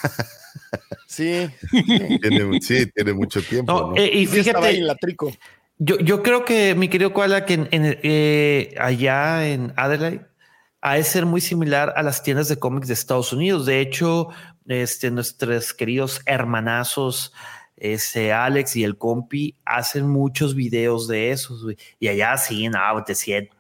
sí. tiene, sí, tiene mucho tiempo. no, ¿no? eh, y Yo estaba ahí fíjate, en la trico. Yo, yo creo que mi querido Koala, que en, en, eh, allá en Adelaide ha de ser muy similar a las tiendas de cómics de Estados Unidos. De hecho, este, nuestros queridos hermanazos, ese Alex y el compi, hacen muchos videos de esos. Y allá sí, no, te sientes.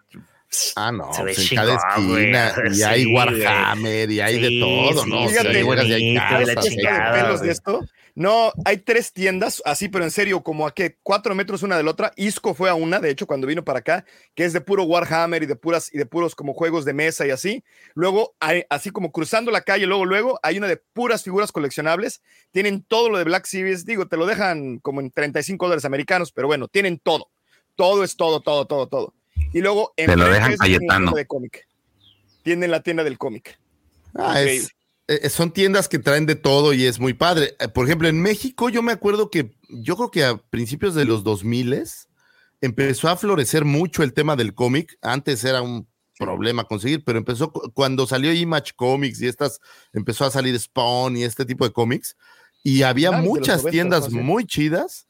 Ah, no, Se ve pues en cada esquina, y Sí, hay. Warhammer, y hay de todo, sí, ¿no? O sí, sea, Fíjate, llegas y hay bonito, y la casas, ¿Has hay- visto chingada, pelos de güey. esto? No, hay tres tiendas, así, pero en serio, como a que cuatro metros una de la otra. Isco fue a una, de hecho, cuando vino para acá, que es de puro Warhammer y de puras y de puros como juegos de mesa y así. Luego, hay, así como cruzando la calle, luego, luego, hay una de puras figuras coleccionables. Tienen todo lo de Black Series, digo, te lo dejan como en 35 dólares americanos, pero bueno, tienen todo. Todo es todo, todo, todo, todo. Y luego, Te lo dejan Cayetano. de cómic. Tienen la tienda del cómic. Ah, es- eh, son tiendas que traen de todo y es muy padre. Eh, Por ejemplo, en México yo me acuerdo que yo creo que a principios de los 2000 empezó a florecer mucho el tema del cómic. Antes era un problema conseguir, pero empezó cu- cuando salió Image Comics y estas empezó a salir Spawn y este tipo de cómics y había muchas 90, tiendas muy chidas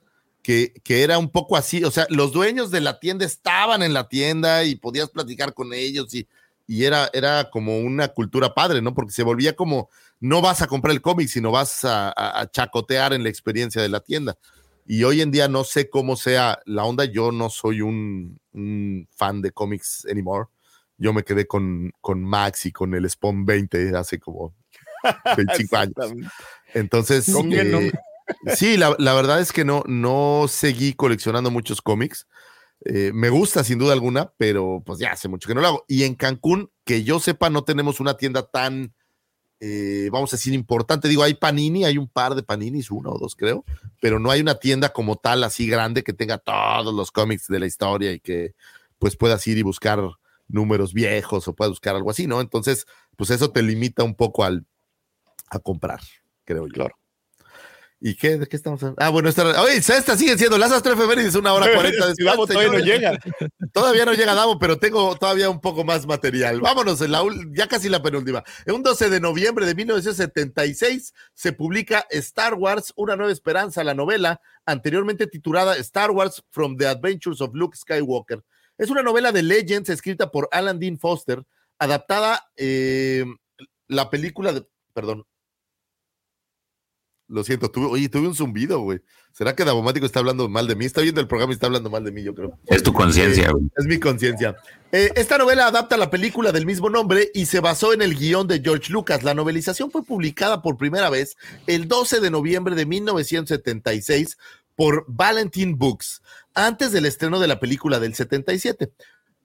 que, que era un poco así, o sea, los dueños de la tienda estaban en la tienda y podías platicar con ellos y, y era, era como una cultura padre, ¿no? Porque se volvía como, no vas a comprar el cómic, sino vas a, a- a chacotear en la experiencia de la tienda. Y hoy en día no sé cómo sea la onda, yo no soy un, un fan de cómics anymore. Yo me quedé con, con Max y con el Spawn 20 hace como 25 años. Entonces, eh, sí, la, verdad es que no, no seguí coleccionando muchos cómics. Eh, me gusta sin duda alguna, pero pues ya hace mucho que no lo hago. Y en Cancún, que yo sepa, no tenemos una tienda tan, eh, vamos a decir, importante. Digo, hay Panini, hay un par de Paninis, uno o dos creo, pero no hay una tienda como tal así grande que tenga todos los cómics de la historia y que pues puedas ir y buscar números viejos o puedas buscar algo así, ¿no? Entonces, pues eso te limita un poco al, a comprar, creo yo. Claro. ¿Y qué? ¿De qué estamos hablando? Ah, bueno, esta, oye, esta sigue siendo las tres efemérides, una hora cuarenta Si Davo todavía no llega. Todavía no llega Davo, pero tengo todavía un poco más material. Vámonos, en la, ul- ya casi la penúltima. En un 12 de noviembre de 1976 se publica Star Wars, Una Nueva Esperanza, la novela, anteriormente titulada Star Wars From the Adventures of Luke Skywalker. Es una novela de Legends escrita por Alan Dean Foster, adaptada eh, la película de, perdón. Lo siento, tuve, oye, tuve un zumbido, güey. ¿Será que Davomático está hablando mal de mí? Está viendo el programa y está hablando mal de mí, yo creo. Es tu conciencia, güey. Es mi conciencia. Eh, esta novela adapta la película del mismo nombre y se basó en el guion de George Lucas. La novelización fue publicada por primera vez el 12 de noviembre de 1976 por Valentine Books, antes del estreno de la película del 77.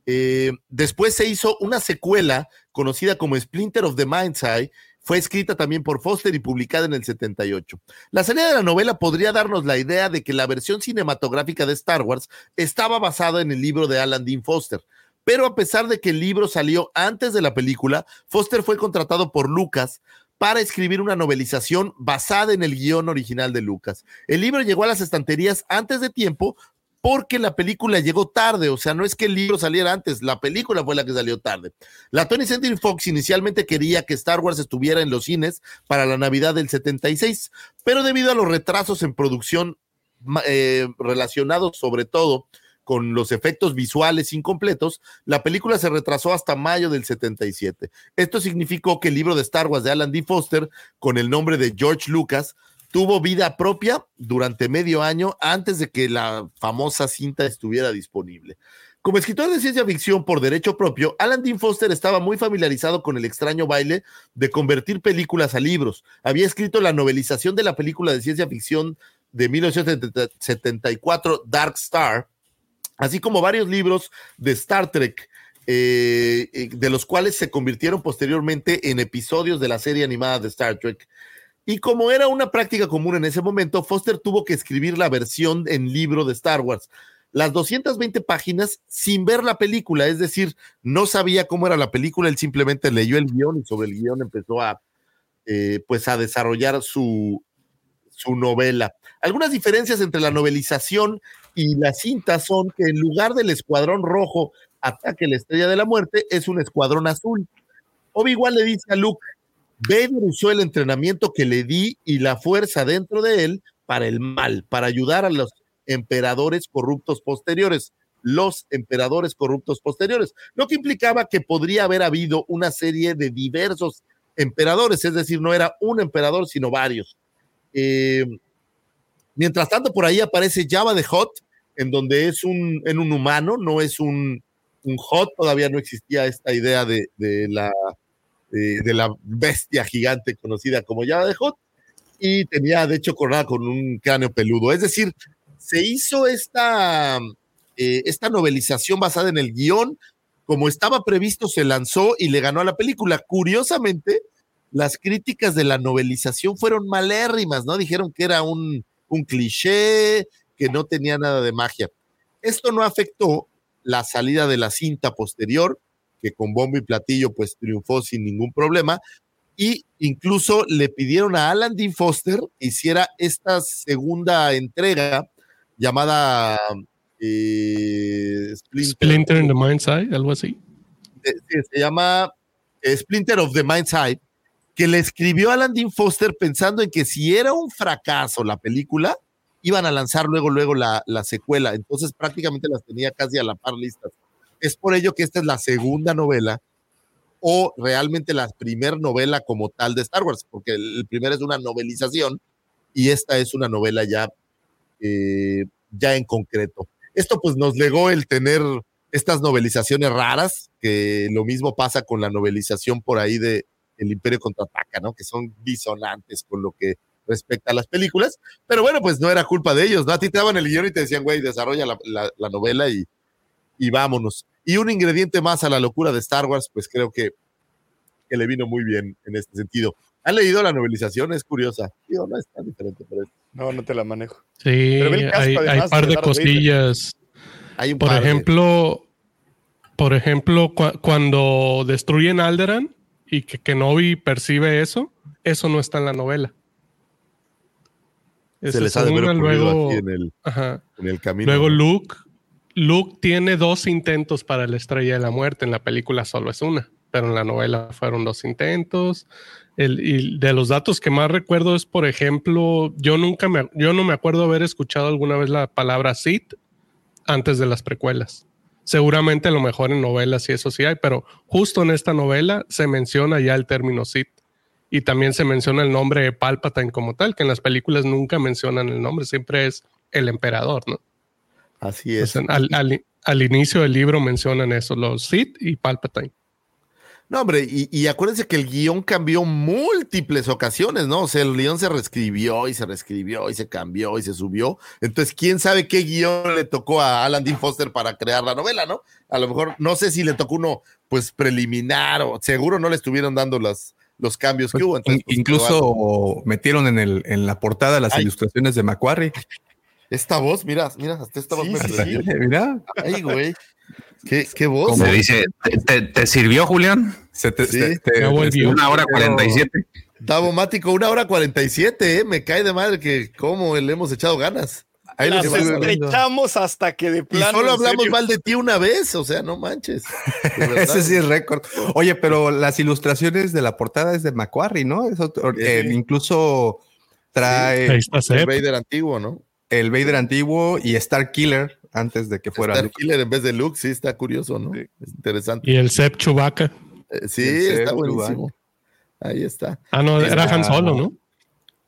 Eh, después se hizo una secuela conocida como Splinter of the Mind's Eye. Fue escrita también por Foster y publicada en el 78. La salida de la novela podría darnos la idea de que la versión cinematográfica de Star Wars estaba basada en el libro de Alan Dean Foster. Pero a pesar de que el libro salió antes de la película, Foster fue contratado por Lucas para escribir una novelización basada en el guion original de Lucas. El libro llegó a las estanterías antes de tiempo porque la película llegó tarde, o sea, no es que el libro saliera antes, la película fue la que salió tarde. La 20th Century Fox inicialmente quería que Star Wars estuviera en los cines para la Navidad del 76, pero debido a los retrasos en producción eh, relacionados sobre todo con los efectos visuales incompletos, la película se retrasó hasta mayo del 77. Esto significó que el libro de Star Wars de Alan D. Foster, con el nombre de George Lucas, tuvo vida propia durante medio año antes de que la famosa cinta estuviera disponible. Como escritor de ciencia ficción por derecho propio, Alan Dean Foster estaba muy familiarizado con el extraño baile de convertir películas a libros. Había escrito la novelización de la película de ciencia ficción de 1974, Dark Star, así como varios libros de Star Trek, eh, eh, de los cuales se convirtieron posteriormente en episodios de la serie animada de Star Trek. Y como era una práctica común en ese momento, Foster tuvo que escribir la versión en libro de Star Wars. Las 220 páginas sin ver la película, es decir, no sabía cómo era la película, él simplemente leyó el guion y sobre el guion empezó a, eh, pues a desarrollar su, su novela. Algunas diferencias entre la novelización y la cinta son que en lugar del escuadrón rojo ataque la estrella de la muerte, es un escuadrón azul. Obi-Wan le dice a Luke, Vader usó el entrenamiento que le di y la fuerza dentro de él para el mal, para ayudar a los emperadores corruptos posteriores, los emperadores corruptos posteriores, lo que implicaba que podría haber habido una serie de diversos emperadores, es decir, no era un emperador, sino varios. Eh, mientras tanto, por ahí aparece Java de Hot, en donde es un, en un humano, no es un un hot, todavía no existía esta idea de, de la, de, de la bestia gigante conocida como Java de Hot, y tenía de hecho coronada con un cráneo peludo. Es decir, se hizo esta, eh, esta novelización basada en el guion, como estaba previsto, se lanzó y le ganó a la película. Curiosamente, las críticas de la novelización fueron malérrimas, ¿no? Dijeron que era un, un cliché, que no tenía nada de magia. Esto no afectó la salida de la cinta posterior, que con bombo y platillo pues triunfó sin ningún problema, y incluso le pidieron a Alan Dean Foster que hiciera esta segunda entrega llamada eh, Splinter in the Mind's Eye, algo así. eh, se llama eh, Splinter of the Mind's Eye, que le escribió Alan Dean Foster pensando en que si era un fracaso la película, iban a lanzar luego, luego la, la secuela. Entonces prácticamente las tenía casi a la par listas. Es por ello que esta es la segunda novela o realmente la primer novela como tal de Star Wars, porque el, primero es una novelización y esta es una novela ya, eh, ya en concreto. Esto pues nos legó el tener estas novelizaciones raras, que lo mismo pasa con la novelización por ahí de El Imperio Contraataca, ¿no? Que son disonantes con lo que respecta a las películas, pero bueno, pues no era culpa de ellos, ¿no? A ti te daban el guion y te decían, güey, desarrolla la, la- la novela y, y vámonos. Y un ingrediente más a la locura de Star Wars, pues creo que, que le vino muy bien en este sentido. ¿Han leído la novelización? Es curiosa. No es tan diferente, pero es- No, no te la manejo. Sí, Pero el casco, hay, hay además, par de de cosillas. hay un Por par de- ejemplo, por ejemplo, cua- cuando destruyen Alderan y que Kenobi percibe eso, eso no está en la novela. se les es ha de ocurrido luego, aquí en el, ajá. en el camino. luego. Luke, Luke tiene dos intentos para la Estrella de la Muerte. En la película solo es una, pero en la novela fueron dos intentos. El, y de los datos que más recuerdo es, por ejemplo, yo nunca me, yo no me acuerdo haber escuchado alguna vez la palabra Sith antes de las precuelas. Seguramente a lo mejor en novelas y eso sí hay, pero justo en esta novela se menciona ya el término Sith. Y también se menciona el nombre de Palpatine como tal, que en las películas nunca mencionan el nombre, siempre es el emperador, ¿no? Así es. Al, al- al inicio del libro mencionan eso, los Sith y Palpatine. No, hombre, y, y acuérdense que el guion cambió múltiples ocasiones, ¿no? O sea, el guion se reescribió y se reescribió y se cambió y se subió. Entonces, quién sabe qué guion le tocó a Alan Dean Foster para crear la novela, ¿no? A lo mejor, no sé si le tocó uno, pues, preliminar o seguro no le estuvieron dando las, los cambios que hubo. Entonces, pues, quedó algo- Incluso metieron en, el, en la portada las Ay. ilustraciones de Macquarie. Esta voz, mira, mira, hasta esta voz Sí, me sí. Mira, Ay, güey. ¿Qué, qué voz? Me dice, ¿te, te- te sirvió, Julián? se te, Sí. te- te- Ya volvió. Una hora cuarenta y siete. Davomático, una hora cuarenta y siete, ¿eh? Me cae de madre que cómo le hemos echado ganas. Ahí Las estrechamos hasta que de Y plano. solo en hablamos serio. mal de ti una vez, o sea, no manches. Ese sí es récord. Oye, pero las ilustraciones de la portada es de Macquarie, ¿no? Eso, eh, incluso trae está El. Vader antiguo, ¿no? El Vader antiguo y Star Killer antes de que fuera Star Luke. Killer en vez de Luke, sí, está curioso, ¿no? Es interesante. Y el Seth Chewbacca. Eh, sí, está buenísimo. Ahí está. Ah, no, era Está- Han Solo, ¿no?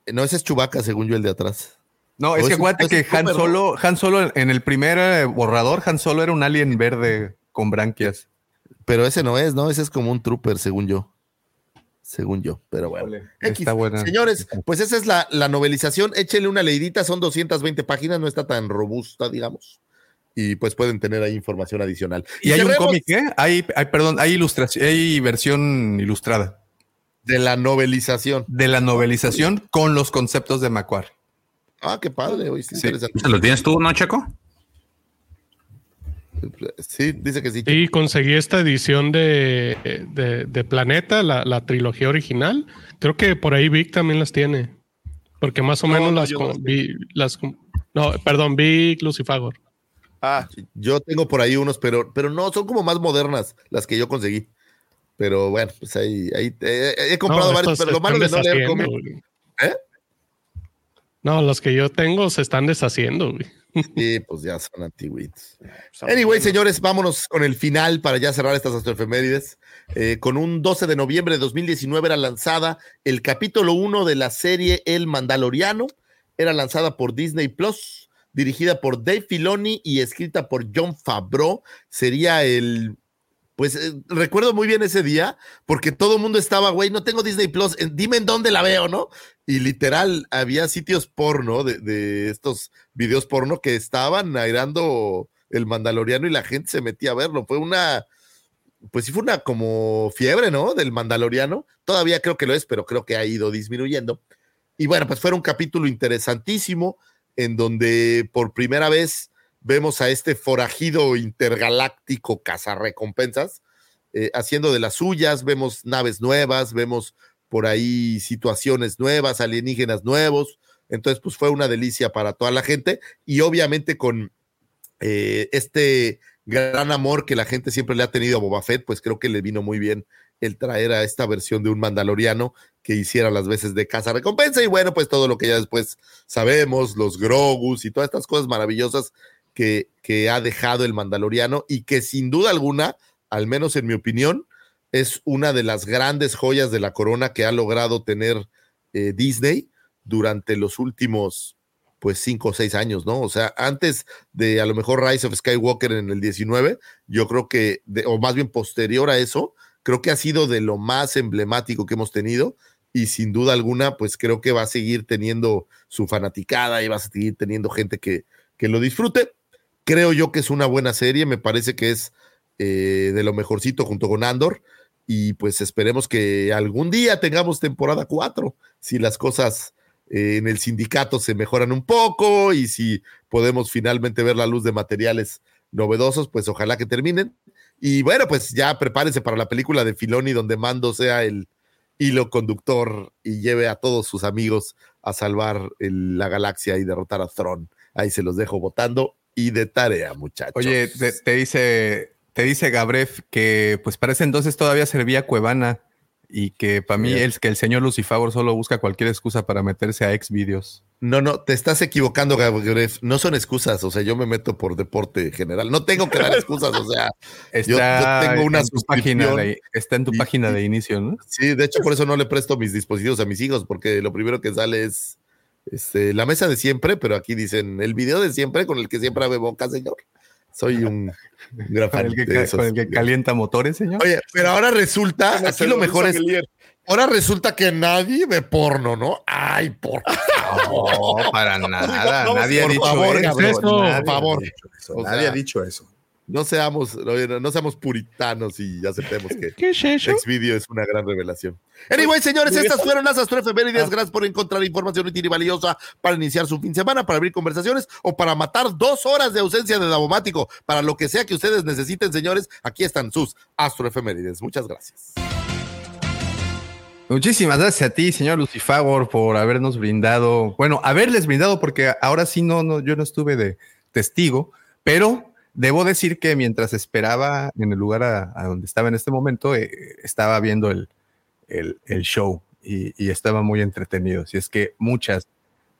Eh, No, ese es Chubaca, según yo, el de atrás. No, es que acuérdate que Han. Solo, Han Solo en el primer eh, borrador, Han Solo era un alien verde con branquias. Pero ese no es, ¿no? Ese es como un trooper, según yo. Según yo, pero bueno. X. Está buena. Señores, pues esa es la, la novelización. Échenle una leidita, son 220 páginas, no está tan robusta, digamos. Y pues pueden tener ahí información adicional. Y hay un cómic, ¿eh? Hay, hay, perdón, hay ilustración, hay versión ilustrada De la novelización. de la novelización con los conceptos de Macquarie. Ah, qué padre, oye, sí, Sí. interesante. ¿Se lo tienes tú, no, Checo? Sí, dice que sí. Y conseguí esta edición de, de, de Planeta, la, la trilogía original. Creo que por ahí Vic también las tiene. Porque más o No, menos no, las, yo con- no las vi, las con- No, perdón, Vic Lucifagor. Ah, Yo tengo por ahí unos, pero, pero no, son como más modernas las que yo conseguí. Pero bueno, pues ahí, ahí eh, he comprado varios, pero lo malo de no leer. ¿Eh? No, los que yo tengo se están deshaciendo, güey. Sí, pues ya son antiguitos. son Anyway, señores, vámonos con el final para ya cerrar estas astroefemérides. Eh, con un 12 de noviembre de 2019 era lanzada el capítulo 1 de la serie El Mandaloriano. Era lanzada por Disney Plus, dirigida por Dave Filoni y escrita por John Favreau. Sería el pues eh, recuerdo muy bien ese día porque todo el mundo estaba, güey, no tengo Disney Plus, eh, dime en dónde la veo, ¿no? Y literal, había sitios porno de, estos videos porno que estaban airando el Mandaloriano y la gente se metía a verlo. Fue una, pues sí fue una como fiebre, ¿no? Del Mandaloriano. Todavía creo que lo es, pero creo que ha ido disminuyendo. Y bueno, pues fue un capítulo interesantísimo en donde por primera vez vemos a este forajido intergaláctico cazarrecompensas eh, haciendo de las suyas, vemos naves nuevas, vemos por ahí situaciones nuevas, alienígenas nuevos, entonces pues fue una delicia para toda la gente y obviamente con eh, este gran amor que la gente siempre le ha tenido a Boba Fett, pues creo que le vino muy bien el traer a esta versión de un mandaloriano que hiciera las veces de casa recompensa. Y bueno, pues todo lo que ya después sabemos, los Grogus y todas estas cosas maravillosas que, que ha dejado el Mandaloriano y que sin duda alguna, al menos en mi opinión, es una de las grandes joyas de la corona que ha logrado tener eh, Disney durante los últimos, pues, cinco o seis años, ¿no? O sea, antes de a lo mejor Rise of Skywalker en el 19, yo creo que, o más bien posterior a eso, creo que ha sido de lo más emblemático que hemos tenido y sin duda alguna, pues creo que va a seguir teniendo su fanaticada y va a seguir teniendo gente que, que lo disfrute. Creo yo que es una buena serie, me parece que es eh, de lo mejorcito junto con Andor. Y pues esperemos que algún día tengamos temporada 4, si las cosas eh, en el sindicato se mejoran un poco y si podemos finalmente ver la luz de materiales novedosos, pues ojalá que terminen. Y bueno, pues ya prepárense para la película de Filoni donde Mando sea el hilo conductor y lleve a todos sus amigos a salvar la galaxia y derrotar a Thron. Ahí se los dejo votando y de tarea, muchachos. Oye, te dice, te dice Gabref que pues para ese entonces todavía servía Cuevana y que para mí es que el señor Lucifer solo busca cualquier excusa para meterse a ex vídeos. No, no, te estás equivocando, Gabref. No son excusas, o sea, yo me meto por deporte general. No tengo que dar excusas, o sea, está yo, yo tengo una en tu página de, está en tu y, página de inicio, ¿no? Sí, de hecho por eso no le presto mis dispositivos a mis hijos, porque lo primero que sale es este, la mesa de siempre, pero aquí dicen el video de siempre con el que siempre abre boca, señor. Soy un gran fan el que, de esos. Con el que calienta motores, señor. Oye, pero ahora resulta, aquí lo mejor es. Ahora resulta que nadie ve porno, ¿no? Ay, por favor. No, para nada. No, nadie ha dicho favor, eso. Por favor. O sea, nadie ha dicho eso. No seamos, no seamos puritanos y aceptemos que. Xvideo es una gran revelación. Anyway, señores, estas fueron las astroefemérides. Gracias por encontrar información útil y valiosa para iniciar su fin de semana, para abrir conversaciones o para matar dos horas de ausencia de Davomático. Para lo que sea que ustedes necesiten, señores, aquí están sus astroefemérides. Muchas gracias. Muchísimas gracias a ti, señor Lucifagor, por habernos brindado, bueno, haberles brindado, porque ahora sí no, no, yo no estuve de testigo, pero Debo decir que mientras esperaba en el lugar a, donde estaba en este momento, eh, estaba viendo el, el, show y, estaba muy entretenido. Así es que muchas,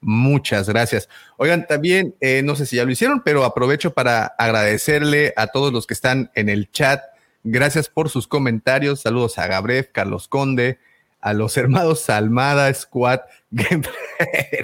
muchas gracias. Oigan, también, eh, no sé si ya lo hicieron, pero aprovecho para agradecerle a todos los que están en el chat. Gracias por sus comentarios. Saludos a Gabriel, Carlos Conde, a los hermanos Almada Squad.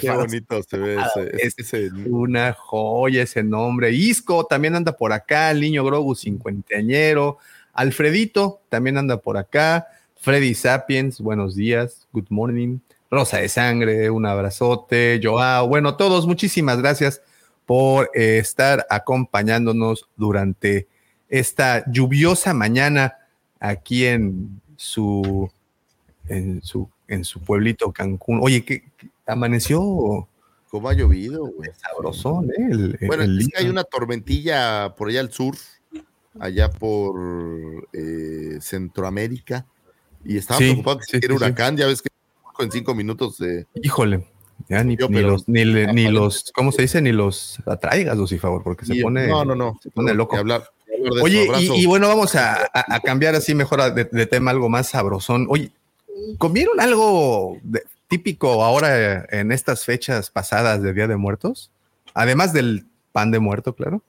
Qué bonito se ve ese, es ese, Una joya ese nombre. Isco también anda por acá. El niño Grogu cincuenteañero. Alfredito también anda por acá. Freddy Sapiens, buenos días. Good morning. Rosa de Sangre, un abrazote. Joao, bueno, todos, muchísimas gracias por eh, estar acompañándonos durante esta lluviosa mañana aquí en su en su, en su pueblito Cancún. Oye, que amaneció. ¿Cómo ha llovido, güey? Sabrosón, ¿eh? El, bueno, el es que hay una tormentilla por allá al sur, allá por eh, Centroamérica, y estaba sí, preocupado que sí, era sí, huracán, ya ves que en cinco minutos. Eh, Híjole, ya ni, Yo, ni los, ni, ni, los, ¿cómo se dice? Ni los atraigas, favor, porque se pone. No, no, no. Se pone loco. Hablar, Oye, y, y, bueno, vamos a, a, a cambiar así mejor de, de, tema, algo más sabrosón. Oye, ¿comieron algo de, típico ahora en estas fechas pasadas de Día de Muertos? Además del pan de muerto, claro.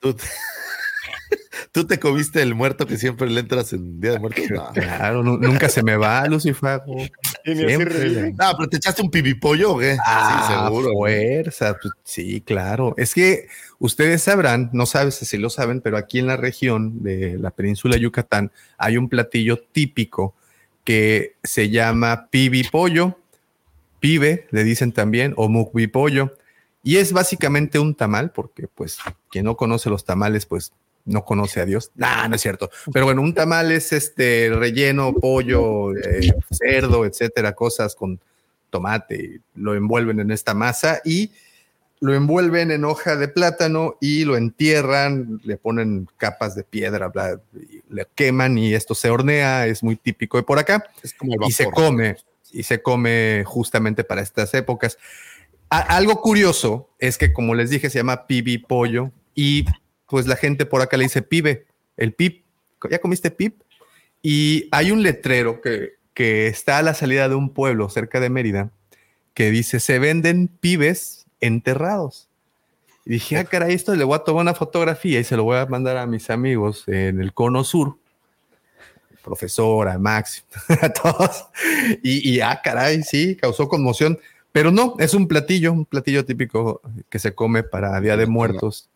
Tú te, tú te comiste el muerto que siempre le entras en Día de Muertos. No. Claro, nunca se me va, le- No, pero te echaste un pibipollo qué? Ah, sí, fuerza, pues, sí, claro. Es que ustedes sabrán, no sabes si lo saben, pero aquí en la región de la península de Yucatán hay un platillo típico que se llama pibi pollo, pibe, le dicen también, o mukbi pollo, y es básicamente un tamal, porque pues quien no conoce los tamales, pues no conoce a Dios. Nah, no es cierto. Pero bueno, un tamal es este relleno, pollo, eh, cerdo, etcétera, cosas con tomate, lo envuelven en esta masa y lo envuelven en hoja de plátano y lo entierran, le ponen capas de piedra, bla, le queman y esto se hornea, es muy típico de por acá Es como el y se come, y se come justamente para estas épocas. A- algo curioso es que, como les dije, se llama pibi pollo y pues la gente por acá le dice pibe, el pip. ¿Ya comiste pip? Y hay un letrero que, que está a la salida de un pueblo cerca de Mérida que dice, se venden pibes enterrados. Y dije, ah, caray, esto le voy a tomar una fotografía y se lo voy a mandar a mis amigos en el cono sur profesora, Max, a todos. Y, y, ah, caray, sí, causó conmoción. Pero no, es un platillo, un platillo típico que se come para Día de Muertos.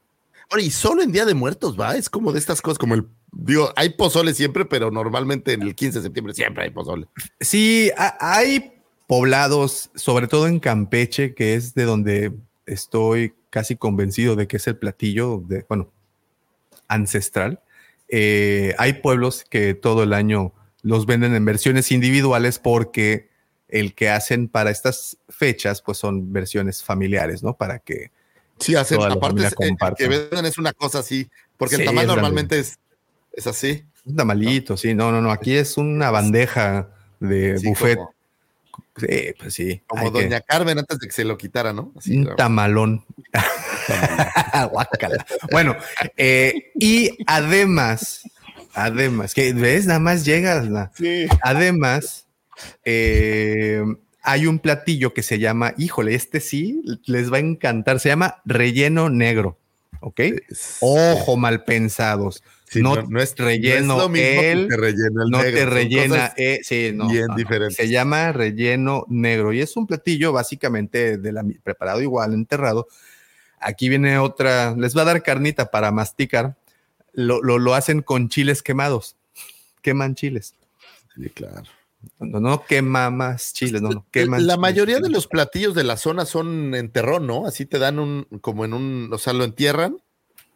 Oye, y solo en Día de Muertos, ¿va? Es como de estas cosas, como el. Digo, hay pozole siempre, pero normalmente en el 15 de septiembre siempre hay pozole. Sí, ha- hay poblados, sobre todo en Campeche, que es de donde estoy casi convencido de que es el platillo de, bueno, ancestral. Eh, hay pueblos que todo el año los venden en versiones individuales porque el que hacen para estas fechas, pues son versiones familiares, ¿no? Para que Sí, hacen, aparte es- el comparta. que venden es una cosa así, porque Sí, el tamal normalmente es, es así. un tamalito, sí, no, no, no, aquí es una bandeja de Sí, buffet. Como, Sí, pues sí. como que- Doña Carmen antes de que se lo quitara, ¿no? Así, un claro. tamalón. Guácala. Bueno, eh, y además, además, que ves, nada más llegas. na- Sí. Además, eh, hay un platillo que se llama, híjole, este sí les va a encantar, se llama relleno negro. ¿Ok? Ojo, mal pensados. Sí, no, no- no es- relleno no es lo mismo que él, te rellena el no negro, te rellena, eh, sí, no, bien diferentes. Se llama relleno negro y es un platillo básicamente de la, preparado igual, enterrado. Aquí viene otra, les va a dar carnita para masticar. Lo, lo, lo hacen con chiles quemados. Queman chiles. Sí, claro. No, no quema más chiles, no, no queman. La chiles. mayoría de los platillos de la zona son en terrón, ¿no? Así te dan un, como en un, o sea, lo entierran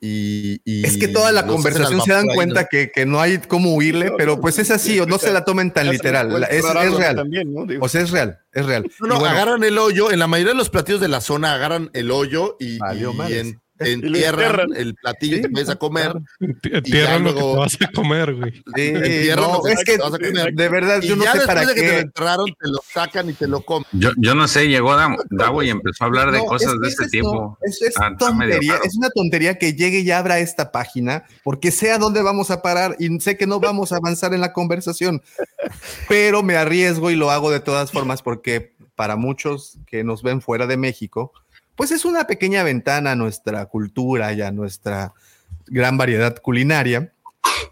y. y Es que toda la conversación se dan cuenta que, que no hay cómo huirle, pero pues es así, o no se la tomen tan literal. Es, es real. También, ¿no? Digo, O sea, es real, es real. No, bueno, agarran el hoyo. En la mayoría de los platillos de la zona agarran el hoyo y, en- entierran el platillo y Sí, te empiezas a comer. Entierran lo que luego- te vas a comer, güey. sí, entierran no, lo que es que te vas a comer. de verdad Y yo no ya sé después para de que te lo qué. enterraron, te lo sacan y te lo comen. Yo, yo no sé, llegó Davo, y empezó a hablar de No, cosas es- de es este esto, tipo. Es, es Ah, tontería, es una tontería que llegue y abra esta página, porque sé a dónde vamos a parar y sé que no vamos a avanzar en la conversación, pero me arriesgo y lo hago de todas formas porque para muchos que nos ven fuera de México, pues es una pequeña ventana a nuestra cultura y a nuestra gran variedad culinaria.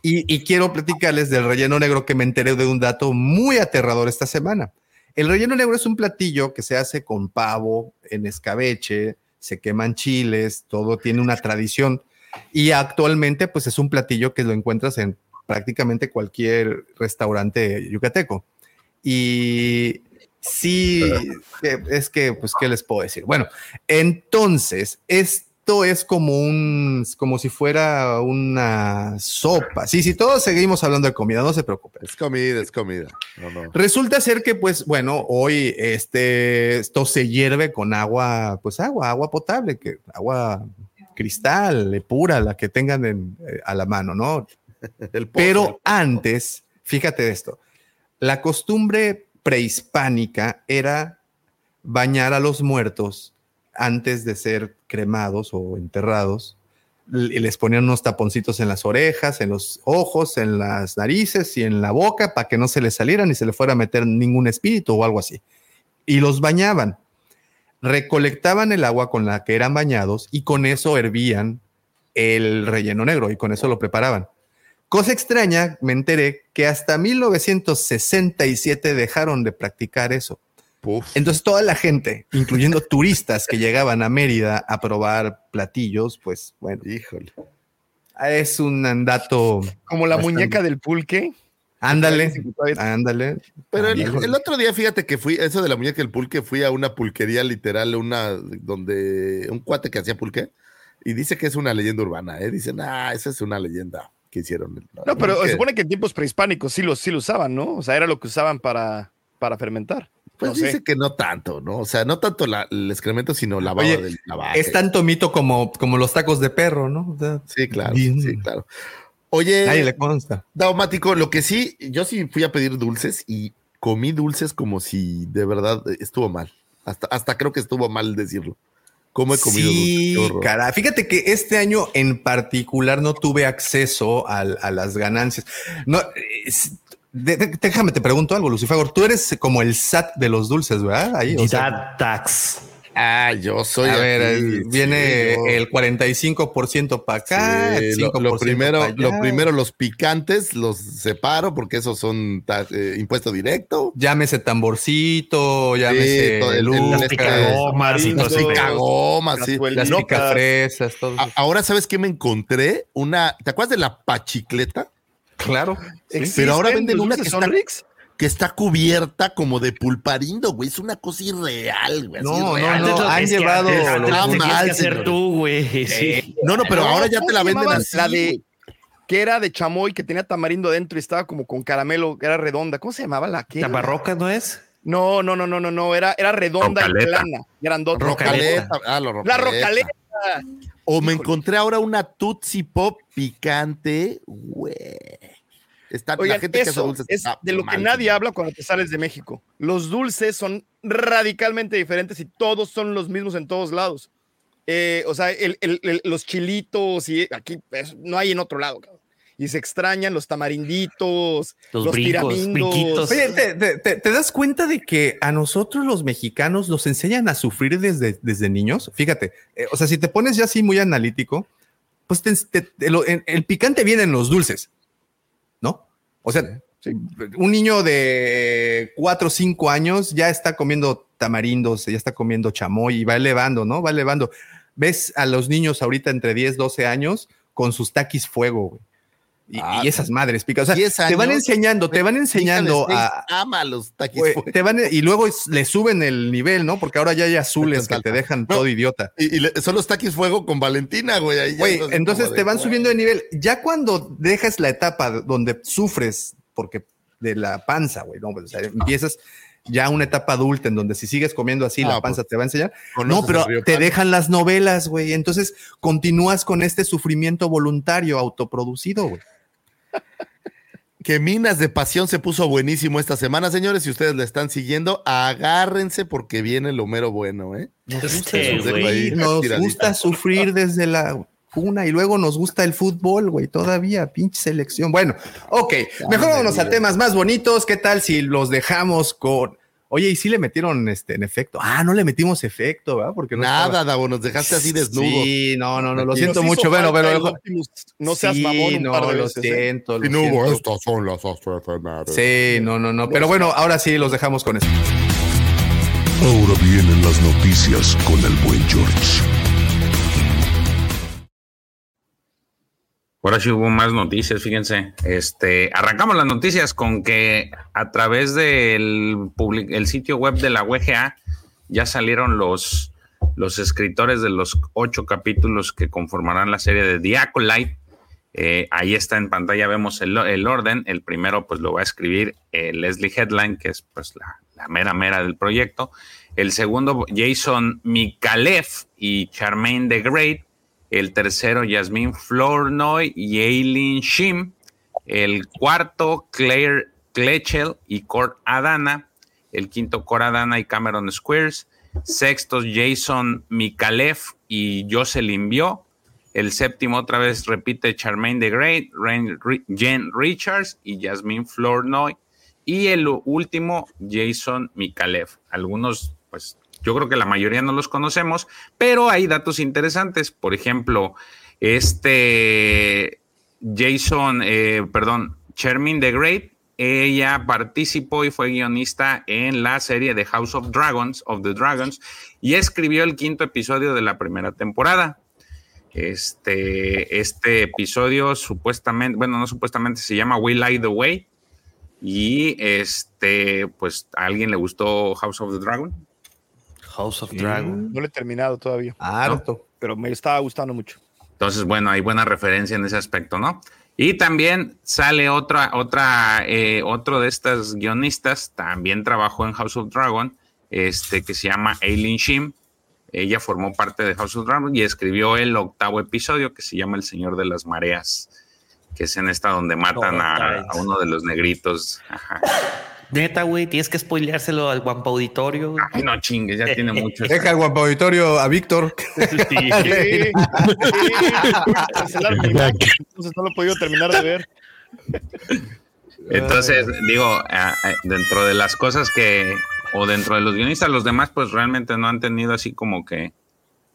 Y, y quiero platicarles del relleno negro que me enteré de un dato muy aterrador esta semana. El relleno negro es un platillo que se hace con pavo, en escabeche, se queman chiles, todo tiene una tradición. Y actualmente, pues es un platillo que lo encuentras en prácticamente cualquier restaurante yucateco. Y sí, es que, pues, ¿qué les puedo decir? Bueno, entonces, esto es como un, como si fuera una sopa. Sí, sí, todos seguimos hablando de comida, no se preocupen. Es comida, es comida. No, no. Resulta ser que, pues, bueno, hoy este, esto se hierve con agua, pues agua, agua potable, que agua cristal, pura, la que tengan en, eh, a la mano, ¿no? El pozo. Pero antes, fíjate esto, la costumbre prehispánica era bañar a los muertos antes de ser cremados o enterrados. L- Les ponían unos taponcitos en las orejas, en los ojos, en las narices y en la boca para que no se les saliera ni se le fuera a meter ningún espíritu o algo así. Y los bañaban. Recolectaban el agua con la que eran bañados y con eso hervían el relleno negro y con eso lo preparaban. Cosa extraña, me enteré que hasta 1967 dejaron de practicar eso. Entonces toda la gente, incluyendo turistas que llegaban a Mérida a probar platillos, pues bueno, híjole. Es un dato. Como la bastante- muñeca del pulque. Ándale, ándale. Pero el, el otro día, fíjate que fui, eso de la muñeca del pulque, fui a una pulquería literal, una donde un cuate que hacía pulque, y dice que es una leyenda urbana, ¿eh? Dicen, ah, esa es una leyenda que hicieron. No, pero Que- se supone que en tiempos prehispánicos sí lo, sí lo usaban, ¿no? O sea, era lo que usaban para, para fermentar. Pues no sé. dice que no tanto, ¿no? O sea, no tanto la- el excremento, sino la baba Oye, de la vaca. Es tanto mito como, como los tacos de perro, ¿no? O sea, Sí, claro, bien. sí, claro. Oye, Nadie le consta. Daumático, lo que sí, yo sí fui a pedir dulces y comí dulces como si de verdad estuvo mal. Hasta, hasta creo que estuvo mal decirlo. ¿Cómo he comido Sí, cara. Fíjate que este año en particular no tuve acceso al- a, las ganancias. No, es- de- de- déjame te pregunto algo, Lucifer. Tú eres como el SAT de los dulces, ¿verdad? Ahí, o sea, tax. Ah, yo soy. a ver, aquí, viene sí, el 45% para acá. Sí, el lo, 5% lo primero, pa' allá. lo primero, los picantes los separo porque esos son eh, impuesto directo. Llámese tamborcito, llámese todo el- el- luca, las picagomas y Las picagomas, sí. Las No, picafresas, todo eso. ahora, ¿sabes qué me encontré? Una, ¿te acuerdas de la pachicleta? Claro. Pero ahora ¿Existen venden los una que está, Sonrix? Que está cubierta como de pulparindo, güey. Es una cosa irreal, güey. No, no, no, han llevado antes- los antes lo tenías mal, que hacer señores. tú, güey. Sí. No, no, pero No, ahora ya ¿cómo te la venden así. La de que era de chamoy, que tenía tamarindo dentro y estaba como con caramelo, que era redonda. ¿Cómo se llamaba la que? ¿Taparroca no es? No, no, no, no, no, no, era, era redonda y Rocaleta. plana, grandota. Rocaleta. Ah, lo La rocaleta. rocaleta. O me encontré ahora una Tootsie Pop picante, güey. Está, la Oigan, gente que hace eso dulces es de lo que mal. nadie habla cuando te sales de México. Los dulces son radicalmente diferentes y todos son los mismos en todos lados. Eh, o sea, el- el- el- los chilitos y aquí pues, no hay en otro lado. cabrón. Y se extrañan los tamarinditos, Los los, brincos, tiramindos. Oye, ¿te, te- te- te das cuenta de que a nosotros los mexicanos nos enseñan a sufrir desde, desde niños? Fíjate, eh, o sea, si te pones ya así muy analítico, pues te- te- te lo- en- el picante viene en los dulces. O sea, un niño de 4 o 5 años ya está comiendo tamarindos, ya está comiendo chamoy y va elevando, ¿no? Va elevando. Ves a los niños ahorita entre 10, 12 años con sus taquis fuego, güey. Y, Ah, y esas madres pican. O sea, 10 te van enseñando, te van enseñando a, ama los taquis fuego. te van y luego le suben el nivel, ¿no? Porque ahora ya hay azules que te dejan No. todo idiota. Y, y le- son los taquis fuego con Valentina, güey. ahí Güey, entonces te van subiendo de nivel. Ya cuando dejas la etapa donde sufres porque de la panza, güey, no, Pues, o sea, empiezas ya una etapa adulta en donde si sigues comiendo así, Ah, la panza pues, te va a enseñar. No, pero te dejan las novelas, güey. Entonces continúas con este sufrimiento voluntario, autoproducido, güey. Que Minas de Pasión se puso buenísimo esta semana, señores. Si ustedes le están siguiendo, agárrense porque viene lo mero bueno, ¿eh? Nos Los gusta dejo sufrir. ahí Nos tiradito. gusta sufrir desde la cuna y luego nos gusta el fútbol, güey, todavía, pinche selección. Bueno, ok, mejor vámonos a temas más bonitos. ¿Qué tal si los dejamos con... Oye, ¿y si le metieron este en efecto? Ah, no le metimos efecto, ¿verdad? Porque no Nada, estaba- Davo, nos dejaste así desnudos. Sí, no, no, no, lo siento mucho, pero... Optimus. No seas Sí, mamón un no, par de lo veces. ¿eh? siento, lo Y no hubo, siento. estas son las astrofenares. Sí, no, no, no, pero bueno, ahora sí los dejamos con esto. Ahora vienen las noticias con el buen George. Ahora sí hubo más noticias, fíjense. Este, arrancamos las noticias con que a través del public- el sitio web de la UGA ya salieron los, los escritores de los ocho capítulos que conformarán la serie de The Acolyte. Eh, ahí está en pantalla, vemos el, el orden. El primero, pues lo va a escribir eh, Leslie Headline, que es pues la, la mera mera del proyecto. El segundo, Jason Mikalev y Charmaine the Great. El tercero, Yasmin Flournoy y Aileen Shim. El cuarto, Claire Kletchel y Cord Adana. El quinto, Cord Adana y Cameron Squares. Sexto, Jason Mikalev y Jocelyn Bio. El séptimo, otra vez repite Charmaine the Great, Jen Richards y Yasmin Flournoy. Y el último, Jason Mikalev. Algunos, pues yo creo que la mayoría no los conocemos, pero hay datos interesantes. Por ejemplo, este Jason, eh, perdón, Chermin the Great. Ella participó y fue guionista en la serie de House of Dragons, of the Dragons, y escribió el quinto episodio de la primera temporada. Este, este episodio supuestamente, bueno, no supuestamente, se llama We Light the Way. Y este, pues a alguien le gustó House of the Dragon. House of Dragon. No lo he terminado todavía. Harto. Pero me estaba gustando mucho. Entonces, bueno, hay buena referencia en ese aspecto, ¿no? Y también sale otra, otra, eh, otro de estas guionistas, también trabajó en House of Dragon, este, que se llama Aileen Shim. Ella formó parte de House of Dragon y escribió el octavo episodio que se llama El Señor de las Mareas, que es en esta donde matan a, a uno de los negritos. Ajá. Neta, güey, tienes que spoileárselo al Guampa Auditorio. Ay, no chingues, ya tiene mucho. Deja el guapo auditorio a Víctor. Sí. Entonces no lo he podido terminar de ver. Entonces, digo, ah, ah, dentro de las cosas que, o dentro de los guionistas, los demás, pues realmente no han tenido así como que,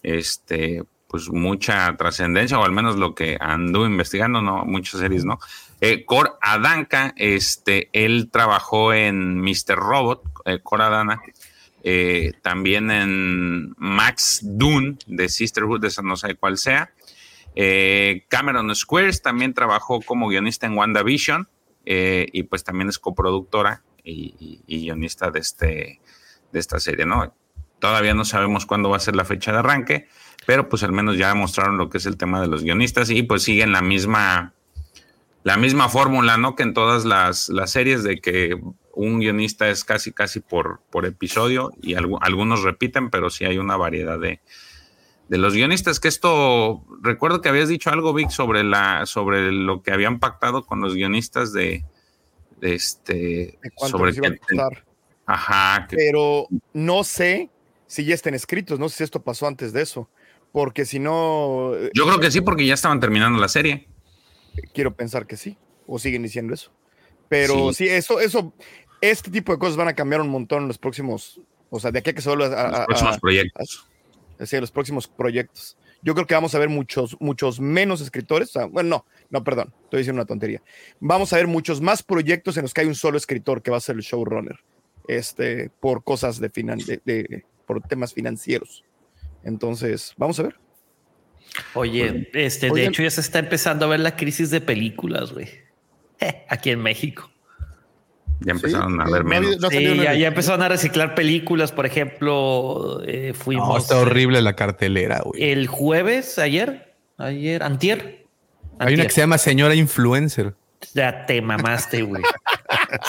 este, pues mucha trascendencia, o al menos lo que anduve investigando, no, muchas series, ¿no? Eh, Cor Adanka, este, él trabajó en Mr. Robot, eh, Cor Adana, eh, también en Max Dune de Sisterhood, esa no sé cuál sea. Eh, Cameron Squares también trabajó como guionista en WandaVision eh, y pues también es coproductora y, y- y guionista de, este, de esta serie, ¿no? Todavía no sabemos cuándo va a ser la fecha de arranque, pero pues al menos ya mostraron lo que es el tema de los guionistas y pues siguen la misma, la misma fórmula, ¿no? Que en todas las, las series de que un guionista es casi, casi por, por episodio y algu- algunos repiten, pero sí hay una variedad de, de los guionistas, que esto, recuerdo que habías dicho algo, Vic, sobre, la, sobre lo que habían pactado con los guionistas de, de este, De cuánto sobre les iba a que- ajá, que- Pero no sé si ya estén escritos. No sé si esto pasó antes de eso. Porque si no, eh, yo creo que sí, porque ya estaban terminando la serie. Quiero pensar que sí. O siguen diciendo eso. Pero Sí. sí, eso, eso, este tipo de cosas van a cambiar un montón en los próximos. O sea, de aquí a que se vuelva a, Los a- próximos a- proyectos. Sí, los próximos proyectos. Yo creo que vamos a ver muchos, muchos menos escritores. o sea, bueno, no, no, perdón, estoy diciendo una tontería. Vamos a ver muchos más proyectos en los que hay un solo escritor que va a ser el showrunner, este, por cosas de, finan de, de- por temas financieros. Entonces, vamos a ver. Oye, este, de hecho ya se está empezando a ver la crisis de películas, güey. Aquí en México. Ya empezaron a ver menos. no Sí, ya, empezaron a reciclar películas, por ejemplo, eh, fuimos No, está horrible la cartelera, güey. el jueves, ayer, ayer, antier. Hay una que se llama Señora Influencer. Ya te mamaste, güey.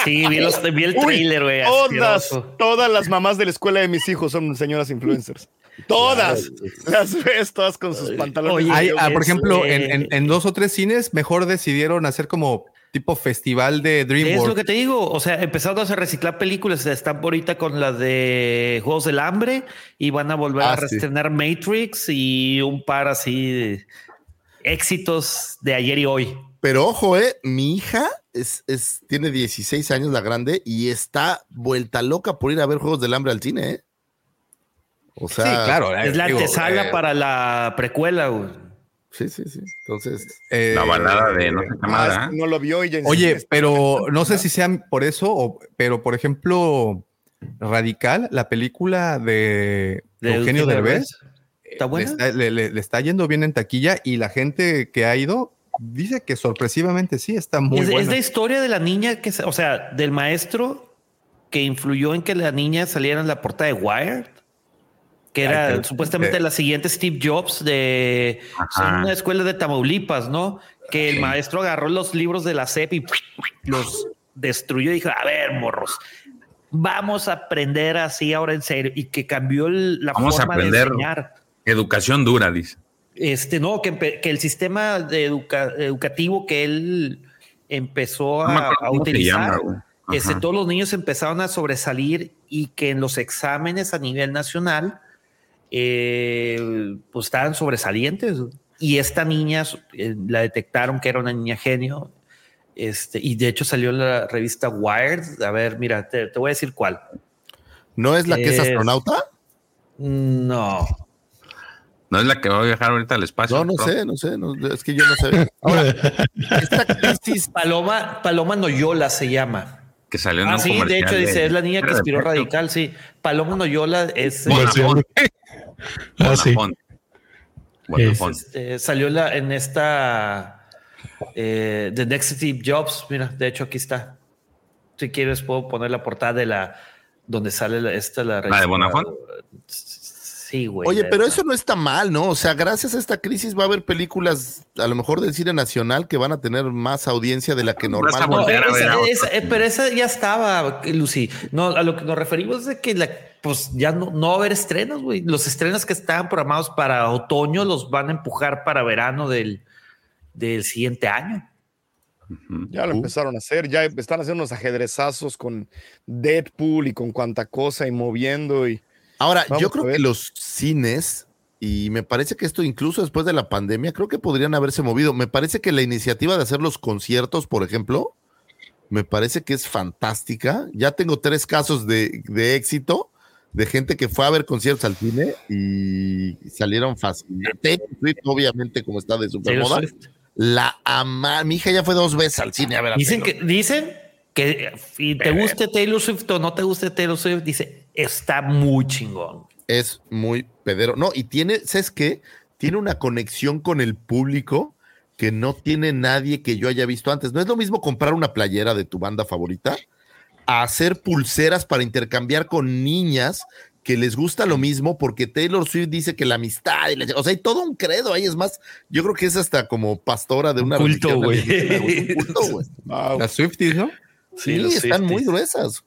Sí, vi, los, vi el trailer, güey. Todas, todas las mamás de la escuela de mis hijos son señoras influencers. Todas. Las ves todas con sus pantalones. Oye, Hay, ah, por ejemplo, en, en- en dos o tres cines, mejor decidieron hacer como tipo festival de Es lo DreamWorks. que te digo, o sea, empezaron a reciclar películas, están ahorita con la de Juegos del Hambre y van a volver Ah, a sí. Matrix y un par así de éxitos de ayer y hoy. Pero ojo, eh, mi hija es, es, tiene 16 años, la grande, y está vuelta loca por ir a ver Juegos del Hambre al cine, ¿eh? O sea, sí, claro. Es la digo, antesala eh, para la precuela, güey. Sí, sí, sí. Entonces, eh, La balada de no sé qué madre, es ¿ah? que no lo vio y ya Oye, pero no sé si sean por eso, o- pero por ejemplo, Radical, la película de, De Eugenio Derbez, ¿Está le buena? está, le- le- le está yendo bien en taquilla y la gente que ha ido dice que sorpresivamente sí, está muy es, es buena. la historia de la niña que, se- o sea, del maestro que influyó en que la niña saliera en la portada de Wired, que era Ay, supuestamente la siguiente Steve Jobs de Ajá. una escuela de Tamaulipas, ¿no? Que el maestro agarró los libros de la CEP y los destruyó y dijo, a ver, morros, vamos a aprender así ahora en serio y que cambió el- la Vamos a forma de enseñar. Educación dura, dice. Este, no, que, el sistema de educa- educativo que él empezó a, utilizar, este, todos los niños empezaron a sobresalir y que en los exámenes a nivel nacional, eh, pues estaban sobresalientes. Y esta niña eh, la detectaron que era una niña genio. Este, y de hecho salió en la revista Wired. A ver, mira, te, te voy a decir cuál. ¿no es la que es Es- astronauta? No, No ¿No es la que va a viajar ahorita al espacio? No, no sé, no sé, no- es que yo no sé. Ahora, esta crisis, Paloma, Paloma Noyola se llama. Que salió en Ah, un sí, de hecho dice, es la niña que Petro. Radical, sí. Paloma Noyola es, Bonafont. Ah, sí. Este, salió la, en esta eh, The Next Steve Jobs. Mira, de hecho aquí está. Si quieres puedo poner la portada de la donde sale la, esta la, ¿La de Bonafont? Sí, güey. oye, pero eso no está mal, ¿no? O sea, gracias a esta crisis va a haber películas, a lo mejor del cine nacional, que van a tener más audiencia de la que normalmente. No, esa- esa- eh, pero esa ya estaba, Lucy. No, a lo que nos referimos es de que la, pues ya no, no va a haber estrenos, güey. Los estrenos que estaban programados para otoño los van a empujar para verano del, del siguiente año. Ya lo empezaron a hacer, ya están haciendo unos ajedrezazos con Deadpool y con cuanta cosa y moviendo y Ahora, Vamos yo creo que los cines, y me parece que esto incluso después de la pandemia, creo que podrían haberse movido. Me parece que la iniciativa de hacer los conciertos, por ejemplo, me parece que es fantástica. Ya tengo tres casos de, de éxito de gente que fue a ver conciertos al cine y salieron fascinantes. Taylor Swift, obviamente, como está de super moda, la ama. Mi hija ya fue dos veces al cine a ver a Dicen Taylor. que, dicen que y te guste Taylor Swift o no te guste Taylor Swift, dice, está muy chingón. es muy pedero. No, y tiene, ¿sabes qué? Tiene una conexión con el público que no tiene nadie que yo haya visto antes. No es lo mismo comprar una playera de tu banda favorita a hacer pulseras para intercambiar con niñas que les gusta lo mismo porque Taylor Swift dice que la amistad, y la- o sea, hay todo un credo ahí. Es más, yo creo que es hasta como pastora de una culto, güey. güey. Las Swifties, ¿no? Sí, están muy gruesas.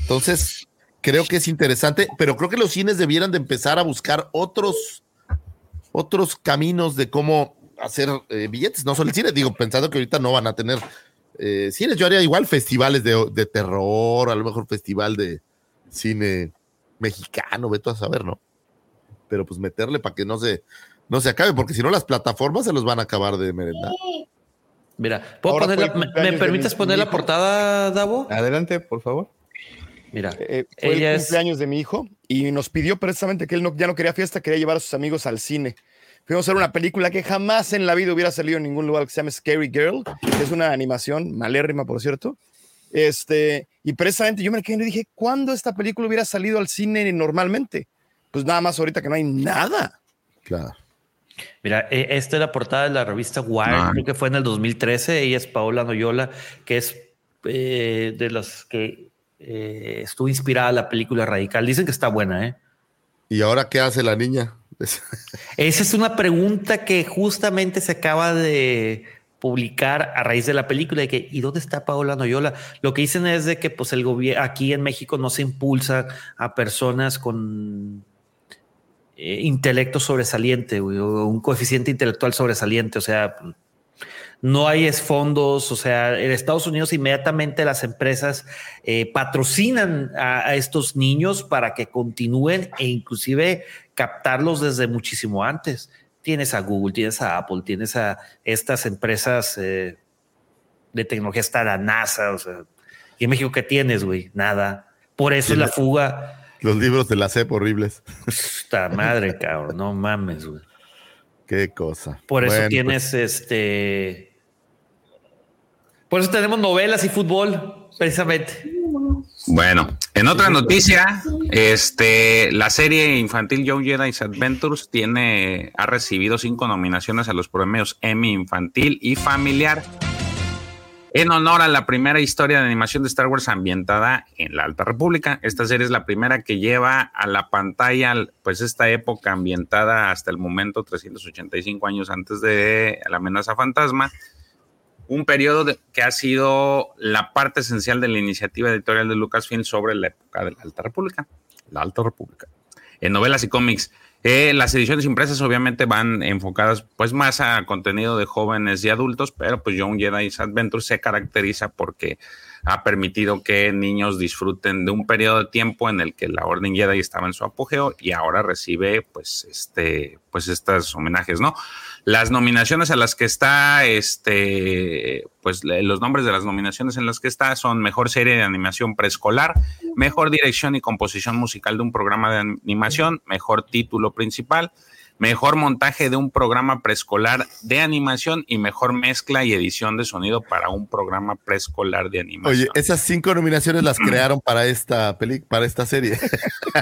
Entonces, creo que es interesante, pero creo que los cines debieran de empezar a buscar otros, otros caminos de cómo hacer eh, billetes, no solo el cine, digo, pensando que ahorita no van a tener eh, cines, yo haría igual festivales de, de terror, a lo mejor festival de cine mexicano, veto a saber, ¿no? Pero pues meterle para que no se, no se acabe, porque si no las plataformas se los van a acabar de merendar. Mira, ¿puedo Ahora poner fue la- el me- ¿me permites mi- poner la portada, Davo? Adelante, por favor. Mira, eh, fue Ella el es- cumpleaños de mi hijo y nos pidió precisamente que él no, ya no quería fiesta, quería llevar a sus amigos al cine. Fuimos a ver una película que jamás en la vida hubiera salido en ningún lugar que se llama Scary Girl, que es una animación malérrima, por cierto. Este, y precisamente yo me quedé y dije, ¿cuándo esta película hubiera salido al cine normalmente? Pues nada más ahorita que no hay nada. Claro. Mira, eh, esta es la portada de la revista Wired, Ah. creo que fue en el 2013. Ella es Paola Noyola, que es eh, de las que eh, estuvo inspirada la película Radical. Dicen que está buena, ¿eh? ¿Y ahora qué hace la niña? Esa es una pregunta que justamente se acaba de publicar a raíz de la película de que ¿y dónde está Paola Noyola? Lo que dicen es de que pues el gobierno aquí en México no se impulsa a personas con eh, intelecto sobresaliente güey, o un coeficiente intelectual sobresaliente, o sea, no hay es fondos, o sea, en Estados Unidos inmediatamente las empresas eh, patrocinan a, a estos niños para que continúen e inclusive captarlos desde muchísimo antes. Tienes a Google, tienes a Apple, tienes a estas empresas eh, de tecnología, está la NASA, o sea, y en México, ¿qué tienes, güey? Nada. Por eso es la fuga. Los libros de la CEP horribles. Esta madre, cabrón, no mames, güey. Qué cosa. Por eso Bueno, pues, tienes este. Por eso tenemos novelas y fútbol, precisamente. Bueno, en otra noticia, este, la serie infantil Young Jedi's Adventures tiene, ha recibido cinco nominaciones a los premios Emmy Infantil y Familiar en honor a la primera historia de animación de Star Wars ambientada en la Alta República. Esta serie es la primera que lleva a la pantalla, pues esta época ambientada hasta el momento 385 años antes de la amenaza fantasma un periodo que ha sido la parte esencial de la iniciativa editorial de Lucasfilm sobre la época de la Alta República. La Alta República. En novelas y cómics. Eh, las ediciones impresas obviamente van enfocadas pues más a contenido de jóvenes y adultos, pero pues Young Jedi's Adventure se caracteriza porque ha permitido que niños disfruten de un periodo de tiempo en el que la Orden Jedi estaba en su apogeo y ahora recibe pues este pues estos homenajes, ¿no? Las nominaciones a las que está, este, pues los nombres de las nominaciones en las que está son Mejor Serie de Animación Preescolar, Mejor Dirección y Composición Musical de un Programa de Animación, Mejor Título Principal, mejor montaje de un programa preescolar de animación y mejor mezcla y edición de sonido para un programa preescolar de animación. Oye, esas cinco nominaciones las crearon para esta peli, para esta serie.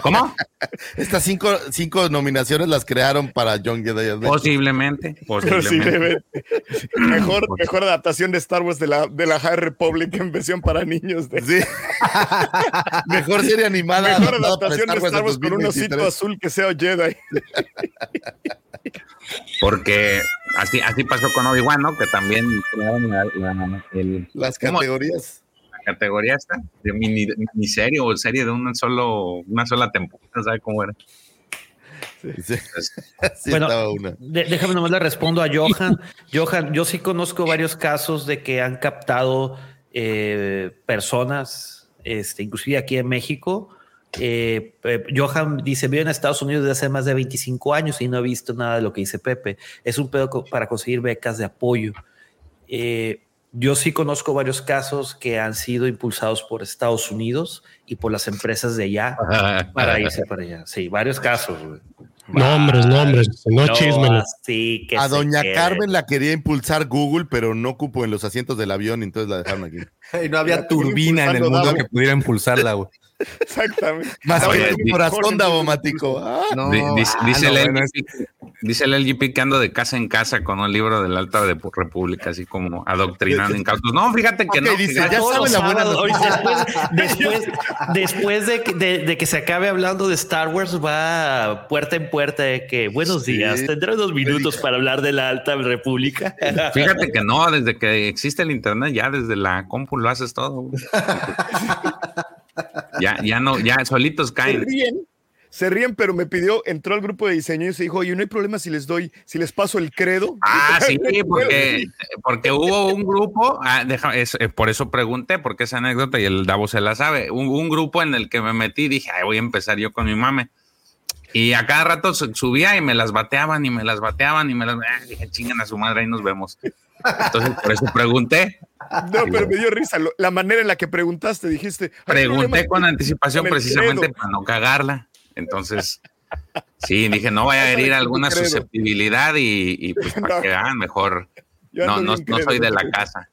¿Cómo? Estas cinco, cinco nominaciones las crearon para John Jedi. Posiblemente, posiblemente. Posiblemente. mejor, mejor adaptación de Star Wars de la, de la High Republic en versión para niños. De, Sí. Mejor serie animada. mejor adaptación de Star Wars con un 2023. osito azul que sea Jedi. Porque así, así pasó con Obi-Wan, ¿no? Que también crearon la, la- el- Las categorías. la categoría esta de mini, miniserie o serie de una, solo, una sola temporada, ¿sabe cómo era? Sí, sí Bueno, una. De- déjame nomás le respondo a Johan. Johan, yo sí conozco varios casos de que han captado eh, personas, este, inclusive aquí en México. Eh, eh, Johan dice, vive en Estados Unidos desde hace más de 25 años y no ha visto nada de lo que dice Pepe. Es un pedo co- para conseguir becas de apoyo. Eh, yo sí conozco varios casos que han sido impulsados por Estados Unidos y por las empresas de allá para irse para allá. Sí, varios casos. Nombres, nombres, no, chismes. A doña quede. Carmen la quería impulsar Google, pero no cupo en los asientos del avión, entonces la dejaron aquí. Y no había turbina en el mundo Davo. que pudiera impulsarla, güey. Exactamente. Más que di- corazón davomático. Ah, No, Di- dice, ah, dice no, el bueno, LGP, dice el LGP que ando de casa en casa con un libro de la Alta de República, así como adoctrinando incautos. No, fíjate que no. dice, fíjate- ya Todos saben los la buena sábados, noticia. ahorita después, después, después de, que, de, de que se acabe hablando de Star Wars, va puerta en puerta de que buenos Sí. días, tendré unos minutos para hablar de la Alta República. Fíjate que no, desde que existe el internet, ya desde la compu lo haces todo. Ya, ya no, ya solitos Se caen. ríen, se ríen, pero me pidió, entró al grupo de diseño y se dijo, oye, no hay problema si les doy, si les paso el credo. Ah, sí, porque, porque hubo un grupo, ah, deja- es- eh, por eso pregunté, porque esa anécdota y el Davo se la sabe. Un, un grupo en el que me metí, dije, Ay, voy a empezar yo con mi mame. Y a cada rato se- subía y me las bateaban y me las bateaban y me las. ah, dije, chingan a su madre, ahí nos vemos. Entonces, por eso pregunté. No, pero me dio risa la manera en la que preguntaste, dijiste. "Hay Pregunté con anticipación precisamente credo". para no cagarla. Entonces, sí, dije, no vaya a herir alguna susceptibilidad y, y pues para que hagan mejor. Yo No, no, soy de la casa.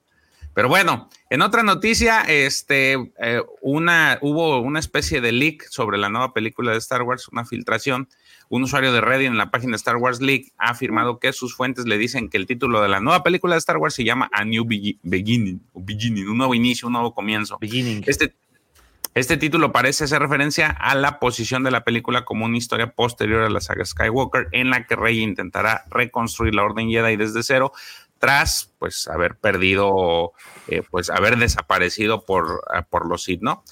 Pero bueno, en otra noticia, este, eh, una, hubo una especie de leak sobre la nueva película de Star Wars, una filtración. Un usuario de Reddit en la página Star Wars Leak ha afirmado que sus fuentes le dicen que el título de la nueva película de Star Wars se llama A New Begi- Beginning, o Beginning, un nuevo inicio, un nuevo comienzo. Beginning. Este, este título parece hacer referencia a la posición de la película como una historia posterior a la saga Skywalker, en la que Rey intentará reconstruir la Orden Jedi desde cero, tras pues haber perdido, eh, pues haber desaparecido por, ah, por los Sith, ¿no?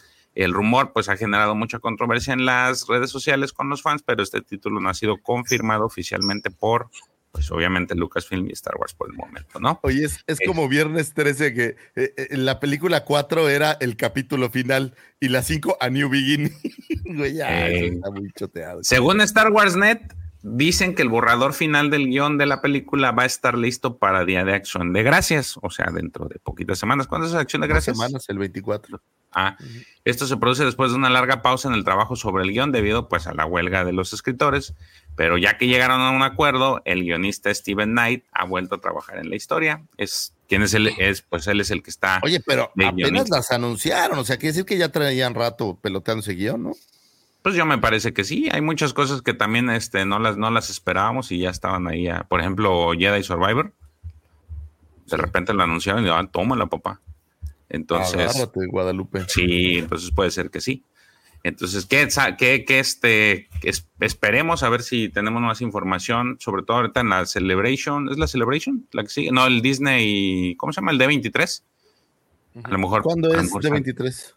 El rumor pues ha generado mucha controversia en las redes sociales con los fans, pero este título no ha sido confirmado oficialmente por, pues obviamente Lucasfilm y Star Wars por el momento, ¿no? Oye, es, es como viernes 13 que eh, eh, en la película 4 era el capítulo final y la 5 a New Beginning. Güey, ya, eso Eh, está muy choteado. Según Star Wars Net, dicen que el borrador final del guion de la película va a estar listo para Día de Acción de Gracias, o sea, dentro de poquitas semanas. ¿Cuándo es Acción de Gracias? semanas, el 24. Ah, esto se produce después de una larga pausa en el trabajo sobre el guion debido pues a la huelga de los escritores, pero ya que llegaron a un acuerdo, el guionista Steven Knight ha vuelto a trabajar en la historia. Es quién es él es pues él es el que está Oye, pero apenas guionista. las anunciaron, o sea, quiere decir que ya traían rato peloteando ese guion, ¿no? Pues yo me parece que sí, hay muchas cosas que también este, no, las, no las esperábamos y ya estaban ahí. ah, Por ejemplo, Jedi Survivor. De repente lo anunciaron y ah, tómala, papá. Entonces, Agárrate, Guadalupe. sí, entonces puede ser que sí. Entonces, ¿qué, qué, qué, este, esperemos a ver si tenemos más información, sobre todo ahorita en la Celebration. ¿Es la Celebration? La que sigue? No, el Disney, ¿cómo se llama? El D23. A lo mejor. ¿Cuándo es mejor de sale. 23?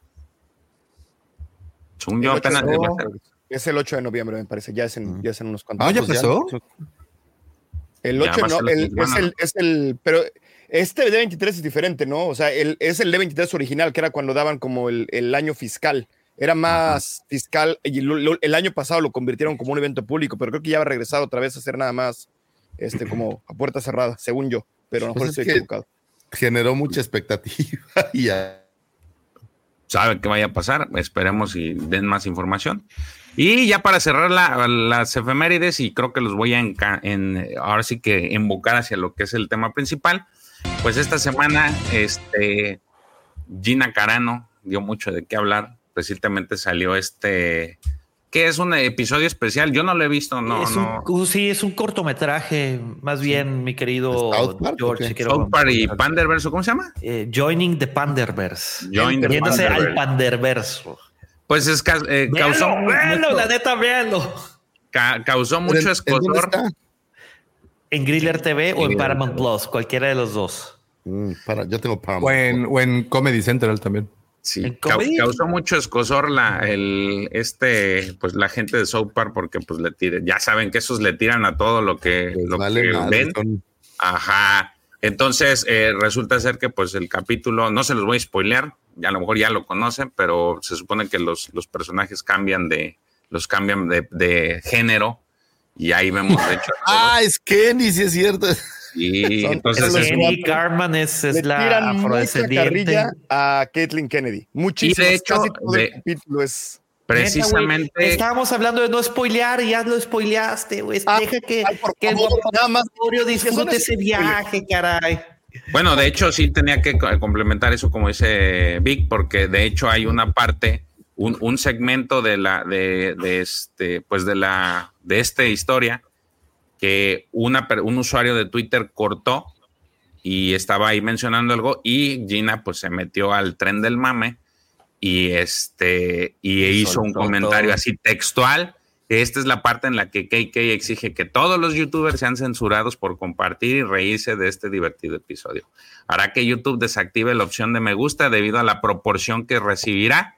Según yo, El ocho apenas. de- Es el 8 de noviembre, me parece. Ya es en, ya es en unos cuantos. Ah, ¿ya Pues empezó? El Ya 8 va a no, el- es, el, es el. Pero este D23 es diferente, ¿no? O sea, el, es el D23 original, que era cuando daban como el, el año fiscal. Era más fiscal y lo- lo- el año pasado lo convirtieron como un evento público, pero creo que ya va a regresar otra vez a ser nada más este, como a puerta cerrada, según yo. Pero a lo Pues mejor es estoy equivocado. Generó mucha expectativa y ya. Sabe qué vaya a pasar. Esperemos y den más información. Y ya para cerrar la- las efemérides, y creo que los voy a en, ahora sí que invocar hacia lo que es el tema principal, pues esta semana este, Gina Carano dio mucho de qué hablar. Recientemente salió este, que es un episodio especial. Yo no lo he visto, no, es no. Un, sí, es un cortometraje, más bien, mi querido ¿South Park George. quiero- Park y Panderverso, ¿cómo se llama? Eh, Joining the Panderverse. Join the Yéndose al Panderverse. Panderverso. Pues es, ca- eh, causó, Véanlo, véanlo, mucho, la neta, véanlo. ca- causó ¿En- mucho escosor. En Griller TV o en Paramount. Plus, cualquiera de los dos. Mm, para, yo tengo Paramount. O en, o en Comedy Central también. Sí, causó mucho escosor la, el, este, pues la gente de South Park porque pues le tire- ya saben que esos le tiran a todo lo que, lo vale que ven. son- Ajá. Entonces eh, resulta ser que pues el capítulo, no se los voy a spoilear, a lo mejor ya lo conocen, pero se supone que los, los personajes cambian de, los cambian de, de género y ahí vemos de hecho. Ah, es Kenny, sí es cierto. Y son- entonces son los es- Kenny cuatro. Carman es, es Le la tiran afrodescendiente. a Caitlyn Kennedy. Muchísimo. De hecho, casi todo de- el capítulo es. precisamente... Neta, güey, Estábamos hablando de no spoilear y ya lo spoileaste, güey. Ah, Deja que, ay, por que el favor, nada más. Disfrute ese viaje, caray. Bueno, de hecho sí tenía que co- complementar eso como dice Vic, porque de hecho hay una parte, un, un segmento de la, de, de este, pues de la, de esta historia que una, un usuario de Twitter cortó y estaba ahí mencionando algo y Gina pues se metió al tren del mame y este y hizo un comentario todo. así textual. Esta es la parte en la que KK exige que todos los youtubers sean censurados por compartir y reírse de este divertido episodio. Hará que YouTube desactive la opción de me gusta debido a la proporción que recibirá.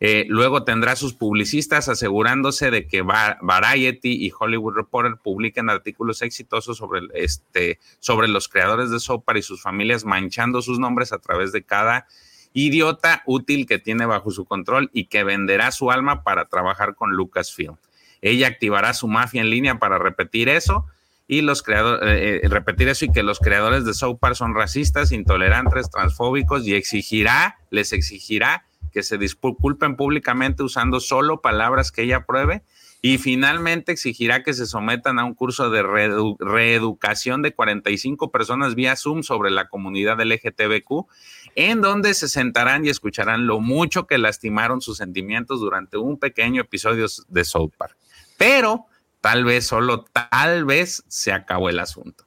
Eh, luego tendrá sus publicistas asegurándose de que Va- Variety y Hollywood Reporter publiquen artículos exitosos sobre, este, sobre los creadores de Sopar y sus familias, manchando sus nombres a través de cada idiota útil que tiene bajo su control y que venderá su alma para trabajar con Lucasfilm. Ella activará su mafia en línea para repetir eso y los creadores, repetir eso y que los creadores de South Park son racistas, intolerantes, transfóbicos y exigirá, les exigirá que se disculpen públicamente usando solo palabras que ella apruebe y finalmente exigirá que se sometan a un curso de reedu- reeducación de 45 personas vía Zoom sobre la comunidad LGTBQ, en donde se sentarán y escucharán lo mucho que lastimaron sus sentimientos durante un pequeño episodio de South Park. Pero tal vez, solo tal vez, se acabó el asunto.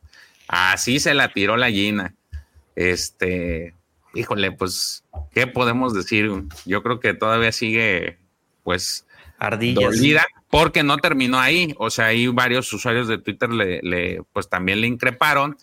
Así se la tiró la Gina. Este, híjole, pues, ¿qué podemos decir? Yo creo que todavía sigue, pues, Ardillas. dolida porque no terminó ahí. O sea, ahí varios usuarios de Twitter le, le, pues también le increparon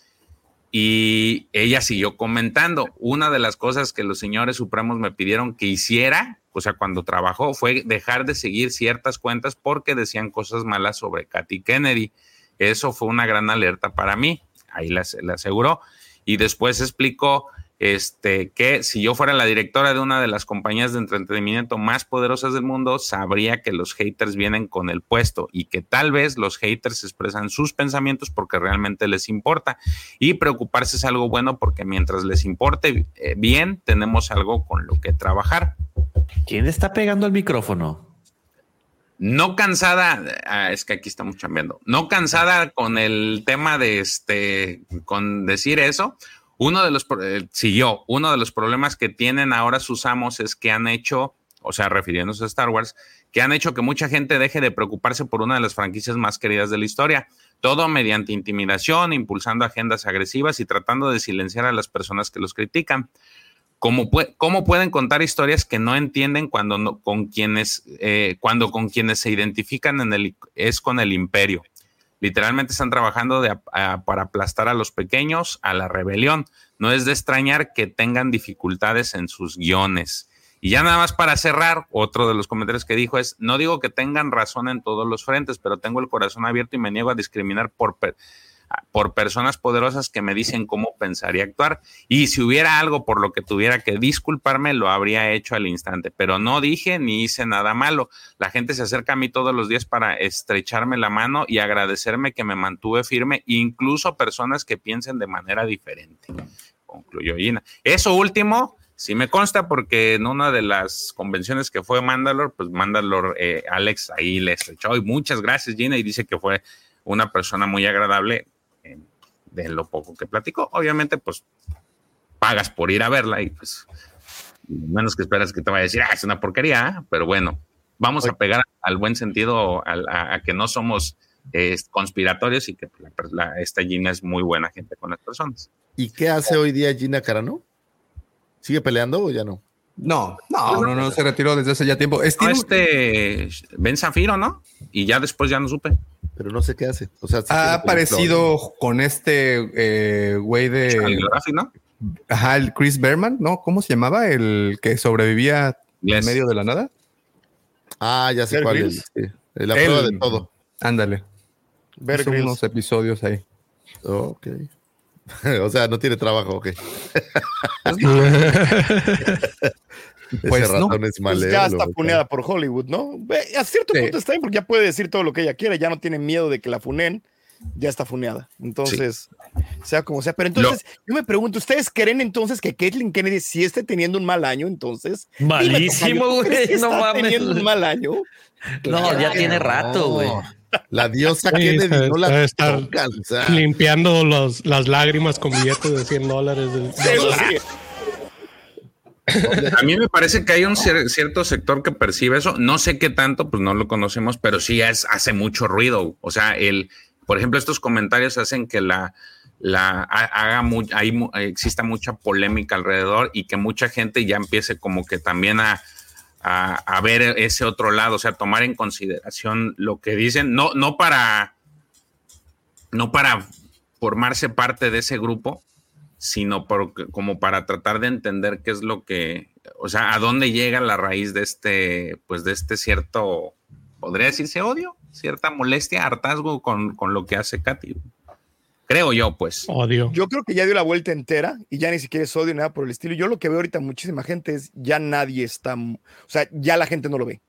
y ella siguió comentando. Una de las cosas que los señores supremos me pidieron que hiciera, o sea, cuando trabajó, fue dejar de seguir ciertas cuentas porque decían cosas malas sobre Katy Kennedy. Eso fue una gran alerta para mí. Ahí le aseguró. Y después explicó este, que si yo fuera la directora de una de las compañías de entretenimiento más poderosas del mundo, sabría que los haters vienen con el puesto y que tal vez los haters expresan sus pensamientos porque realmente les importa. Y preocuparse es algo bueno porque mientras les importe eh, bien, tenemos algo con lo que trabajar. ¿Quién está pegando el micrófono? No cansada, ah, es que aquí estamos chambeando, no cansada con el tema de este, con decir eso, uno de los, eh, siguió, uno de los problemas que tienen ahora sus amos es que han hecho, o sea, refiriéndose a Star Wars, que han hecho que mucha gente deje de preocuparse por una de las franquicias más queridas de la historia. Todo mediante intimidación, impulsando agendas agresivas y tratando de silenciar a las personas que los critican. ¿Cómo, ¿Cómo, pueden contar historias que no entienden cuando, no, con, quienes, eh, cuando con quienes se identifican en el, es con el imperio? Literalmente están trabajando para aplastar a los pequeños, a la rebelión. No es de extrañar que tengan dificultades en sus guiones. Y ya nada más para cerrar, otro de los comentarios que dijo es, no digo que tengan razón en todos los frentes, pero tengo el corazón abierto y me niego a discriminar por, por personas poderosas que me dicen cómo pensar y actuar. Y si hubiera algo por lo que tuviera que disculparme, lo habría hecho al instante. Pero no dije ni hice nada malo. La gente se acerca a mí todos los días para estrecharme la mano y agradecerme que me mantuve firme, incluso personas que piensen de manera diferente. Concluyó Gina. Eso último Sí me consta porque en una de las convenciones que fue Mandalore, pues Mandalore, eh, Alex ahí le estrechó y muchas gracias Gina y dice que fue una persona muy agradable de lo poco que platicó. Obviamente, pues pagas por ir a verla y pues menos que esperas que te vaya a decir, ah, es una porquería, pero bueno, vamos a pegar al buen sentido, a, a que no somos eh, conspiratorios y que la, la- esta Gina es muy buena gente con las personas. ¿Y qué hace hoy día Gina Carano? ¿Sigue peleando o ya no? No, no, no, no, se retiró desde hace ya tiempo. No, este Ben Zafiro, ¿no? Y ya después ya no supe. Pero no sé qué hace. O sea, sí tiene ha aparecido con este eh, güey de. ¿no? Ajá, el Chris Berman, ¿no? ¿Cómo se llamaba? El que sobrevivía Yes. en medio de la nada. Ah, ya sé Bear cuál Grylls. es. sí. La Él- prueba de todo. Ándale. Grylls. unos episodios ahí. Ok. o sea, no tiene trabajo, ok. Pues Ese no. Pues ya está funeada por Hollywood, ¿no? A cierto Sí. punto está bien porque ya puede decir todo lo que ella quiera, ya no tiene miedo de que la funen, ya está funeada. Entonces, sea como sea. Pero entonces, yo me pregunto, ¿ustedes creen entonces que Caitlyn Kennedy sí esté teniendo un mal año? Entonces, Malísimo, Dime, ¿tú crees güey, no está mames. teniendo un mal año? No, ya tiene rato, güey. La diosa Sí, Kennedy no la debe estar tocan, o sea, limpiando los, las lágrimas con billetes de 100 dólares. del- Eso sí. A mí me parece que hay un cier- cierto sector que percibe eso. No sé qué tanto, pues no lo conocemos, pero sí es, hace mucho ruido. O sea, el, por ejemplo, estos comentarios hacen que la, la ha- haga hay exista mucha polémica alrededor y que mucha gente ya empiece como que también a, a, a ver ese otro lado, o sea, tomar en consideración lo que dicen, no, no para, no para formarse parte de ese grupo, sino por- como para tratar de entender qué es lo que, o sea, a dónde llega la raíz de este, pues de este cierto, podría decirse odio, cierta molestia, hartazgo con, con lo que hace Katy. Creo yo, pues. Odio. Yo creo que ya dio la vuelta entera y ya ni siquiera es odio ni nada por el estilo. Yo lo que veo ahorita muchísima gente es ya nadie está, o sea, ya la gente no lo ve.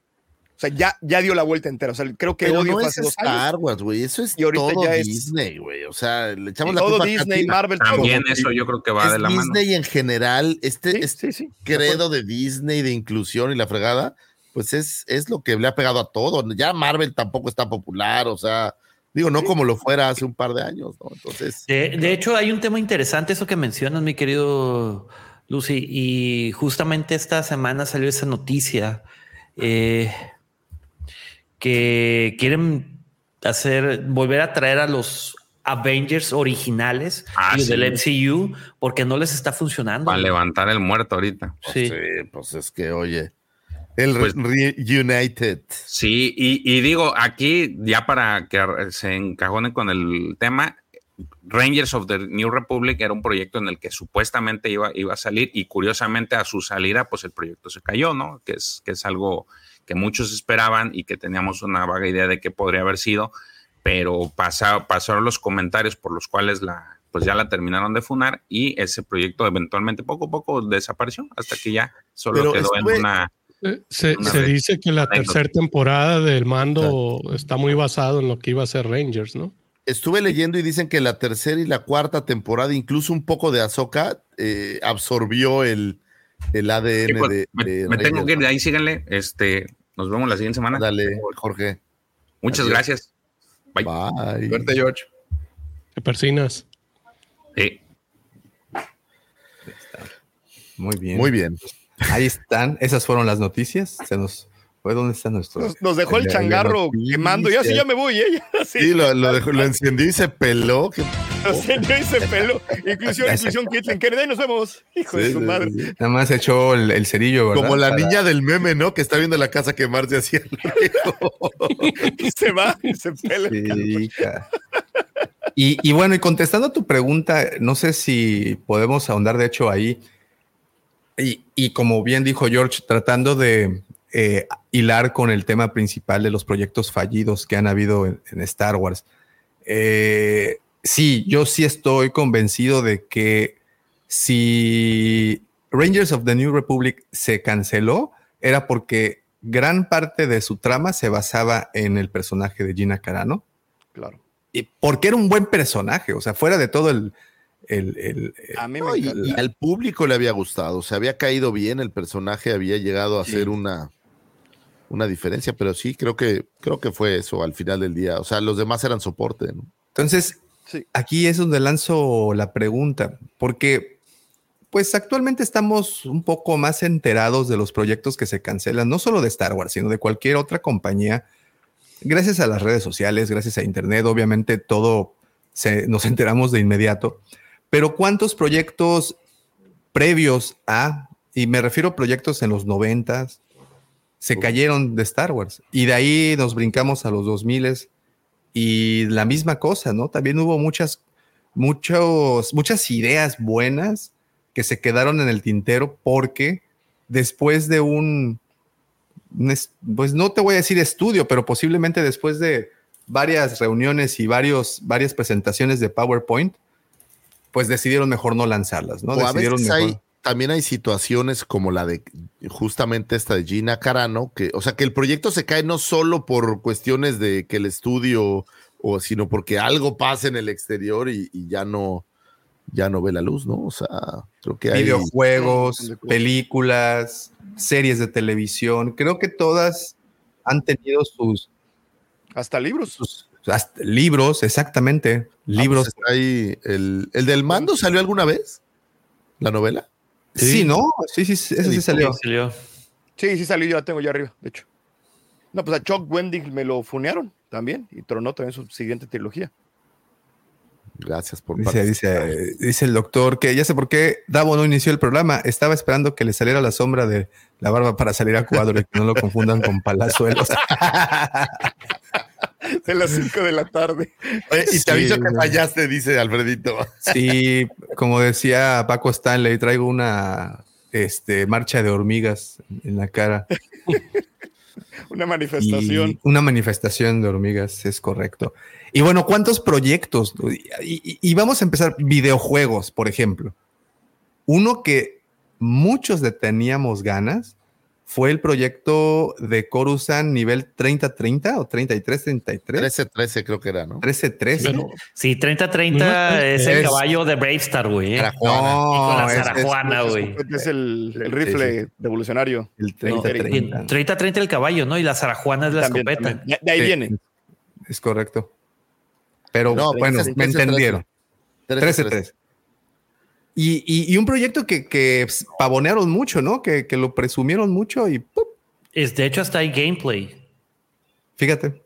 O sea, ya, ya dio la vuelta entera. O sea, creo que pero odio no es Star. Wars, güey. Eso es Y ahorita todo ya es- Disney, güey. O sea, le echamos Y la todo culpa a Disney. Marvel, todo. También eso yo creo que va es de la mano. Disney en general, este, Sí, este sí, sí. credo de Disney de inclusión y la fregada, pues es, es lo que le ha pegado a todo. Ya Marvel tampoco está popular, o sea, digo, no como lo fuera hace un par de años, ¿no? Entonces, De, de hecho, hay un tema interesante eso que mencionas, mi querido Lucy, y justamente esta semana salió esa noticia eh, que quieren hacer, volver a traer a los Avengers originales Ah, sí. del MCU porque no les está funcionando. Para levantar el muerto ahorita. Sí. sí, pues es que, oye, el Pues- Reunited. Sí, y, y digo, aquí ya para que se encajone con el tema, Rangers of the New Republic era un proyecto en el que supuestamente iba, iba a salir y curiosamente a su salida, pues el proyecto se cayó, ¿no? Que es, que es algo que muchos esperaban y que teníamos una vaga idea de qué podría haber sido, pero pasa- pasaron los comentarios por los cuales la, pues ya la terminaron de funar y ese proyecto eventualmente poco a poco desapareció hasta que ya solo Pero quedó estuve- en una... Eh, Se, Una se dice que la tercera temporada del mando está muy basado en lo que iba a ser Rangers, ¿no? Estuve leyendo y dicen que la tercera y la cuarta temporada, incluso un poco de Ahsoka, eh, absorbió el, el ADN Sí, pues, de, me, de me tengo Rangers, que ir de ahí, síganle. Este, nos vemos la siguiente semana. Dale, Jorge. Muchas adiós. gracias. Bye. Bye. Suerte, George. Que persinas. Sí. Muy bien. Muy bien. Ahí están. Esas fueron las noticias. Se nos fue. ¿Dónde está nuestro? Nos, nos dejó el changarro quemando. Ya sí, ya me voy, ¿eh? Sí. Sí, lo, lo, dejó- lo encendió y se peló. Lo encendió y se peló. Inclusión, inclusión, Caitlyn Kennedy. Ahí nos vemos. Hijo de su madre. sí. Nada más echó el, el cerillo, ¿verdad? Como la Para- niña del meme, ¿no? Que está viendo la casa quemarse así. Y se va y se pela. Y, y bueno, y contestando a tu pregunta, no sé si podemos ahondar de hecho ahí. Y, y como bien dijo George, tratando de eh, hilar con el tema principal de los proyectos fallidos que han habido en, en Star Wars. Eh, sí, yo sí estoy convencido de que si Rangers of the New Republic se canceló, era porque gran parte de su trama se basaba en el personaje de Gina Carano. Claro. Y porque era un buen personaje, o sea, fuera de todo el, el, el- A mí No, me y, encanta. y al público le había gustado, se había caído bien, el personaje había llegado a ser una, una diferencia, pero sí, creo que, creo que fue eso al final del día. O sea, los demás eran soporte, ¿no? Entonces, Sí. aquí es donde lanzo la pregunta, porque pues actualmente estamos un poco más enterados de los proyectos que se cancelan, no solo de Star Wars, sino de cualquier otra compañía, gracias a las redes sociales, gracias a Internet, obviamente todo se, nos enteramos de inmediato, pero ¿cuántos proyectos previos a, y me refiero a proyectos en los noventas, se cayeron de Star Wars? Y de ahí nos brincamos a los 2000 y la misma cosa, ¿no? También hubo muchas, muchos, muchas ideas buenas que se quedaron en el tintero porque después de un, un es- pues no te voy a decir estudio, pero posiblemente después de varias reuniones y varios, varias presentaciones de PowerPoint, pues decidieron mejor no lanzarlas, ¿no? O a decidieron veces mejor. hay, también hay situaciones como la de justamente esta de Gina Carano, que, o sea, que el proyecto se cae no solo por cuestiones de que el estudio, o sino porque algo pasa en el exterior y, y ya no, ya no ve la luz, ¿no? O sea, creo que hay. videojuegos, películas, series de televisión. Creo que todas han tenido sus, Hasta libros. sus- hasta libros, exactamente. Ah, Libros. pues está ahí el, el del mando salió alguna vez, la novela. Sí. ¿no? Sí, sí, sí, ese sí salió. Sí, sí salió, yo la tengo ya arriba, de hecho. No, pues a Chuck Wendig me lo funearon también y tronó también su siguiente trilogía. Gracias por Dice, dice, dice el doctor que ya sé por qué Davo no inició el programa. Estaba esperando que le saliera la sombra de la barba para salir a cuadro y que no lo confundan con palazuelos. De las 5 de la tarde. Oye, y Sí, te aviso que fallaste, dice Alfredito. Sí, como decía Paco Stanley, traigo una este, marcha de hormigas en la cara. Una manifestación. Y una manifestación de hormigas, es correcto. Y bueno, ¿cuántos proyectos? Y, y- y vamos a empezar, videojuegos, por ejemplo. Uno que muchos le teníamos ganas fue el proyecto de Coruscant nivel 3030 o 3333. 13-13 creo que era, ¿no? 1313. Pero- Sí, 30-30 No, es el es- caballo de Bravestar, güey. ¿eh? No, Con la es- es- Zarajuana, güey. Es el, el rifle revolucionario. el No, 3030. 30-30 el caballo, ¿no? Y la Zarajuana es la También, escopeta. también. De, ahí Sí. viene. Es correcto. Pero No, bueno, 13, me 13, entendieron. 13. 13-3. Y, y- y un proyecto que, que pues, pavonearon mucho, ¿no? Que, que lo presumieron mucho y ¡pup! Es, de hecho, hasta hay gameplay. fíjate.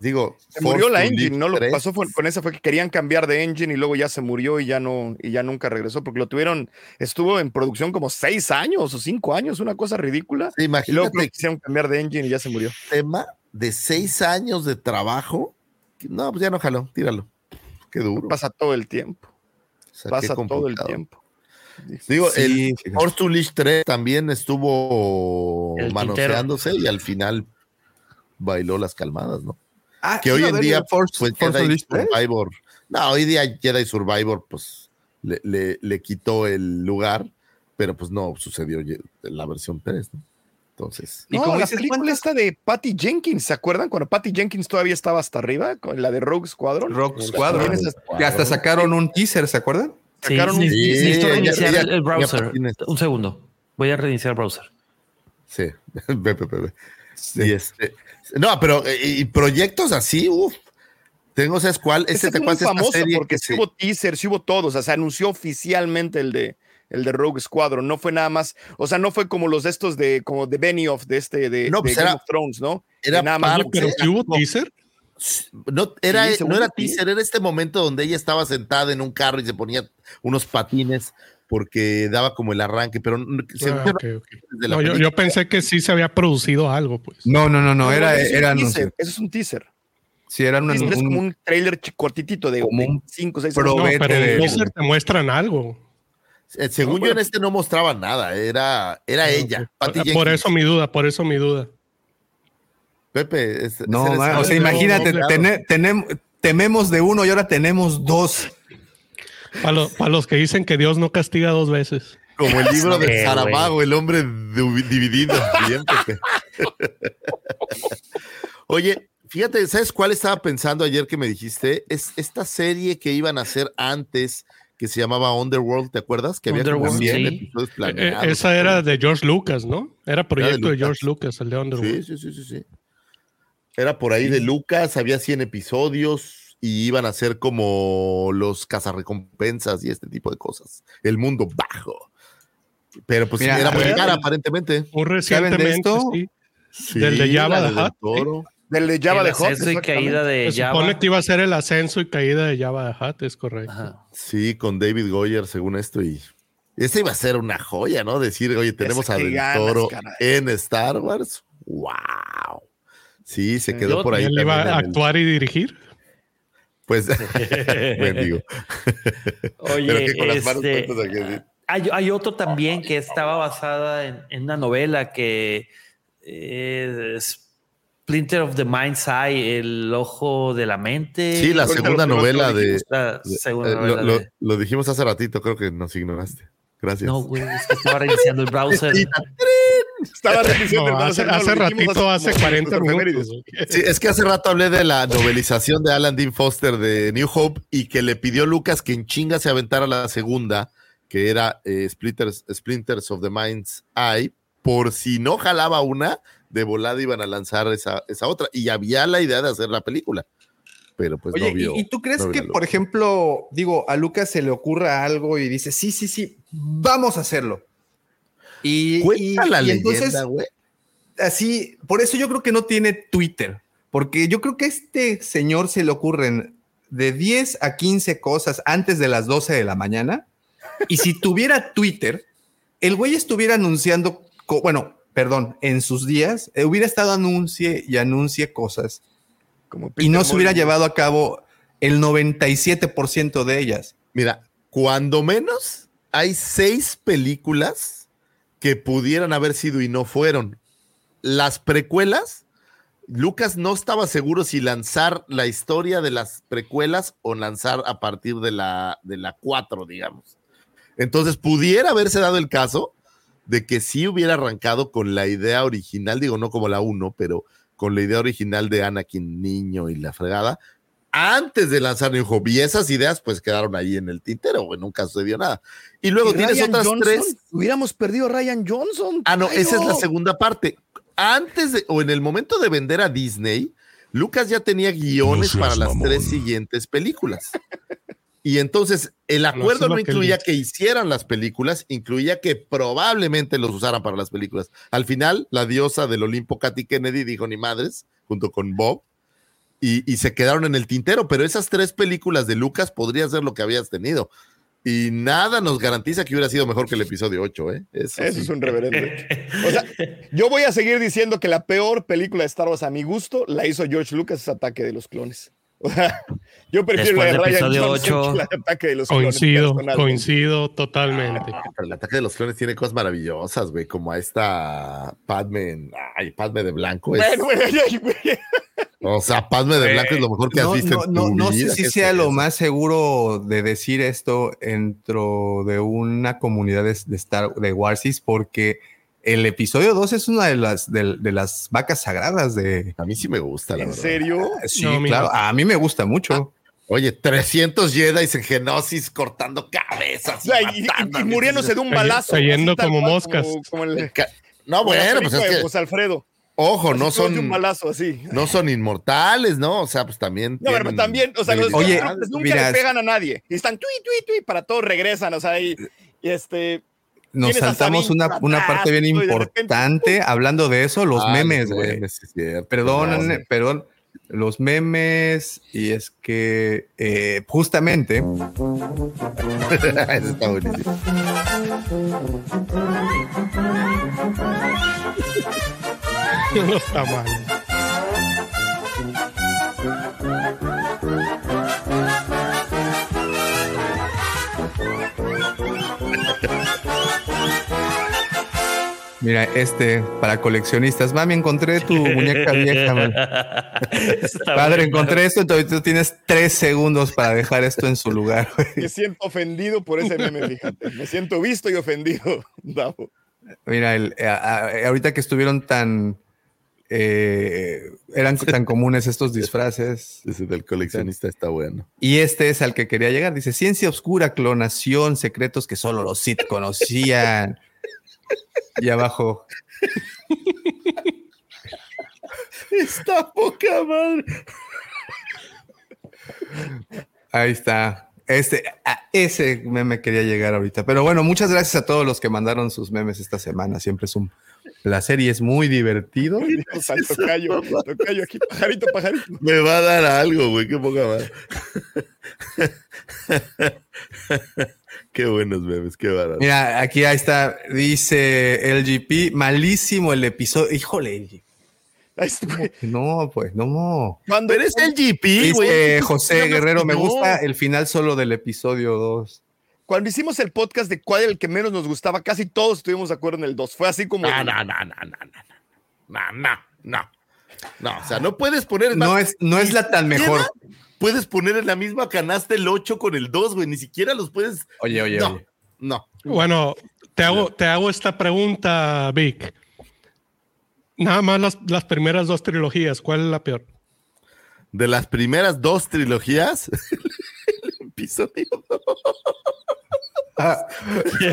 Digo, Se murió la engine, ¿no? Lo que 3. pasó fue, con esa fue que querían cambiar de engine y luego ya se murió y ya no, y ya nunca regresó, porque lo tuvieron, estuvo en producción como seis años o cinco años, una cosa ridícula. Sí, Y luego Imagínate quisieron cambiar de engine y ya se murió. tema de seis años de trabajo. No, pues ya no jaló, tíralo. Qué duro. Pasa todo el tiempo. O sea, Pasa todo el tiempo. Digo, Sí, el fíjate. Force to Unleashed 3 también estuvo El manoseándose y al final bailó las calmadas, ¿no? Ah, Que hoy en día, Force, pues Force Jedi Unleashed 3. Survivor. No, hoy día Jedi Survivor, pues le, le- le quitó el lugar, pero pues no sucedió la versión 3, ¿no? Entonces, Y No, como la dices, película ¿cuántas- esta de Patty Jenkins, ¿se acuerdan? Cuando Patty Jenkins todavía estaba hasta arriba, con la de Rogue Squadron. Rock Squadron. Esas- Que hasta sacaron un teaser, ¿se acuerdan? Sí, Sacaron un- Sí, necesito reiniciar el, browser. Un segundo. Voy a reiniciar el browser. sí, ve, ve, ve, ve. Y este, no, pero eh, y proyectos así, uff. Tengo, ¿sabes cuál? Este Este te fue muy famoso porque que sí hubo teasers, sí hubo todo, o sea, se anunció oficialmente el de el de Rogue Squadron, no fue nada más, o sea, no fue como los de estos de como de Benioff de este de, No, de pues Game era- of Thrones, ¿no? era nada más Pero si hubo No, teaser. No, era, Sí, no era teaser, era este momento donde ella estaba sentada en un carro y se ponía unos patines porque daba como el arranque, pero Ah, yo, No, pensé que sí se había producido algo, pues. No, no, no, no, era, eso es un era. Eso es un teaser. Sí, era un, Teaser es un- como un trailer cortitito de como un 5 o 6 pro- No, vete pero de- en teaser te muestran algo. Eh, según yo en este no mostraba nada, era, era ella. Patty Por, eso mi duda, por eso mi duda. Pepe, es- No, eres- o sea, no, imagínate, no, claro. tene- tenem- tememos de uno y ahora tenemos dos. Para, para los que dicen que Dios no castiga dos veces. como el libro de. Saramago, el hombre dividido. Bien, Pepe. Oye, Fíjate, ¿sabes cuál estaba pensando ayer que me dijiste? Es esta serie que iban a hacer antes que se llamaba Underworld, ¿te acuerdas? Que había como Underworld, 100 sí. episodios Eh, planeados. esa era de George Lucas, ¿no? Era proyecto de, Lucas. George Lucas, el de Underworld. Sí, sí, sí, sí, sí. Era por ahí de Lucas, había 100 episodios y iban a ser como los cazarrecompensas y este tipo de cosas. El mundo bajo. Pero pues Mira, era muy ¿saben- cara aparentemente. Muy ¿Saben de recientemente, esto? sí. Sí, Del de Java del Hutt, Toro. Del de Java El de Hot. ascenso y caída de Se supone Java. que iba a ser el ascenso y caída de Java de Hutt, es correcto. Ajá. Sí, con David Goyer, según esto, y ese iba a ser una joya, ¿no? Decir, oye, tenemos a Del ganas, Toro caray. en Star Wars. ¡Wow! Sí, se quedó Yo- por ahí. ¿Y él iba a en el- actuar y dirigir? Pues, mendigo. Pero Oye, que con las manos este, aquí, hay, hay otro también que estaba basada en, en una novela que es Splinter of the Mind's Eye, El Ojo de la Mente. Sí, la segunda novela de. lo, dijimos hace ratito, creo que nos ignoraste. Gracias. No, güey, es que estaba reiniciando el browser. Estaba repitiendo el No, hace, browser, no, hace dijimos ratito, hace como 40 nuestras minutos. Sí, es que hace rato hablé de la novelización de Alan Dean Foster de New Hope y que le pidió Lucas que en chinga se aventara la segunda, que era eh, Splinters, Splinters of the Mind's Eye, por si no jalaba una, de volada iban a lanzar esa, esa otra. Y había la idea de hacer la película, pero pues Oye, no vio. ¿y, y tú crees no que, por ejemplo, digo, a Lucas se le ocurra algo y dice, sí, sí, sí, vamos a hacerlo? Y, y- Cuenta la y leyenda, entonces, güey. así, por eso yo creo que no tiene Twitter, porque yo creo que a este señor se le ocurren de 10 a 15 cosas antes de las 12 de la mañana, y si tuviera Twitter, el güey estuviera anunciando, bueno, perdón, en sus días, eh, hubiera estado anuncie y anuncie cosas Como y no se hubiera llevado a cabo el 97% de ellas. Mira, cuando menos hay seis películas que pudieran haber sido y no fueron. Las precuelas, Lucas no estaba seguro si lanzar la historia de las precuelas o lanzar a partir de la, de la 4, digamos. Entonces, pudiera haberse dado el caso de que sí hubiera arrancado con la idea original, digo, no como la 1, pero con la idea original de Anakin niño y la fregada, antes de lanzar New Hope. Y esas ideas pues quedaron ahí en el tintero, güey, nunca sucedió nada. Y luego ¿Y tienes Ryan otras Johnson? tres. Hubiéramos perdido a Ryan Johnson. Ah, no, Ay, esa es la segunda parte. Antes de, o en el momento de vender a Disney, Lucas ya tenía guiones No para las mamón. tres siguientes películas. Y entonces el acuerdo no, que incluía que hicieran las películas, incluía que probablemente los usaran para las películas. Al final, la diosa del Olimpo, Katy Kennedy, dijo ni madres, junto con Bob, y, y se quedaron en el tintero. Pero esas tres películas de Lucas podría ser lo que habías tenido. Y nada nos garantiza que hubiera sido mejor que el episodio 8, ¿eh? Eso, Eso sí. es un reverendo. O sea, yo voy a seguir diciendo que la peor película de Star Wars a mi gusto la hizo George Lucas, es Ataque de los Clones. O sea, yo prefiero Después la de Ryan episodio Johnson ocho. que la de Ataque de los Clones. Coincido, personalmente. coincido totalmente. Pero el ataque de los clones tiene cosas maravillosas, güey, como a esta Padme, ay, Padme de blanco. es- Bueno, güey, ay, güey. o sea, Padme de blanco es lo mejor que has No, visto no, en no, tu no vida. sé si ¿qué sea es lo más seguro de decir esto dentro de una comunidad de, de Star de Warsis, porque el episodio 2 es una de las, de, de las vacas sagradas de. A mí sí me gusta, la ¿En verdad. serio? Sí, No, mira. claro. A mí me gusta mucho. Oye, 300 Jedi en Genosis cortando cabezas. O sea, y, y- matando, y muriéndose de un balazo. Cayendo como cual, moscas. Como, como el, Ca- No, bueno, pues es que, José Alfredo. ojo, Así no de un son, balazo así. no son inmortales, ¿no? O sea, pues también. No, pero también, o sea, los Oye, nunca mira, le pegan a nadie. Y están tui, tui, tui, para todos regresan, o sea, y, y este. Nos saltamos una, una parte bien de importante. Hablando de eso, los memes, güey. Perdón, No, perdón. Los memes, y es que eh, justamente Eso está buenísimo. No está mal. Mira, este, para coleccionistas. Mami, encontré tu muñeca vieja. man. Padre, encontré esto, entonces tú tienes tres segundos para dejar esto en su lugar. Me siento ofendido por ese meme, fíjate. Me siento visto y ofendido, Davo. Mira, el- a- a- ahorita que estuvieron tan eh, eran tan comunes estos disfraces. Ese del coleccionista está bueno. Y este es al que quería llegar. Dice, ciencia oscura, clonación, secretos que solo los Sith conocían. Y abajo. Está poca madre. Ahí está. Este, a ese meme quería llegar ahorita. Pero bueno, muchas gracias a todos los que mandaron sus memes esta semana. Siempre es un placer y es muy divertido. tocayo, tocayo aquí, pajarito, pajarito. Me va a dar algo, güey. Qué poca madre. Qué buenos memes, qué barato. Mira, aquí ahí está. Dice LGP, malísimo el episodio. Híjole, LGP. No, pues no. Cuando eres el GP, Dice güey. José Guerrero, me gusta el final solo del episodio 2. Cuando hicimos el podcast de cuál era el que menos nos gustaba, casi todos estuvimos de acuerdo en el 2. Fue así como. No, no, no, no, no, no, no, no, no. No, o sea, no puedes poner. No es, no es la tan mejor. Puedes poner en la misma canasta el 8 con el 2, güey. Ni siquiera los puedes. Oye, oye, no, oye. No. Bueno, te hago, te hago esta pregunta, Vic. Nada más las, las primeras dos trilogías, ¿cuál es la peor? De las primeras dos trilogías, el episodio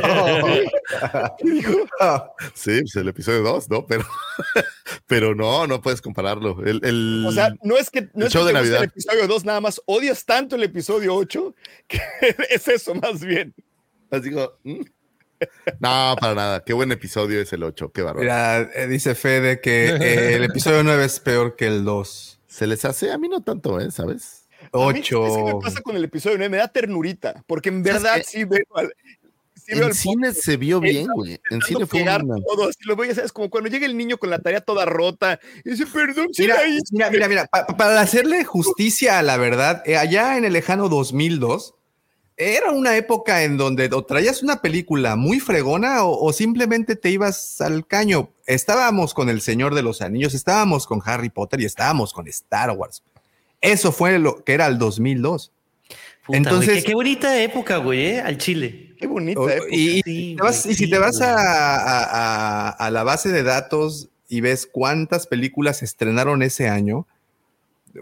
Sí, pues el episodio 2, ¿no? Pero, pero no, no puedes compararlo. El, el- O sea, no es que no el es show que de Navidad. el episodio 2, nada más odias tanto el episodio 8 que es eso más bien. Así como, ¿mm? No, para nada. Qué buen episodio es el 8. Qué bárbaro. Mira, eh, dice Fede que eh, el episodio 9 es peor que el 2. Se les hace, a mí no tanto, ¿eh? ¿Sabes? A mí, ¿sabes qué 8. me pasa con el episodio 9? Me da ternurita, porque en verdad sí veo al. sí veo En al cine se vio bien, güey. En cine fue una... todo, así lo veo, ya sabes, como cuando llega el niño con la tarea toda rota y dice, perdón, Mira, la hice". mira, mira, mira, pa- pa- para hacerle justicia a la verdad, eh, allá en el lejano 2002, era una época en donde o traías una película muy fregona o, o simplemente te ibas al caño. Estábamos con El Señor de los Anillos, estábamos con Harry Potter y estábamos con Star Wars. Eso fue lo que era el 2002. Puta, Entonces- güey, qué, qué bonita época, güey, ¿eh? al Chile. Qué bonita época. y, y Sí, te vas- güey, y si sí, te vas a, a- a- a la base de datos y ves cuántas películas se estrenaron ese año,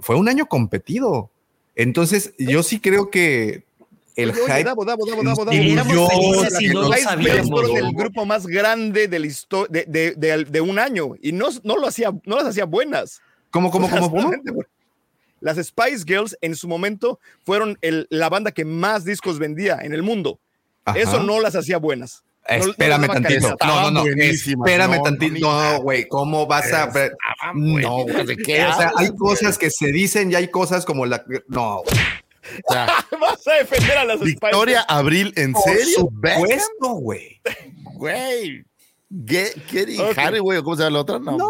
fue un año competido. Entonces, yo sí creo que el Oye, oye, hype. Davo, Davo, el grupo más grande de, la de, de- de- de un año y no, no, lo hacía, no las hacía buenas. ¿Cómo, cómo, cómo, cómo? Las Spice Girls en su momento fueron el- la banda que más discos vendía en el mundo. Ajá. Eso no las hacía buenas. No- no Espérame daba tantito. No, no, no. Espérame no, tantito. no, No, güey. ¿Cómo vas a? No, güey. ¿De qué O sea, hay cosas que se dicen y hay cosas como la. No. O sea, Vas a defender a las Victoria Spice Abril, ¿en Por serio? Beckham, supuesto, güey. Güey. ¿Qué, qué di- Ok. Harry, güey? ¿o ¿Cómo se llama la otra? No, No.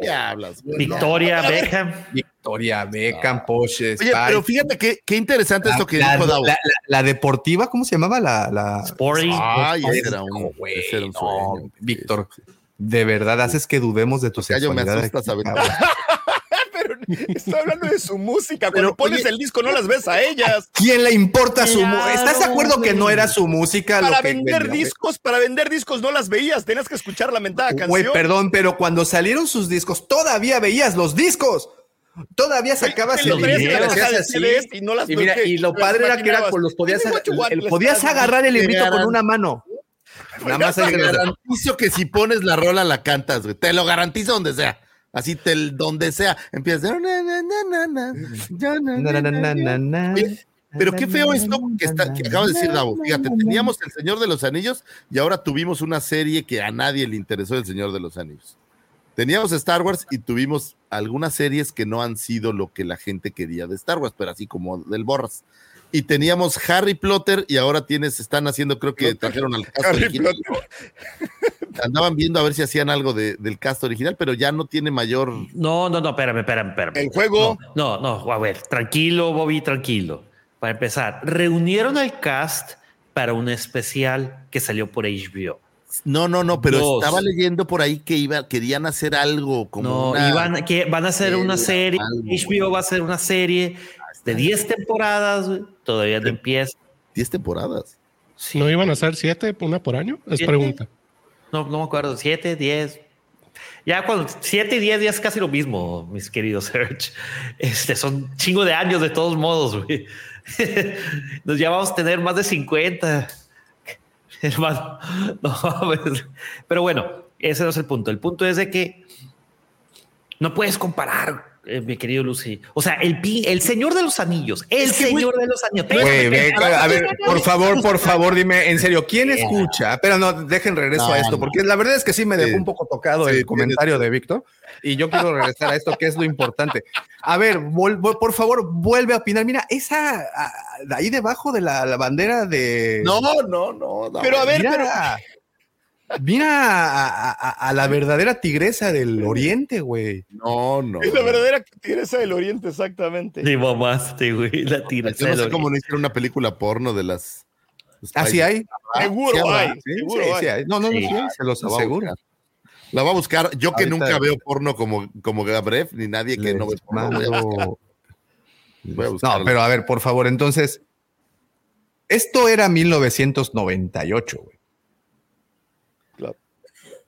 ¿Qué hablas, güey? Victoria Beckham. Victoria Beckham, Porsche, Oye, pero fíjate qué, qué interesante esto que la, dijo la, Davo. la- la deportiva, ¿cómo se llamaba? La, la... Sporty. Ay, Ay, ese era un, güey, ese era un no, sueño. Víctor, de verdad haces que dudemos de tu Tocayo, me sexualidad. asustas estoy hablando de su música. Cuando Pero, pones oye- el disco no las ves a ellas. ¿Quién le importa su música? ¿Estás de acuerdo que no era su música? Para lo que vender vendía, discos, para vender discos no las veías. Tenías que escuchar la mentada güey? canción. Güey, perdón, pero cuando salieron sus discos, todavía veías los discos. Todavía sacabas el así. CDs y no las Y, mira, ¿qué? y lo padre era que era con los podías, el- podías agarrar el librito con una mano. Nada más Te garantizo que si pones la rola la cantas, güey. Te lo garantizo donde sea. Así te, donde sea. Empiezas. Pero qué feo esto que, está, que acabas de decir, Davo. Fíjate, teníamos El Señor de los Anillos y ahora tuvimos una serie que a nadie le interesó El Señor de los Anillos. Teníamos Star Wars y tuvimos algunas series que no han sido lo que la gente quería de Star Wars, pero así como del Borras. Y teníamos Harry Potter y ahora tienes, están haciendo, creo que trajeron al cast Harry original. Potter. Andaban viendo a ver si hacían algo de- del cast original, pero ya no tiene mayor. No, no, no, espérame, espérame, espérame. El juego. No, no, no, a ver, tranquilo, Bobby, tranquilo. Para empezar, reunieron al cast para un especial que salió por HBO. No, no, no, pero Dos. estaba leyendo por ahí que iba, querían hacer algo como. No, una- iban, que van a hacer una serie, algo, HBO va a hacer una serie de 10 temporadas, güey, todavía no empieza. 10 temporadas. Sí. ¿No iban a ser siete, una por año? Es Siete. pregunta. No, no me acuerdo, 7, 10. Ya cuando 7 y 10 días es casi lo mismo, mis queridos Serge. Este, son chingo de años de todos modos, güey. Nos ya vamos a tener más de 50. Hermano, no mames. Pero bueno, ese no es el punto. El punto es de que no puedes comparar, eh, mi querido Lucy. O sea, el, pi- el señor de los anillos, el señor de los anillos. Güey, ve, a ver, por favor, por favor, dime en serio, ¿quién escucha? Pero no, dejen regreso No, a esto, no. porque la verdad es que sí me dejó Sí. un poco tocado Sí, el comentario de Víctor y yo quiero regresar a esto que es lo importante. A ver, vol- vol- por favor, vuelve a opinar. Mira, esa ah, ahí debajo de la, la bandera de. No, no, no. no, Pero a ver, mira, pero- Mira a, a- a la verdadera tigresa del oriente, güey. No, no. Es la verdadera tigresa del oriente, exactamente. Ni mamaste, güey, la tigresa Yo no del sé oriente. cómo no hicieron una película porno de las. ¿Ah, sí hay? Seguro Sí hay, Sí, seguro sí, hay. sí hay. No, no, no, Sí. sí se los La voy a aseguro. buscar. La va a buscar. Yo que Ahorita- nunca veo porno como, como Gabref, ni nadie que no ve porno. Voy a buscar. mando- Voy a buscarla. No, pero a ver, por favor, entonces, esto era 1998, güey.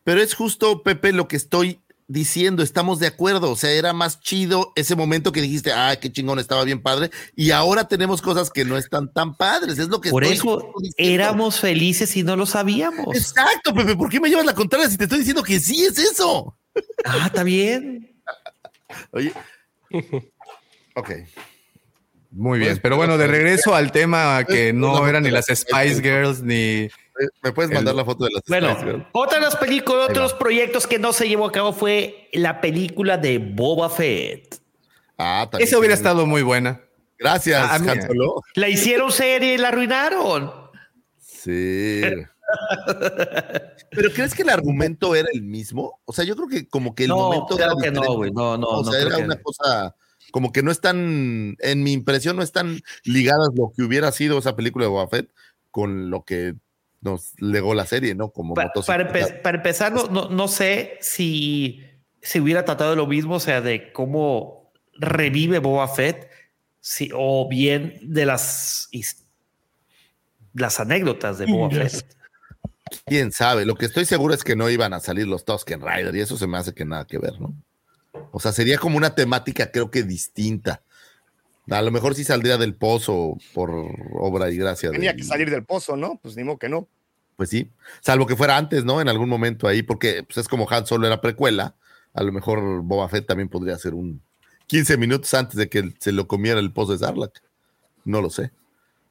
Pero es justo, Pepe, lo que estoy diciendo. Estamos de acuerdo. O sea, era más chido ese momento que dijiste, ah, qué chingón, estaba bien padre. Y ahora tenemos cosas que no están tan padres. Es lo que Por estoy eso diciendo. éramos felices y no lo sabíamos. Exacto, Pepe. ¿Por qué me llevas la contraria si te estoy diciendo que sí es eso? Ah, está bien. Oye. Ok. Muy bien, Pues, pero bueno, de regreso al tema que no eran ni las Spice Girls ni... ¿Me puedes El- mandar la foto de las Bueno, otra de las películas, Ahí otros va. proyectos que no se llevó a cabo fue la película de Boba Fett. Ah, también Esa hubiera estado muy buena. Gracias, Ah, mira. Han Solo. La hicieron serie y la arruinaron. Sí. ¿Pero crees que el argumento era el mismo? O sea, yo creo que como que el No, momento claro era que no, güey. No, no, o no sea, creo era que- una cosa como que no están, en mi impresión, no están ligadas lo que hubiera sido esa película de Boba Fett con lo que nos legó la serie, ¿no? Como Pa- para, motocicleta. empe- para empezar, no, no, no sé si se hubiera tratado de lo mismo, o sea, de cómo revive Boba Fett, si, o bien de las, las anécdotas de Boba Yes. Fett. Quién sabe, lo que estoy seguro es que no iban a salir los Tusken Rider y eso se me hace que nada que ver, ¿no? O sea, sería como una temática creo que distinta. A lo mejor sí saldría del pozo por obra y gracia. Tenía que salir del pozo, ¿no? Pues ni modo que no. Pues sí, salvo que fuera antes, ¿no? En algún momento ahí, porque pues, es como Han Solo era precuela, a lo mejor Boba Fett también podría ser un 15 minutos antes de que se lo comiera el pozo de Sarlacc. No lo sé.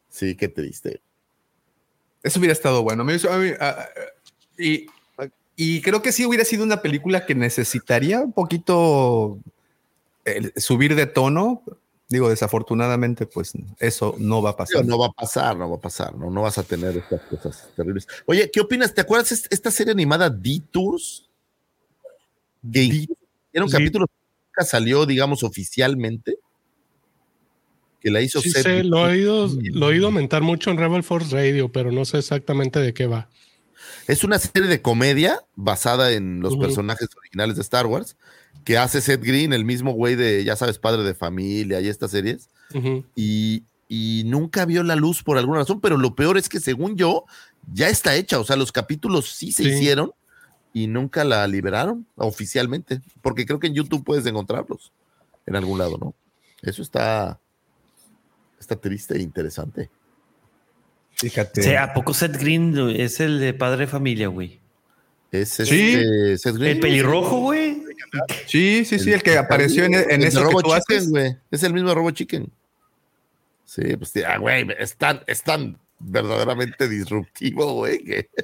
Sí, qué triste. Eso hubiera estado bueno. Me hizo- a mí, y, y creo que sí hubiera sido una película que necesitaría un poquito subir de tono. Digo, desafortunadamente, pues eso no va a pasar. No va a pasar, no va a pasar, no, no vas a tener estas cosas terribles. Oye, ¿qué opinas? ¿Te acuerdas est- esta serie animada Detours? Que era un Sí. capítulo que nunca salió, digamos, oficialmente. Que la hizo Sí, sé, lo he, oído, lo he oído mentar mucho en Rebel Force Radio, pero no sé exactamente de qué va. Es una serie de comedia basada en los personajes originales de Star Wars que hace Seth Green, el mismo güey de, ya sabes, padre de familia y estas series. Y, y nunca vio la luz por alguna razón, pero lo peor es que según yo, ya está hecha, o sea, los capítulos sí se Sí. hicieron y nunca la liberaron oficialmente, porque creo que en YouTube puedes encontrarlos en algún lado, ¿no? Eso está, está triste e interesante. Fíjate. O sea, ¿a poco Seth Green es el de padre de familia, güey? Es Sí. este, Seth Green. El pelirrojo, güey. Sí, sí, sí, el que apareció en, en el que Robo tú Chicken, haces. güey. Es el mismo Robo Chicken. Sí, pues, ah, güey, es tan, es tan verdaderamente disruptivo, güey, que...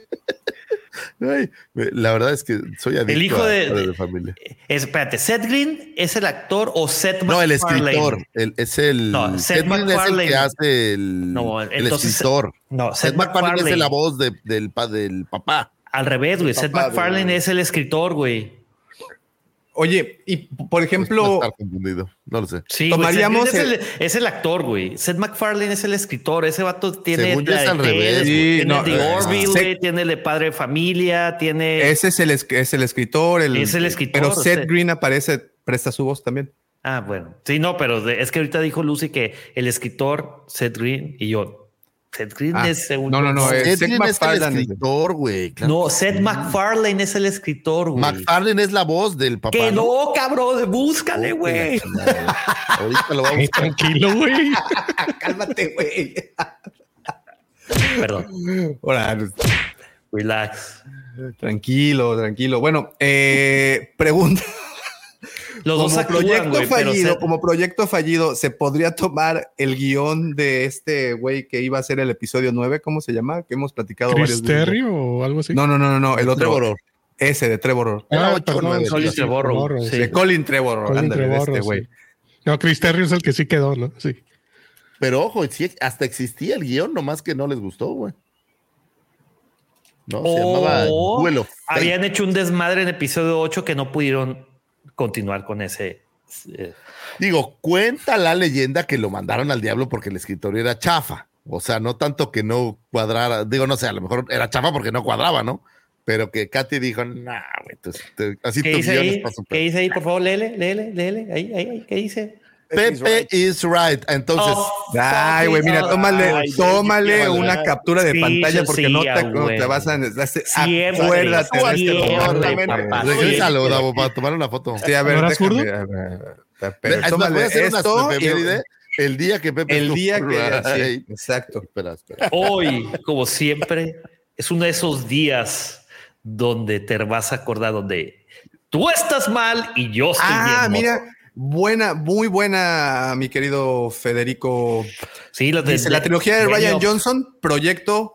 Ay, me- la verdad es que soy adicto hijo a de- familia. Es- espérate, ¿Seth Green es el actor o Seth No, el escritor. el- es el. No, Seth Seth Green es el que hace el, No, el entonces- escritor. No, Seth Seth MacFarlane es la voz de- del, del papá. Al revés, güey. Seth de- MacFarlane es el escritor, güey. Oye, y por ejemplo, estar confundido. No lo sé. Sí, Tomaríamos el- es, el, es el actor, güey. Seth MacFarlane es el escritor. Ese vato tiene. Según yo es al revés, tiene- The no, Orville, eh. Tiene el de padre de familia. Tiene. ese es el, es, el escritor. El, Es el escritor, Pero Seth. Green aparece, presta su voz también. Ah, bueno. Sí, no, pero de- es que ahorita dijo Lucy que el escritor, Seth Green, y yo. Seth Green Ah, es según no, yo, no, no, Seth Seth Green es el escritor, güey. claro No, Seth. MacFarlane es el escritor, güey. MacFarlane es la voz del papá. Que no, cabrón, búscale, güey. Ahorita lo vamos a tranquilo, güey. Cálmate, güey. Perdón, Ahora, relax. tranquilo, tranquilo. Bueno, eh, pregunta. Los dos como actúan, proyecto pero fallido, Seth- como proyecto fallido, ¿se podría tomar el guion de este güey que iba a ser el episodio 9? ¿Cómo se llama? Que hemos platicado varias veces. O algo así. No, no, no, no, no, el otro. Trevor. Ese de Trevor. Ah, perdón, Colin Trevorrow, sí. De Colin Trevor, Colin ándale, de este güey. sí. No, Cristerio es el que sí quedó, ¿no? Sí. Pero ojo, sí, hasta existía el guion, nomás que no les gustó, güey. No, se llamaba O Duel of Fate. habían hecho un desmadre en episodio 8 que no pudieron continuar con ese. eh, Digo, cuenta la leyenda que lo mandaron al diablo porque el escritorio era chafa. O sea, no tanto que no cuadrara, digo, no sé, a lo mejor era chafa porque no cuadraba, ¿no? Pero que Katy dijo, nah, güey, así ¿Qué tu dice ahí? ¿Qué dice ahí? Por favor, léele, léele, léele. Ahí, ahí, ahí, ¿qué dice? Pepe is right. Entonces, Oh, Ay, güey, mira, tómale, Ay, tómale una captura de Sí, pantalla porque sí, no te, no te vas a necesitar. Siempre, Acuérdate de este regrésalo. Davo, para tomar una foto. Sí, a ver, ¿No eras déjame, a ver, tómale voy a hacer una esto el día que Pepe el día que exacto. Espera, espera. Hoy, como siempre, es uno de esos días donde te vas a acordar donde tú estás mal y yo estoy Ah, bien. mira, mozo. Buena, muy buena, mi querido Federico. sí, la, de- Dice, la trilogía de Ryan. Johnson, proyecto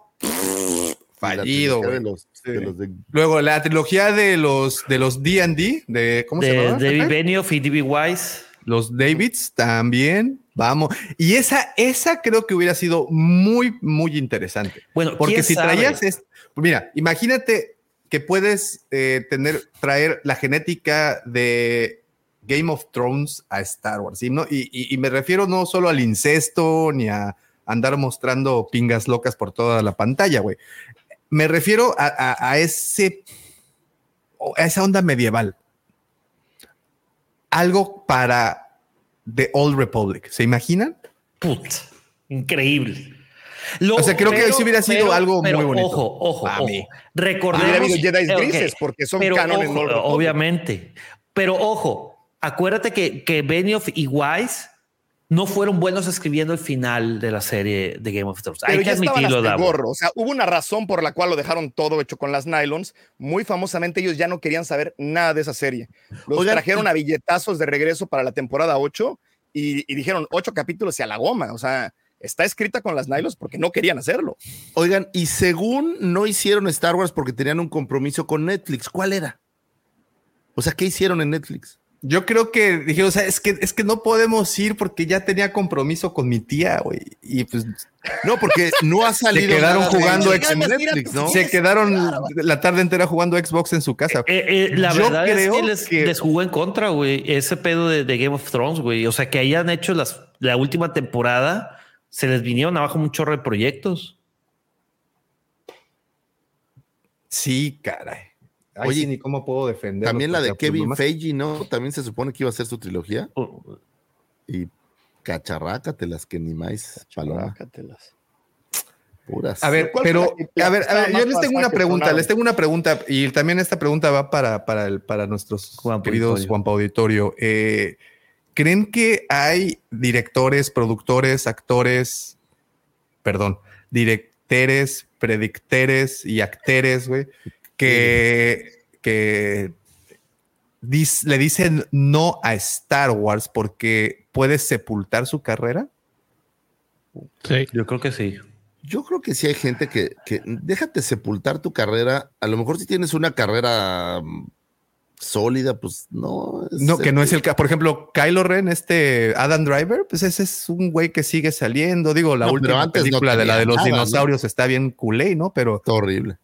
fallido. trilogía de güey. los- de los de- Luego la trilogía de los de los D&D, de ¿cómo se de llama? David Benioff y D.B. Wise. Los Davids también, vamos. Y esa, esa creo que hubiera sido muy, muy interesante. Bueno, Porque ¿quién si sabe? traías, es, mira, imagínate que puedes eh, tener, traer la genética de Game of Thrones a Star Wars. Y, no, y, y- y me refiero no solo al incesto ni a andar mostrando pingas locas por toda la pantalla, güey. Me refiero a, a- a ese, a esa onda medieval. Algo para The Old Republic. ¿Se imaginan? Put, increíble. Lo- O sea, creo que sí hubiera sido algo muy bonito. Ojo, ojo, Para ojo. Recordemos. Hubiera habido Jedi grises porque son pero canon en ojo, Old Republic. Obviamente. Pero ojo, acuérdate que, que Benioff y Wise no fueron buenos escribiendo el final de la serie de Game of Thrones. Pero Hay que admitirlo, hasta el Davo. gorro. O sea, hubo una razón por la cual lo dejaron todo hecho con las nylons. Muy famosamente, ellos ya no querían saber nada de esa serie. Los Oigan, trajeron a billetazos de regreso para la temporada 8 y, y dijeron ocho capítulos y a la goma. O sea, está escrita con las nylons porque no querían hacerlo. Oigan, y según no hicieron Star Wars porque tenían un compromiso con Netflix, ¿cuál era? O sea, ¿qué hicieron en Netflix? Yo creo que dije, o sea, es que, es que no podemos ir porque ya tenía compromiso con mi tía, güey. Y pues No, porque no ha salido. quedaron nada de jugando ellos en Xbox. Netflix, ¿no? se quedaron la tarde entera jugando Xbox en su casa. Eh, eh, la Yo verdad es creo que les, que- les jugó en contra, güey. Ese pedo de, de Game of Thrones, güey. O sea, que hayan hecho las, la última temporada, se les vinieron abajo un chorro de proyectos. Sí, caray. Ay, Oye, sí, ni cómo puedo defender. También la de Kevin Feige, ¿no? También se supone que iba a ser su trilogía. Oh, Y cacharrácatelas que ni más. Sácatelas. Puras. A ver, ¿Cuál pero a ver, a ver, yo les tengo una pregunta, les tengo una pregunta y también esta pregunta va para, para, el, para nuestros queridos Auditorio. Juanpa Auditorio. Eh, ¿Creen que hay directores, productores, actores, perdón, directores, predictores y actores, güey, que, que dis- le dicen no a Star Wars porque puede sepultar su carrera? Sí. Yo creo que sí. Yo creo que sí hay gente que, que déjate sepultar tu carrera. A lo mejor si tienes una carrera mm, sólida, pues no. No, que no es el caso. Por ejemplo, Kylo Ren, este Adam Driver, pues ese es un güey que sigue saliendo. Digo, la No, última antes no película de la de los nada, ¿no? dinosaurios está bien culé, ¿no? Pero, Está horrible.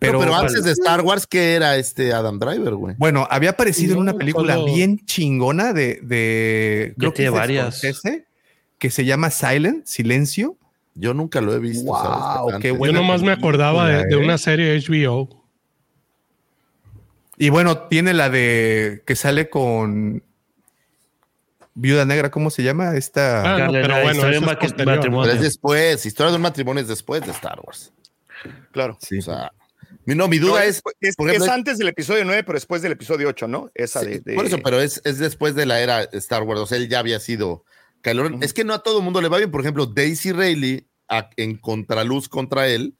Pero, antes de Star Wars, ¿qué era este Adam Driver, güey? bueno, había aparecido en una película bien chingona de, de es de varias. Scorsese, que se llama Silent, Silencio. Yo nunca lo he visto. Wow, ¿sabes? qué. Yo nomás me acordaba de, ¿eh? una serie HBO. Y bueno, tiene la de que sale con Viuda Negra, ¿cómo se llama? Esta. Ah, no, pero la bueno, historia eso de es matrimonio. Pero es después, historia de un matrimonio es después de Star Wars. Claro. Sí. O sea, no, mi duda No, es, es, por es antes del episodio 9, pero después del episodio 8, ¿no? Esa Sí, de, de- Por eso, pero es, es después de la era Star Wars. O sea, él ya había sido. Ujú. Es que no a todo el mundo le va bien. Por ejemplo, Daisy Rayleigh a- en contraluz contra él,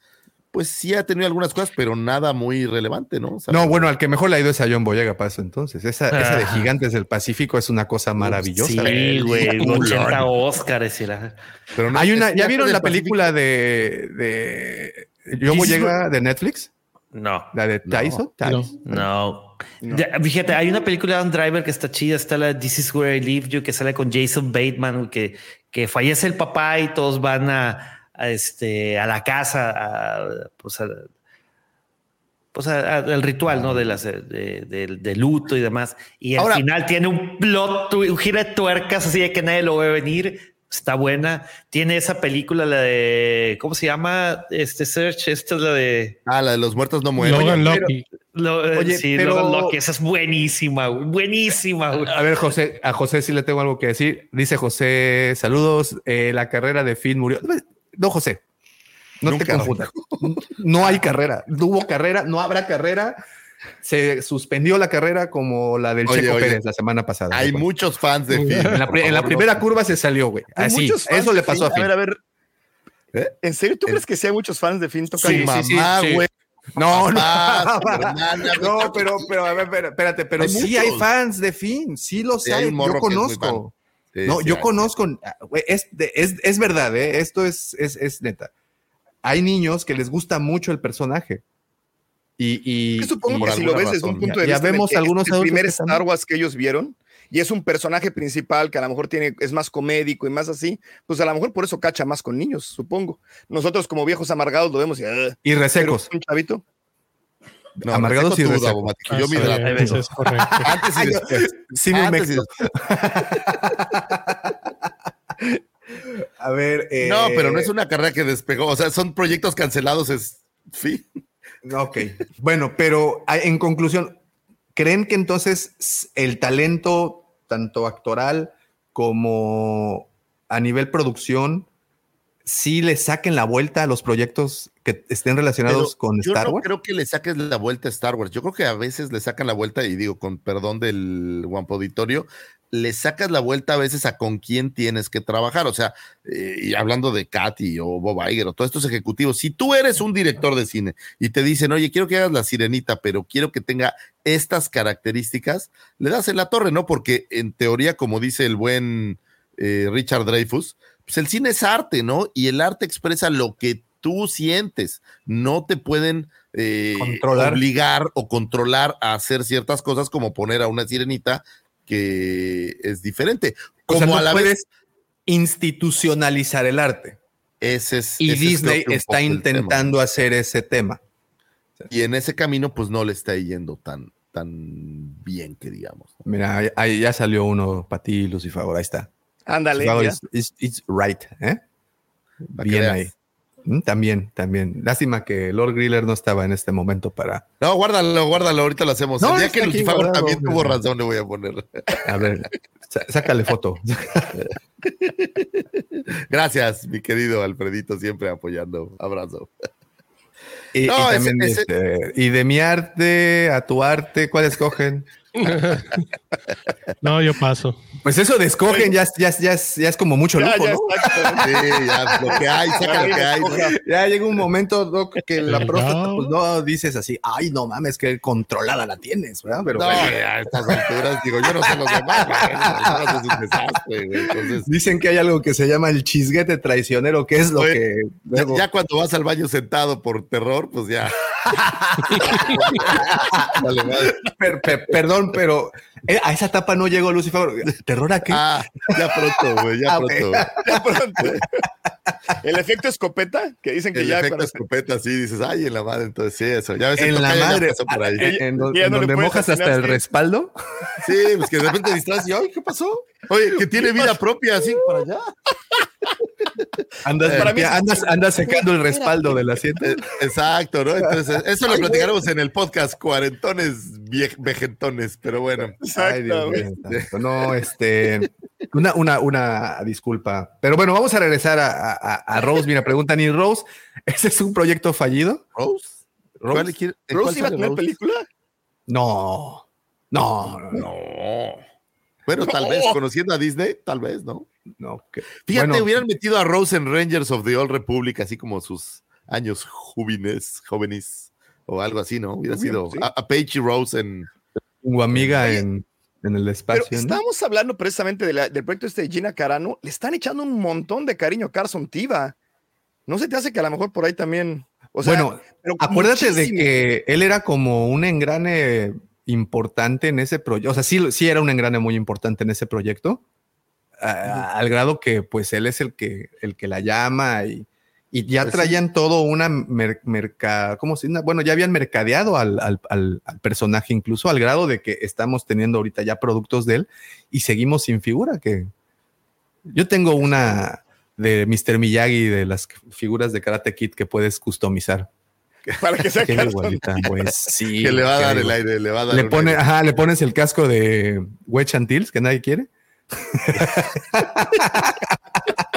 pues sí ha tenido algunas cosas, pero nada muy relevante, ¿no? O sea, No, bueno, al que mejor le ha ido es a John Boyega para eso entonces. Esa, esa de Ajá. Gigantes del Pacífico es una cosa maravillosa. Sí, güey, Peliculón. 80 Oscars. y la- pero no- Hay una, ¿ya vieron la Pacífico. película de, de John Boyega de Netflix? No, La de No. Tyson. Tyson. no. Ya, fíjate, hay una película de un driver que está chida, está la This is where I live you, que sale con Jason Bateman, que, que fallece el papá y todos van a, a, este, a la casa, a, pues, a- pues a- a- al ritual, ¿no? De las de, de- de luto y demás. Y al Ahora- final tiene un plot, un giro de tuercas así de que nadie lo ve venir. Está buena. Tiene esa película, la de ¿cómo se llama? Este Search. Esta es la de Ah, la de los muertos no mueren. Logan Lucky. lo, eh, Oye, sí, pero- Logan Lucky, esa es buenísima, güey, buenísima. güey. A ver, José, a José sí le tengo algo que decir. Dice José, saludos. eh, la carrera de Finn murió. No, José, no te confundas. No hay carrera. No hubo carrera, no habrá carrera. Se suspendió la carrera como la del Oye, Checo oye, Pérez la semana pasada. Hay muchos fans de Finn. en la, pri- en la primera curva se salió, güey. Hay Así, muchos fans eso le pasó a Finn. Finn. A ver, a ver. ¿Eh? ¿En serio tú Eh. crees que sí hay muchos fans de Finn Su tocando? sí, sí, mamá, sí. güey. No, no, no, güey. pero, pero, a ver, espera- espérate, pero Hay sí hay muchos. fans de Finn, sí los Sí, hay hay, yo conozco. Sí, no, sí yo hay. conozco, ah, güey, es, es, es verdad, ¿eh? esto es, es, es neta. Hay niños que les gusta mucho el personaje. Y, y- Yo supongo y- que si lo ves desde un punto de Ya- ya vista el vemos algunos es el primer que Star Wars que ellos vieron y es un personaje principal que a lo mejor tiene es más comédico y más así, pues a lo mejor por eso cacha más con niños, supongo. Nosotros como viejos amargados lo vemos y, "Ah", y resecos. un chavito. No, Amargados reseco y tú, reseco. Davomático. Yo Ah, me sí, eso es correcto. Antes y después. Sí, me Antes. A ver. eh, No, pero no es una carrera que despegó. O sea, son proyectos cancelados. Es fin. Ok. Bueno, pero ah, en conclusión, ¿creen que entonces el talento, tanto actoral como a nivel producción, sí le saquen la vuelta a los proyectos que estén relacionados Pero con yo Star no Wars? creo que le saques la vuelta a Star Wars. Yo creo que a veces le sacan la vuelta, y digo, con perdón del guampo auditorio, le sacas la vuelta a veces a con quién tienes que trabajar. O sea, eh, y hablando de Katy o Bob Iger o todos estos ejecutivos, si tú eres un director de cine y te dicen, oye, quiero que hagas la sirenita, pero quiero que tenga estas características, le das en la torre, ¿no? Porque en teoría, como dice el buen eh, Richard Dreyfus, pues el cine es arte, ¿no? Y el arte expresa lo que tú sientes. No te pueden eh, obligar o controlar a hacer ciertas cosas como poner a una sirenita que es diferente. O Como sea, a la puedes vez, institucionalizar el arte. ese es. Y ese Disney está intentando hacer ese tema. tema. Y en ese camino, pues no le está yendo tan, tan bien que digamos. Mira, ahí- ahí ya salió uno para ti, Lucifer. Ahí está. Ándale. It's, it's- it's right, ¿eh? Bien ahí. Mm, También, también. Lástima que Lord Griller no estaba en este momento para. No, guárdalo, guárdalo, ahorita lo hacemos. No, el día que Lucifer también tuvo razón, le voy a poner. A ver, sácale foto. Gracias, mi querido Alfredito, siempre apoyando. Abrazo. Y, No, y ese- también ese- dice, y de mi arte a tu arte, ¿cuál escogen? No, yo paso. Pues eso de escogen ya, es- ya, es- ya, es- ya es como mucho Ya, lujo, ya ¿no? Sí, ya, lo que hay, saca lo que hay. Ya llega un momento, Doc, que la próstata, no. pues no dices así, ay, no mames, que controlada la tienes, ¿verdad? Pero No, a estas alturas, digo, yo no sé los demás, es un desastre, güey. Entonces, dicen que hay algo que se llama el chisguete traicionero, que es lo Oye, que ya, luego- ya cuando vas al baño sentado por terror, pues ya. Vale, madre. Per- per- perdón, pero eh, a esa etapa no llegó Lucifer. ¿Terror a qué? Ah, ya pronto, güey, ya Ah, pronto. Ya pronto. El efecto escopeta, que dicen que El ya efecto cuando- escopeta, sí, dices, ay, en la madre, entonces sí, eso. Ya ves, el en la madre, pasó por ahí. en, en do- ya en no le donde mojas hasta el respaldo. Sí, pues que de repente distraes y, ay, ¿qué pasó? Oye, que tiene vida propia, así, para allá. Andas, Para mí limpia- es- andas, andas secando el respaldo del asiento. Eh, Exacto, ¿no? Entonces, eso lo platicaremos en el podcast, cuarentones vejentones, pero bueno. Ay, Dios mío. No, este. Una, una, una disculpa. Pero bueno, vamos a regresar a, a, a Rose. Mira, preguntan, ¿y Rose? ¿Ese es un proyecto fallido? ¿Rose? ¿Rose? ¿Cuál quiere- en ¿Rose cuál iba a tener Rose? película? No. No, no, no. Bueno, tal vez, conociendo a Disney, tal vez, ¿no? no, que- Fíjate, bueno, hubieran metido a Rose en Rangers of the Old Republic, así como sus años jóvenes, jóvenes, o algo así, ¿no? Hubiera bien, sido sí. a, a Paige y Rose en... tu amiga en, en el Pero espacio. ¿no? estábamos hablando precisamente de la- del proyecto este de Gina Carano. Le están echando un montón de cariño a Carson Tiva. ¿No se te hace que a lo mejor por ahí también... O sea, bueno, pero acuérdate de que él era como un engrane importante en ese proyecto. O sea, sí, sí era un engrane muy importante en ese proyecto. a- al grado que pues él es el que, el que la llama y, y ya Pues sí. traían todo una mer- merca, ¿cómo se dice? Bueno, ya habían mercadeado al, al- al- al personaje incluso al grado de que estamos teniendo ahorita ya productos de él y seguimos sin figura que yo tengo una de Mr. Miyagi de las figuras de Karate Kid que puedes customizar. Para que sea igualita, pues sí. que le va a dar el aire, le va a dar Le, pone, aire. ajá, le pones el casco de Wedge Antilles que nadie quiere.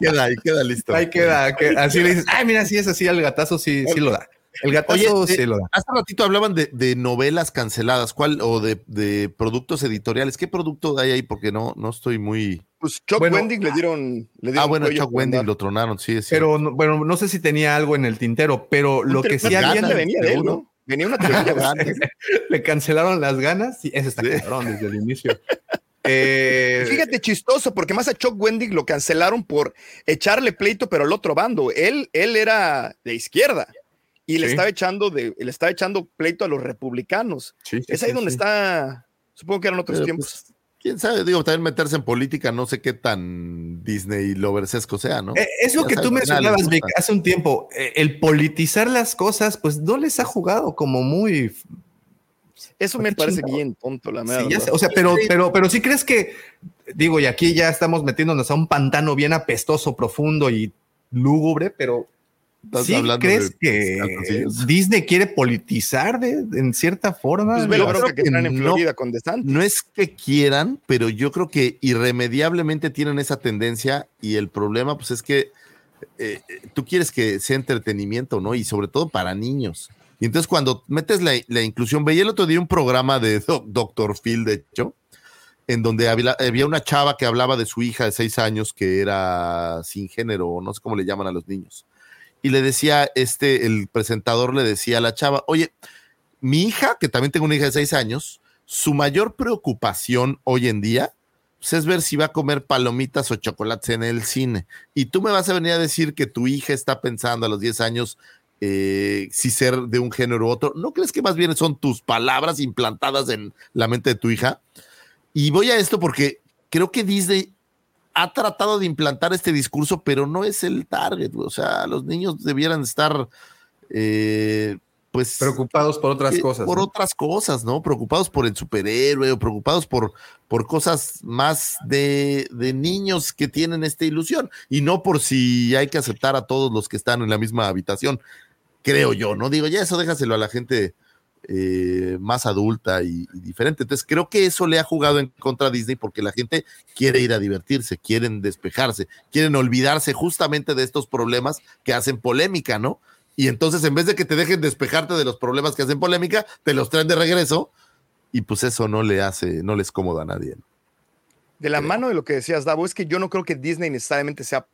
queda, y queda listo. Ahí queda, que así le dices, ay, mira, sí es así, el gatazo sí, sí lo da. El gatazo Oye, sí eh, lo da. hace ratito hablaban de, de novelas canceladas, ¿cuál? O de, de productos editoriales. ¿Qué producto hay ahí? Porque no, no estoy muy. Pues Chuck Bueno, Wendig le dieron, le dieron Ah, bueno, Chuck andar. lo tronaron, sí, sí. Pero no- bueno, no sé si tenía algo en el tintero, pero lo que sí Una había trilogía venía de él. ¿no? Venía una trilogía de él. le cancelaron las ganas. Sí, ese está Sí. cabrón desde el inicio. Eh, Fíjate, chistoso, porque más a Chuck Wendig lo cancelaron por echarle pleito, pero al otro bando. Él, él era de izquierda y le Sí. estaba echando de, le estaba echando pleito a los republicanos. sí, sí, es ahí sí, donde sí. está. Supongo que eran otros Pero, tiempos. pues, Quién sabe, digo, también meterse en política, no sé qué tan Disney loversesco sea, ¿no? Eh, es lo Ya que sabes, tú mencionabas, Vic, hace un tiempo. Eh, El politizar las cosas, pues no les ha jugado como muy Eso ¿por me parece chingado? bien tonto, la Sí, verdad. ya sé, o sea, pero, pero, pero sí crees que, digo, y aquí ya estamos metiéndonos a un pantano bien apestoso, profundo y lúgubre, pero Estás ¿sí crees de que. Disney quiere politizar de, en cierta forma? Pues yo creo que que están en no. Florida con DeSantis. No es que quieran, pero yo creo que irremediablemente tienen esa tendencia y el problema pues es que eh, eh, tú quieres que sea entretenimiento, ¿no? Y sobre todo para niños. Y entonces cuando metes la, la inclusión, veía el otro día un programa de Doc- Dr. Phil, de hecho, en donde había, había una chava que hablaba de su hija de seis años que era sin género, no sé cómo le llaman a los niños. Y le decía, este, el presentador le decía a la chava, oye, mi hija, que también tengo una hija de seis años, su mayor preocupación hoy en día pues, es ver si va a comer palomitas o chocolates en el cine. Y tú me vas a venir a decir que tu hija está pensando a los 10 años eh, si ser de un género u otro. ¿No crees que más bien son tus palabras implantadas en la mente de tu hija? Y voy a esto porque creo que Disney ha tratado de implantar este discurso, pero no es el target. O sea, los niños debieran estar, eh, pues, Preocupados por otras eh, cosas. Por ¿no? otras cosas, ¿no? Preocupados por el superhéroe o preocupados por, por cosas más de, de niños que tienen esta ilusión y no por si hay que aceptar a todos los que están en la misma habitación, creo yo, ¿no? Digo, ya eso déjaselo a la gente eh, más adulta y, y diferente. Entonces, creo que eso le ha jugado en contra a Disney porque la gente quiere ir a divertirse, quieren despejarse, quieren olvidarse justamente de estos problemas que hacen polémica, ¿no? Y entonces, en vez de que te dejen despejarte de los problemas que hacen polémica, te los traen de regreso y pues eso no le hace, no les cómoda a nadie. ¿no? De la mano de lo que decías, Davo, es que yo no creo que Disney necesariamente sea,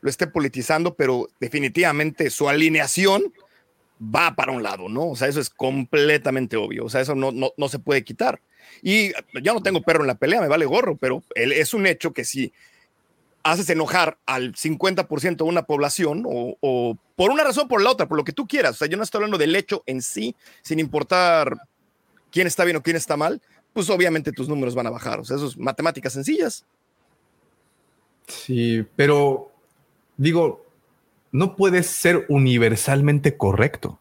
lo esté politizando, pero definitivamente su alineación va para un lado, ¿no? O sea, eso es completamente obvio. O sea, eso no, no, no se puede quitar. Y yo no tengo perro en la pelea, me vale gorro, pero es un hecho que si haces enojar al 50% de una población o, o por una razón o por la otra, por lo que tú quieras. O sea, yo no estoy hablando del hecho en sí, sin importar quién está bien o quién está mal, pues obviamente tus números van a bajar. O sea, eso es matemáticas sencillas. Sí, pero digo, no puedes ser universalmente correcto.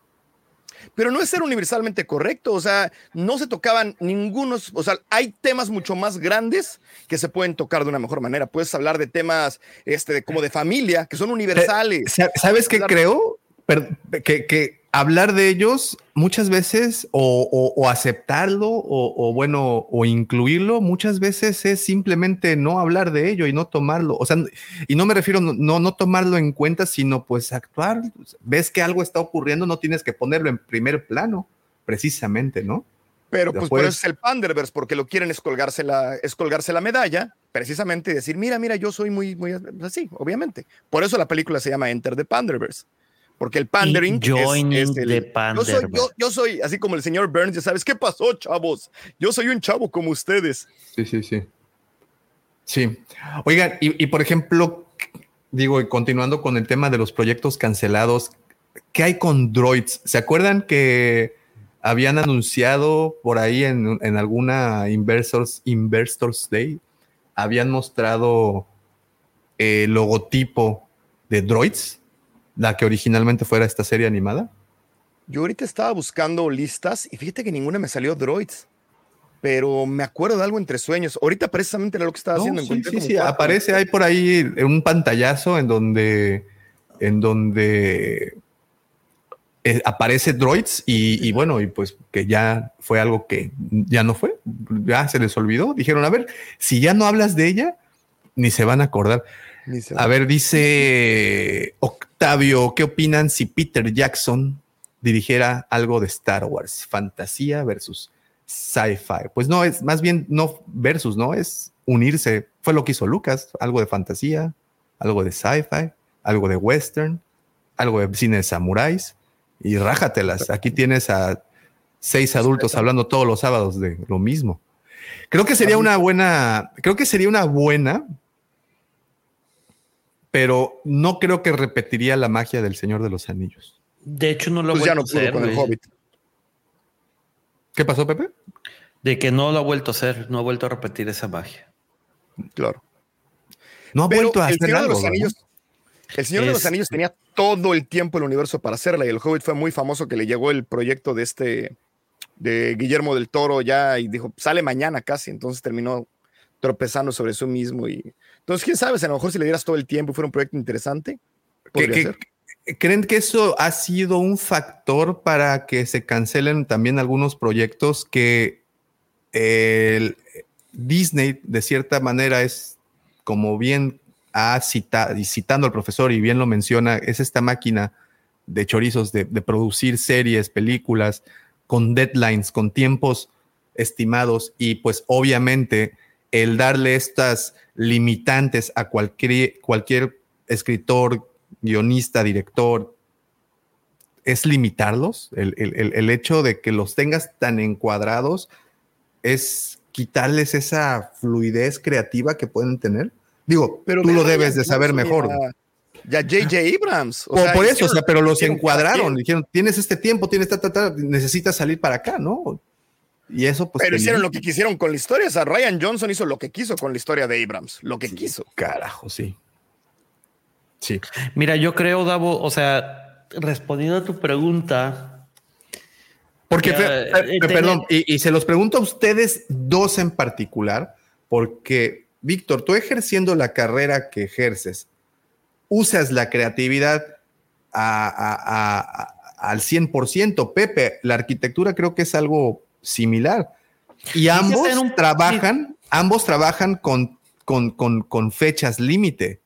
Pero no es ser universalmente correcto, o sea, no se tocaban ningunos, o sea, hay temas mucho más grandes que se pueden tocar de una mejor manera. Puedes hablar de temas este, de, como de familia, que son universales. Sa- ¿Sabes qué creo? Que, que hablar de ellos muchas veces o, o- o aceptarlo o, o, bueno, o incluirlo muchas veces es simplemente no hablar de ello y no tomarlo. O sea, y no me refiero no, no, tomarlo en cuenta, sino pues actuar. Ves que algo está ocurriendo, no tienes que ponerlo en primer plano, precisamente, ¿no? Pero pues por eso es el Panderverse, porque lo quieren es colgarse la, es colgarse la medalla, precisamente y decir, mira, mira, yo soy muy, muy así, obviamente. Por eso la película se llama Enter the Panderverse. Porque el pandering es- Joining es, el- the yo soy, Panderverse. yo, yo soy, así como el señor Burns, ya sabes, ¿qué pasó, chavos? Yo soy un chavo como ustedes. Sí, sí, sí. Sí. Oigan, y, y por ejemplo, digo, y continuando con el tema de los proyectos cancelados, ¿qué hay con droids? ¿Se acuerdan que habían anunciado por ahí en, en alguna Investors, Investors Day? Habían mostrado el logotipo de droids, la que originalmente fuera esta serie animada. Yo ahorita estaba buscando listas y fíjate que ninguna me salió droids. Pero me acuerdo de algo entre sueños. Ahorita precisamente era lo que estaba No, haciendo. sí, sí, sí, cuatro. aparece ahí por ahí un pantallazo en donde, en donde eh, aparece droids y, y bueno, y pues que ya fue algo que ya no fue, ya se les olvidó. Dijeron, a ver, si ya no hablas de ella, ni se van a acordar. A ver, dice Octavio, ¿qué opinan si Peter Jackson dirigiera algo de Star Wars? Fantasía versus sci-fi. Pues no, es más bien no versus, ¿no? Es unirse. Fue lo que hizo Lucas, algo de fantasía, algo de sci-fi, algo de western, algo de cine de samuráis y rájatelas. Aquí tienes a seis adultos hablando todos los sábados de lo mismo. Creo que sería una buena, creo que sería una buena, pero no creo que repetiría la magia del Señor de los Anillos. De hecho, no lo ha Pues ya vuelto no a pudo hacer. con el. Hobbit. ¿Qué pasó, Pepe? De que no lo ha vuelto a hacer, no ha vuelto a repetir esa magia. Claro. No ha Pero vuelto a el hacer Señor de algo. los ¿verdad? Anillos. El Señor de los Anillos tenía todo el tiempo el universo para hacerla y el Hobbit fue muy famoso que le llegó el proyecto de este de Guillermo del Toro ya y dijo sale mañana casi entonces terminó tropezando sobre sí mismo y entonces quién sabe si a lo mejor si le dieras todo el tiempo y fuera un proyecto interesante ¿Qué- podría qué- ser. ¿Creen que eso ha sido un factor para que se cancelen también algunos proyectos que el Disney, de cierta manera, es como bien ha citado, y citando al profesor y bien lo menciona, es esta máquina de chorizos de, de producir series, películas, con deadlines, con tiempos estimados y pues obviamente el darle estas limitantes a cualquier, cualquier escritor, guionista, director, es limitarlos. El, el- el- el hecho de que los tengas tan encuadrados es quitarles esa fluidez creativa que pueden tener. Digo, tú ve lo debes de saber mejor. Ya J.J. Abrams. O por eso, o sea, pero los encuadraron, dijeron, tienes este tiempo, tienes ta, ta, ta, necesitas salir para acá, ¿no? Y eso pues... Pero hicieron lo que quisieron con la historia. O sea, Ryan Johnson hizo lo que quiso con la historia de Abrams. Lo que quiso. Carajo, sí. Sí. Mira, yo creo, Davo, o sea, respondiendo a tu pregunta. Porque, ya, eh, tener- perdón, y, y se los pregunto a ustedes dos en particular, porque, Víctor, tú ejerciendo la carrera que ejerces, usas la creatividad a- a- a- a- al 100%. Pepe, la arquitectura creo que es algo similar. Y ambos un- trabajan, ambos trabajan con, con, con, con fechas límite.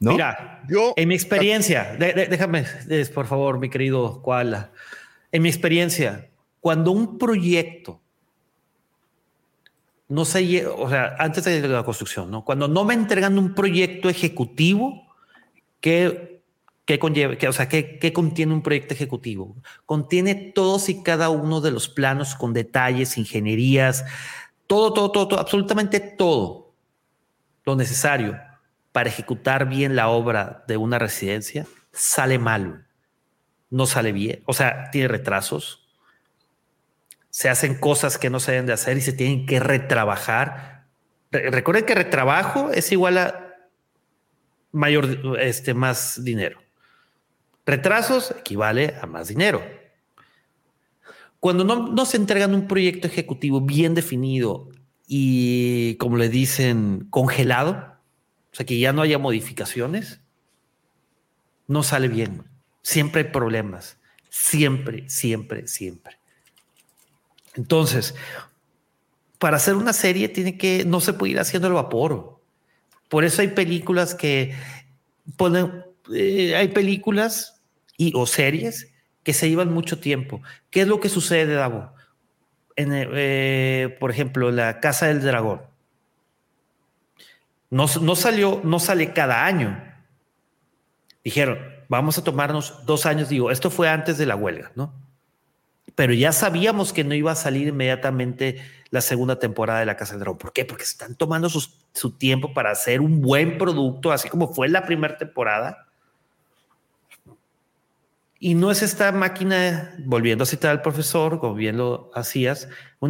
¿No? Mira, Yo, en mi experiencia, de- de- déjame, es, por favor, mi querido Koala. En mi experiencia, cuando un proyecto no se o sea, antes de la construcción, ¿no? Cuando no me entregan un proyecto ejecutivo, ¿qué, qué conlleva? qué- o sea, ¿qué, qué contiene un proyecto ejecutivo? Contiene todos y cada uno de los planos con detalles, ingenierías, todo, todo, todo, todo, absolutamente todo lo necesario para ejecutar bien la obra de una residencia, sale mal. No sale bien. O sea, tiene retrasos. Se hacen cosas que no se deben de hacer y se tienen que retrabajar. Re- recuerden que retrabajo es igual a mayor, este, más dinero. Retrasos equivale a más dinero. Cuando no, no se entregan un proyecto ejecutivo bien definido y, como le dicen, congelado, o sea, que ya no haya modificaciones, no sale bien. Siempre hay problemas. Siempre, siempre, siempre. Entonces, para hacer una serie tiene que, no se puede ir haciendo el vapor. Por eso hay películas que ponen, eh, hay películas y, o series que se llevan mucho tiempo. ¿Qué es lo que sucede, Davo? En, eh, por ejemplo, La Casa del Dragón. No, no salió, no sale cada año. Dijeron, vamos a tomarnos dos años. Digo, esto fue antes de la huelga, ¿no? Pero ya sabíamos que no iba a salir inmediatamente la segunda temporada de La Casa del Dragón. ¿Por qué? Porque están tomando su tiempo para hacer un buen producto, así como fue la primera temporada. Y no es esta máquina, volviendo a citar al profesor, como bien lo hacías,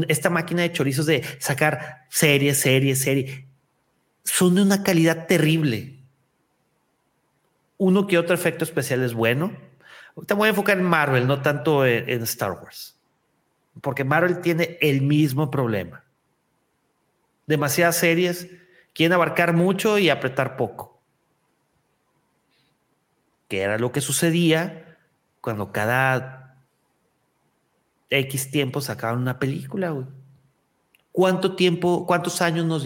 esta máquina de chorizos de sacar serie, serie, serie, son de una calidad terrible. Uno que otro efecto especial es bueno. Te voy a enfocar en Marvel, no tanto en Star Wars porque Marvel tiene el mismo problema. Demasiadas series quieren abarcar mucho y apretar poco. Que era lo que sucedía cuando cada X tiempo sacaban una película, ¿Cuánto tiempo, cuántos años nos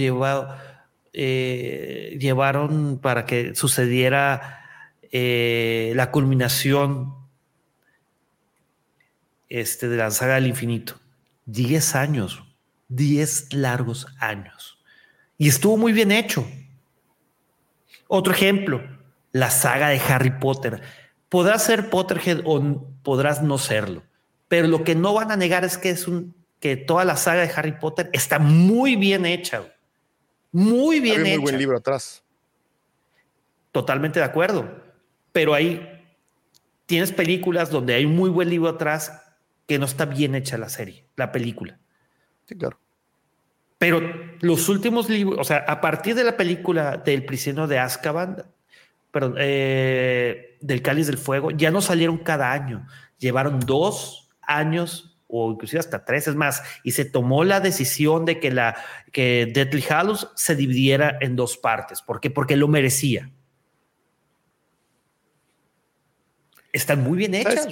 eh, llevaron para que sucediera eh, la culminación este, de la saga del infinito. Diez años, diez largos años. Y estuvo muy bien hecho. Otro ejemplo, la saga de Harry Potter. Podrás ser Potterhead o podrás no serlo, pero lo que no van a negar es que es un que toda la saga de Harry Potter está muy bien hecha. Muy bien hecha. Muy buen libro atrás. Totalmente de acuerdo. Pero ahí tienes películas donde hay un muy buen libro atrás que no está bien hecha la serie, la película. Sí, claro. Pero los últimos libros, o sea, a partir de la película del prisionero de Azkaban, perdón, eh, del Cáliz del Fuego, ya no salieron cada año. Llevaron dos años o inclusive hasta tres, es más, y se tomó la decisión de que la que Deathly Hallows se dividiera en dos partes. ¿Por qué? Porque lo merecía. Están muy bien hechas.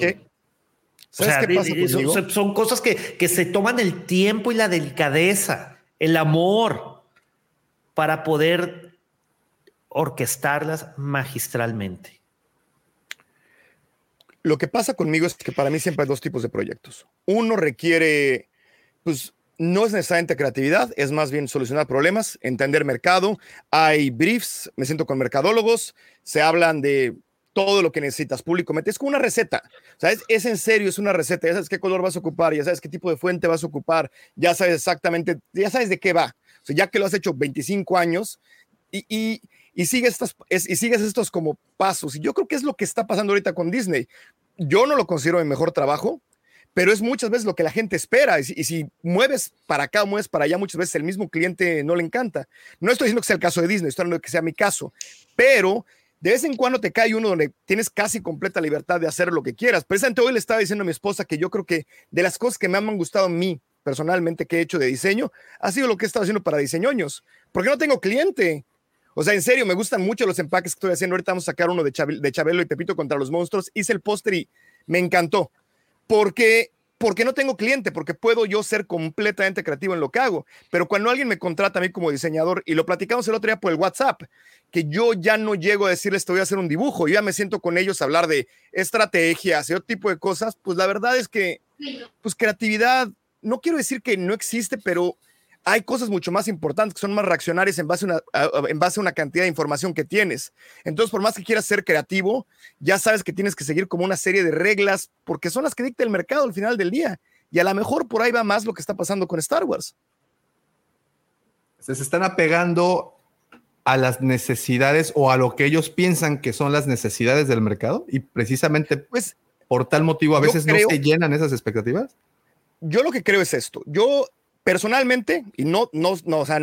O sea, son, cosas que, que se toman el tiempo y la delicadeza, el amor, para poder orquestarlas magistralmente. Lo que pasa conmigo es que para mí siempre hay dos tipos de proyectos. Uno requiere, pues, no es necesariamente creatividad, es más bien solucionar problemas, entender mercado. Hay briefs, me siento con mercadólogos, se hablan de todo lo que necesitas público. Es como una receta. ¿Sabes? Es en serio, es una receta. Ya sabes qué color vas a ocupar, ya sabes qué tipo de fuente vas a ocupar, ya sabes exactamente, ya sabes de qué va. O sea, ya que lo has hecho 25 años y, y sigues, estas, y sigues estos como pasos. Y yo creo que es lo que está pasando ahorita con Disney. Yo no lo considero mi mejor trabajo, pero es muchas veces lo que la gente espera. Y si, y si, mueves para acá o mueves para allá, muchas veces el mismo cliente no le encanta. No estoy diciendo que sea el caso de Disney, estoy de que sea mi caso, pero de vez en cuando te cae uno donde tienes casi completa libertad de hacer lo que quieras. Precisamente hoy le estaba diciendo a mi esposa que yo creo que de las cosas que me han gustado a mí personalmente que he hecho de diseño, ha sido lo que he estado haciendo para diseñoños, porque no tengo cliente. O sea, en serio, me gustan mucho los empaques que estoy haciendo. Ahorita vamos a sacar uno de, de Chabelo y Pepito contra los monstruos. Hice el póster y me encantó, porque porque no tengo cliente, porque puedo yo ser completamente creativo en lo que hago. Pero cuando alguien me contrata a mí como diseñador, y lo platicamos el otro día por el WhatsApp, que yo ya no llego a decirles, te voy a hacer un dibujo, yo ya me siento con ellos a hablar de estrategias y otro tipo de cosas, pues la verdad es que, pues creatividad, no quiero decir que no existe, pero hay cosas mucho más importantes que son más reaccionarias en base, a una, en base a una cantidad de información que tienes. Entonces, por más que quieras ser creativo, ya sabes que tienes que seguir como una serie de reglas porque son las que dicta el mercado al final del día. Y a lo mejor por ahí va más lo que está pasando con Star Wars. Se están apegando a las necesidades o a lo que ellos piensan que son las necesidades del mercado y precisamente pues por tal motivo a veces no se llenan esas expectativas. Yo lo que creo es esto. Yo personalmente, y no, no, no, o sea,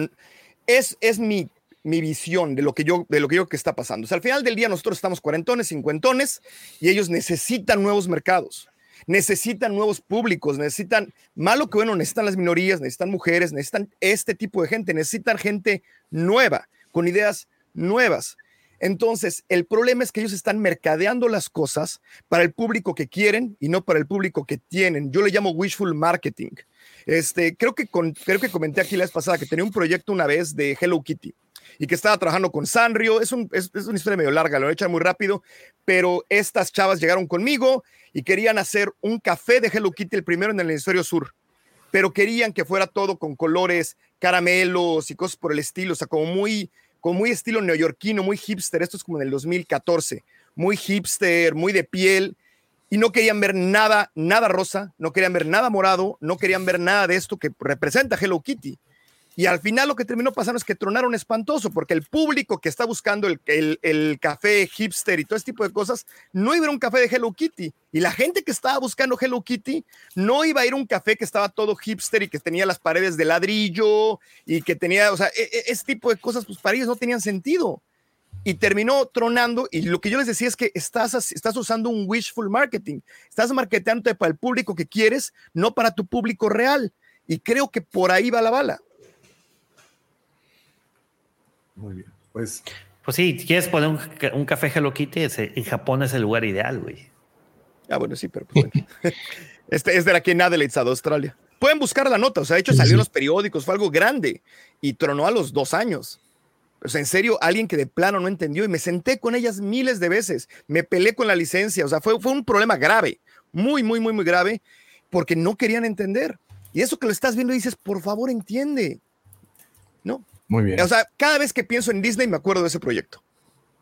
es, es mi, mi visión de lo que yo, de lo que yo que está pasando. O al final del día nosotros estamos cuarentones, cincuentones, y ellos necesitan nuevos mercados, necesitan nuevos públicos, necesitan, malo que bueno, necesitan las minorías, necesitan mujeres, necesitan este tipo de gente, necesitan gente nueva, con ideas nuevas. Entonces, el problema es que ellos están mercadeando las cosas para el público que quieren y no para el público que tienen. Yo le llamo wishful marketing. Este, creo que, creo que comenté aquí la vez pasada que tenía un proyecto una vez de Hello Kitty y que estaba trabajando con Sanrio. Es, un, es, es una historia medio larga, lo a echar muy rápido, pero estas chavas llegaron conmigo y querían hacer un café de Hello Kitty, el primero en el hemisferio sur, pero querían que fuera todo con colores, caramelos y cosas por el estilo, o sea, como muy, como muy estilo neoyorquino, muy hipster. Esto es como en el 2014, muy hipster, muy de piel. Y no querían ver nada, nada rosa, no querían ver nada morado, no querían ver nada de esto que representa Hello Kitty. Y al final lo que terminó pasando es que tronaron espantoso, porque el público que está buscando el, el, café hipster y todo este tipo de cosas, no iba a un café de Hello Kitty. Y la gente que estaba buscando Hello Kitty, no iba a ir a un café que estaba todo hipster y que tenía las paredes de ladrillo y que tenía, o sea, e, e, ese tipo de cosas, pues para ellos no tenían sentido. Y terminó tronando. Y lo que yo les decía es que estás, estás usando un wishful marketing. Estás marketeando para el público que quieres, no para tu público real. Y creo que por ahí va la bala. Muy bien. Pues, pues sí, quieres poner un, un café Hello Kitty, ese, en Japón es el lugar ideal, güey. Ah, bueno, sí, pero pues, bueno. este es de aquí en Adelaide, de Australia. Pueden buscar la nota, o sea, de hecho salió en los periódicos, fue algo grande y tronó a los dos años. O sea, en serio, alguien que de plano no entendió y me senté con ellas miles de veces, me peleé con la licencia, o sea, fue, fue un problema grave, muy, muy, muy, muy grave, porque no querían entender. Y eso que lo estás viendo dices, por favor, entiende. No, muy bien. O sea, cada vez que pienso en Disney me acuerdo de ese proyecto.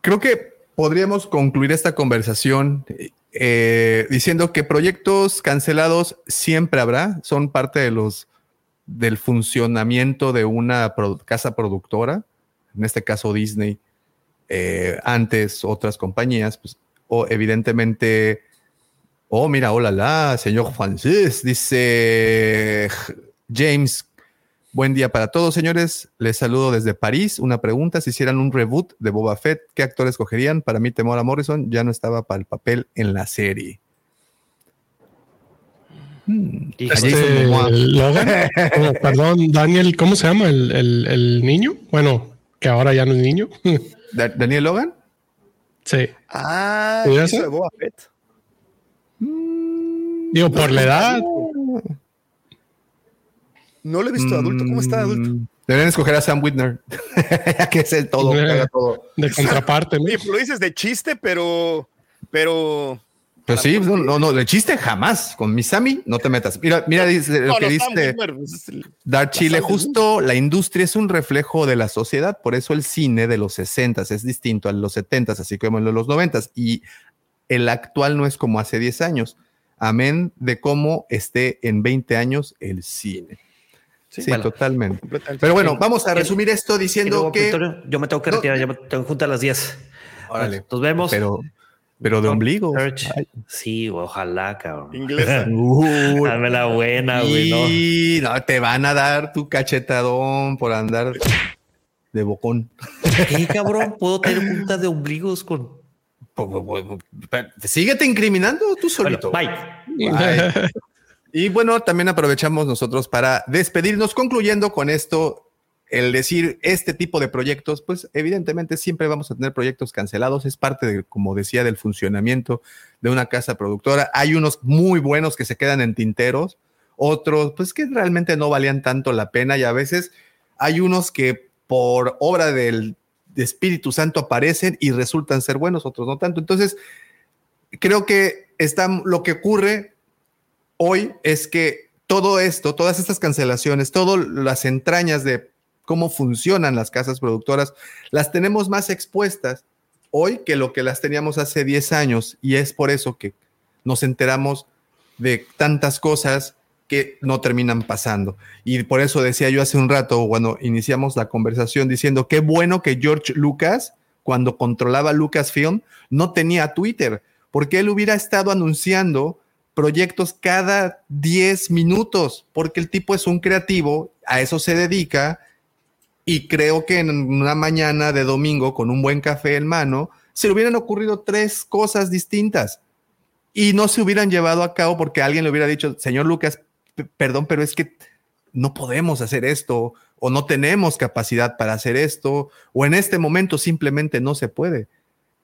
Creo que podríamos concluir esta conversación eh, diciendo que proyectos cancelados siempre habrá, son parte de los del funcionamiento de una casa productora, en este caso Disney, eh, antes otras compañías, pues, o evidentemente, oh, mira, hola, la, señor Francis, dice James Buen día para todos, señores. Les saludo desde París. Una pregunta: si hicieran un reboot de Boba Fett, ¿qué actores cogerían? Para mí, Temora Morrison ya no estaba para el papel en la serie. Hmm. Este, Logan, oh, perdón, Daniel, ¿cómo se llama el, el, el, niño? Bueno, que ahora ya no es niño. ¿Daniel Logan? Sí. Ah, eso de Boba Fett. Digo, por la edad. No lo he visto adulto. ¿Cómo está adulto? Mm, deberían escoger a Sam Whitner, que es el todo, de, todo. De contraparte, ¿no? Sí, lo dices de chiste, pero. Pero. Pues sí, no, no, no, de chiste jamás. Con mi Sammy no te metas. Mira, mira dice, lo que dice Dar Chile, justo la industria es un reflejo de la sociedad, por eso el cine de los 60 es distinto a los 70 así como el de los 90 y el actual no es como hace 10 años. Amén de cómo esté en 20 años el cine. Sí, sí bueno, totalmente. Pero bueno, vamos a resumir esto diciendo que. Victorio, yo me tengo que retirar, no, ya me tengo junta a las 10. Órale. Nos vemos. Pero, pero de ombligo. Sí, ojalá, cabrón. Inglesa. Dame la buena, güey. Y no. no, te van a dar tu cachetadón por andar de bocón. ¿Qué, cabrón? ¿Puedo tener junta de ombligos con. Síguete incriminando tú solito. Bueno, bye. bye. Y bueno, también aprovechamos nosotros para despedirnos, concluyendo con esto, el decir este tipo de proyectos, pues evidentemente siempre vamos a tener proyectos cancelados, es parte, de, como decía, del funcionamiento de una casa productora. Hay unos muy buenos que se quedan en tinteros, otros pues que realmente no valían tanto la pena y a veces hay unos que por obra del Espíritu Santo aparecen y resultan ser buenos, otros no tanto. Entonces, creo que está, lo que ocurre hoy es que todo esto, todas estas cancelaciones, todas las entrañas de cómo funcionan las casas productoras, las tenemos más expuestas hoy que lo que las teníamos hace 10 años y es por eso que nos enteramos de tantas cosas que no terminan pasando. Y por eso decía yo hace un rato, cuando iniciamos la conversación, diciendo qué bueno que George Lucas, cuando controlaba Lucasfilm, no tenía Twitter, porque él hubiera estado anunciando proyectos cada 10 minutos, porque el tipo es un creativo, a eso se dedica, y creo que en una mañana de domingo con un buen café en mano, se le hubieran ocurrido tres cosas distintas y no se hubieran llevado a cabo porque alguien le hubiera dicho, señor Lucas, perdón, pero es que no podemos hacer esto o no tenemos capacidad para hacer esto o en este momento simplemente no se puede,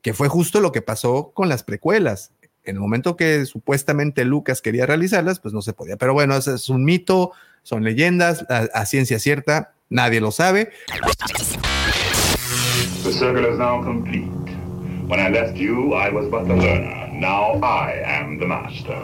que fue justo lo que pasó con las precuelas. En el momento que supuestamente Lucas quería realizarlas, pues no se podía. Pero bueno, es un mito, son leyendas, a, a ciencia cierta, nadie lo sabe. The circle is now complete. When I left you, I was but the learner. Now I am the master.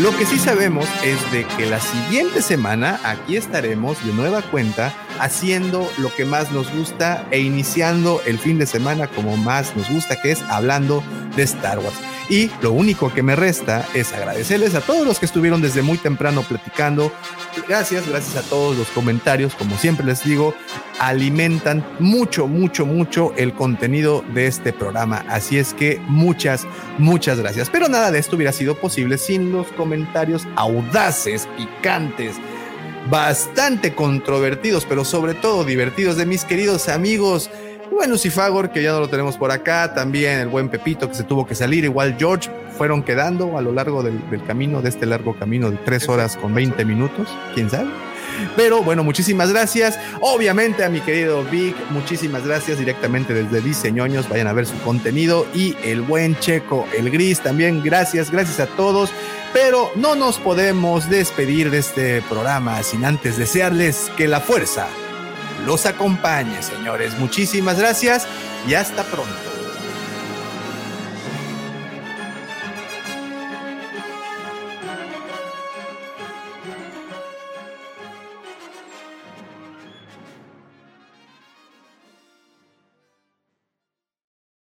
Lo que sí sabemos es de que la siguiente semana aquí estaremos de nueva cuenta haciendo lo que más nos gusta e iniciando el fin de semana como más nos gusta, que es hablando de Star Wars. Y lo único que me resta es agradecerles a todos los que estuvieron desde muy temprano platicando. Gracias, gracias a todos los comentarios. Como siempre les digo, alimentan mucho, mucho, mucho el contenido de este programa. Así es que muchas, muchas gracias. Pero nada de esto hubiera sido posible sin los comentarios audaces, picantes, bastante controvertidos, pero sobre todo divertidos de mis queridos amigos. Buen Lucifagor, que ya no lo tenemos por acá, también el buen Pepito que se tuvo que salir, igual George, fueron quedando a lo largo del, del camino, de este largo camino de tres horas con 20 minutos, quién sabe. Pero bueno, muchísimas gracias. Obviamente a mi querido Vic, muchísimas gracias directamente desde Diseñoños. Vayan a ver su contenido. Y el buen Checo, el Gris también. Gracias, gracias a todos. Pero no nos podemos despedir de este programa sin antes desearles que la fuerza los acompañe, señores. Muchísimas gracias y hasta pronto.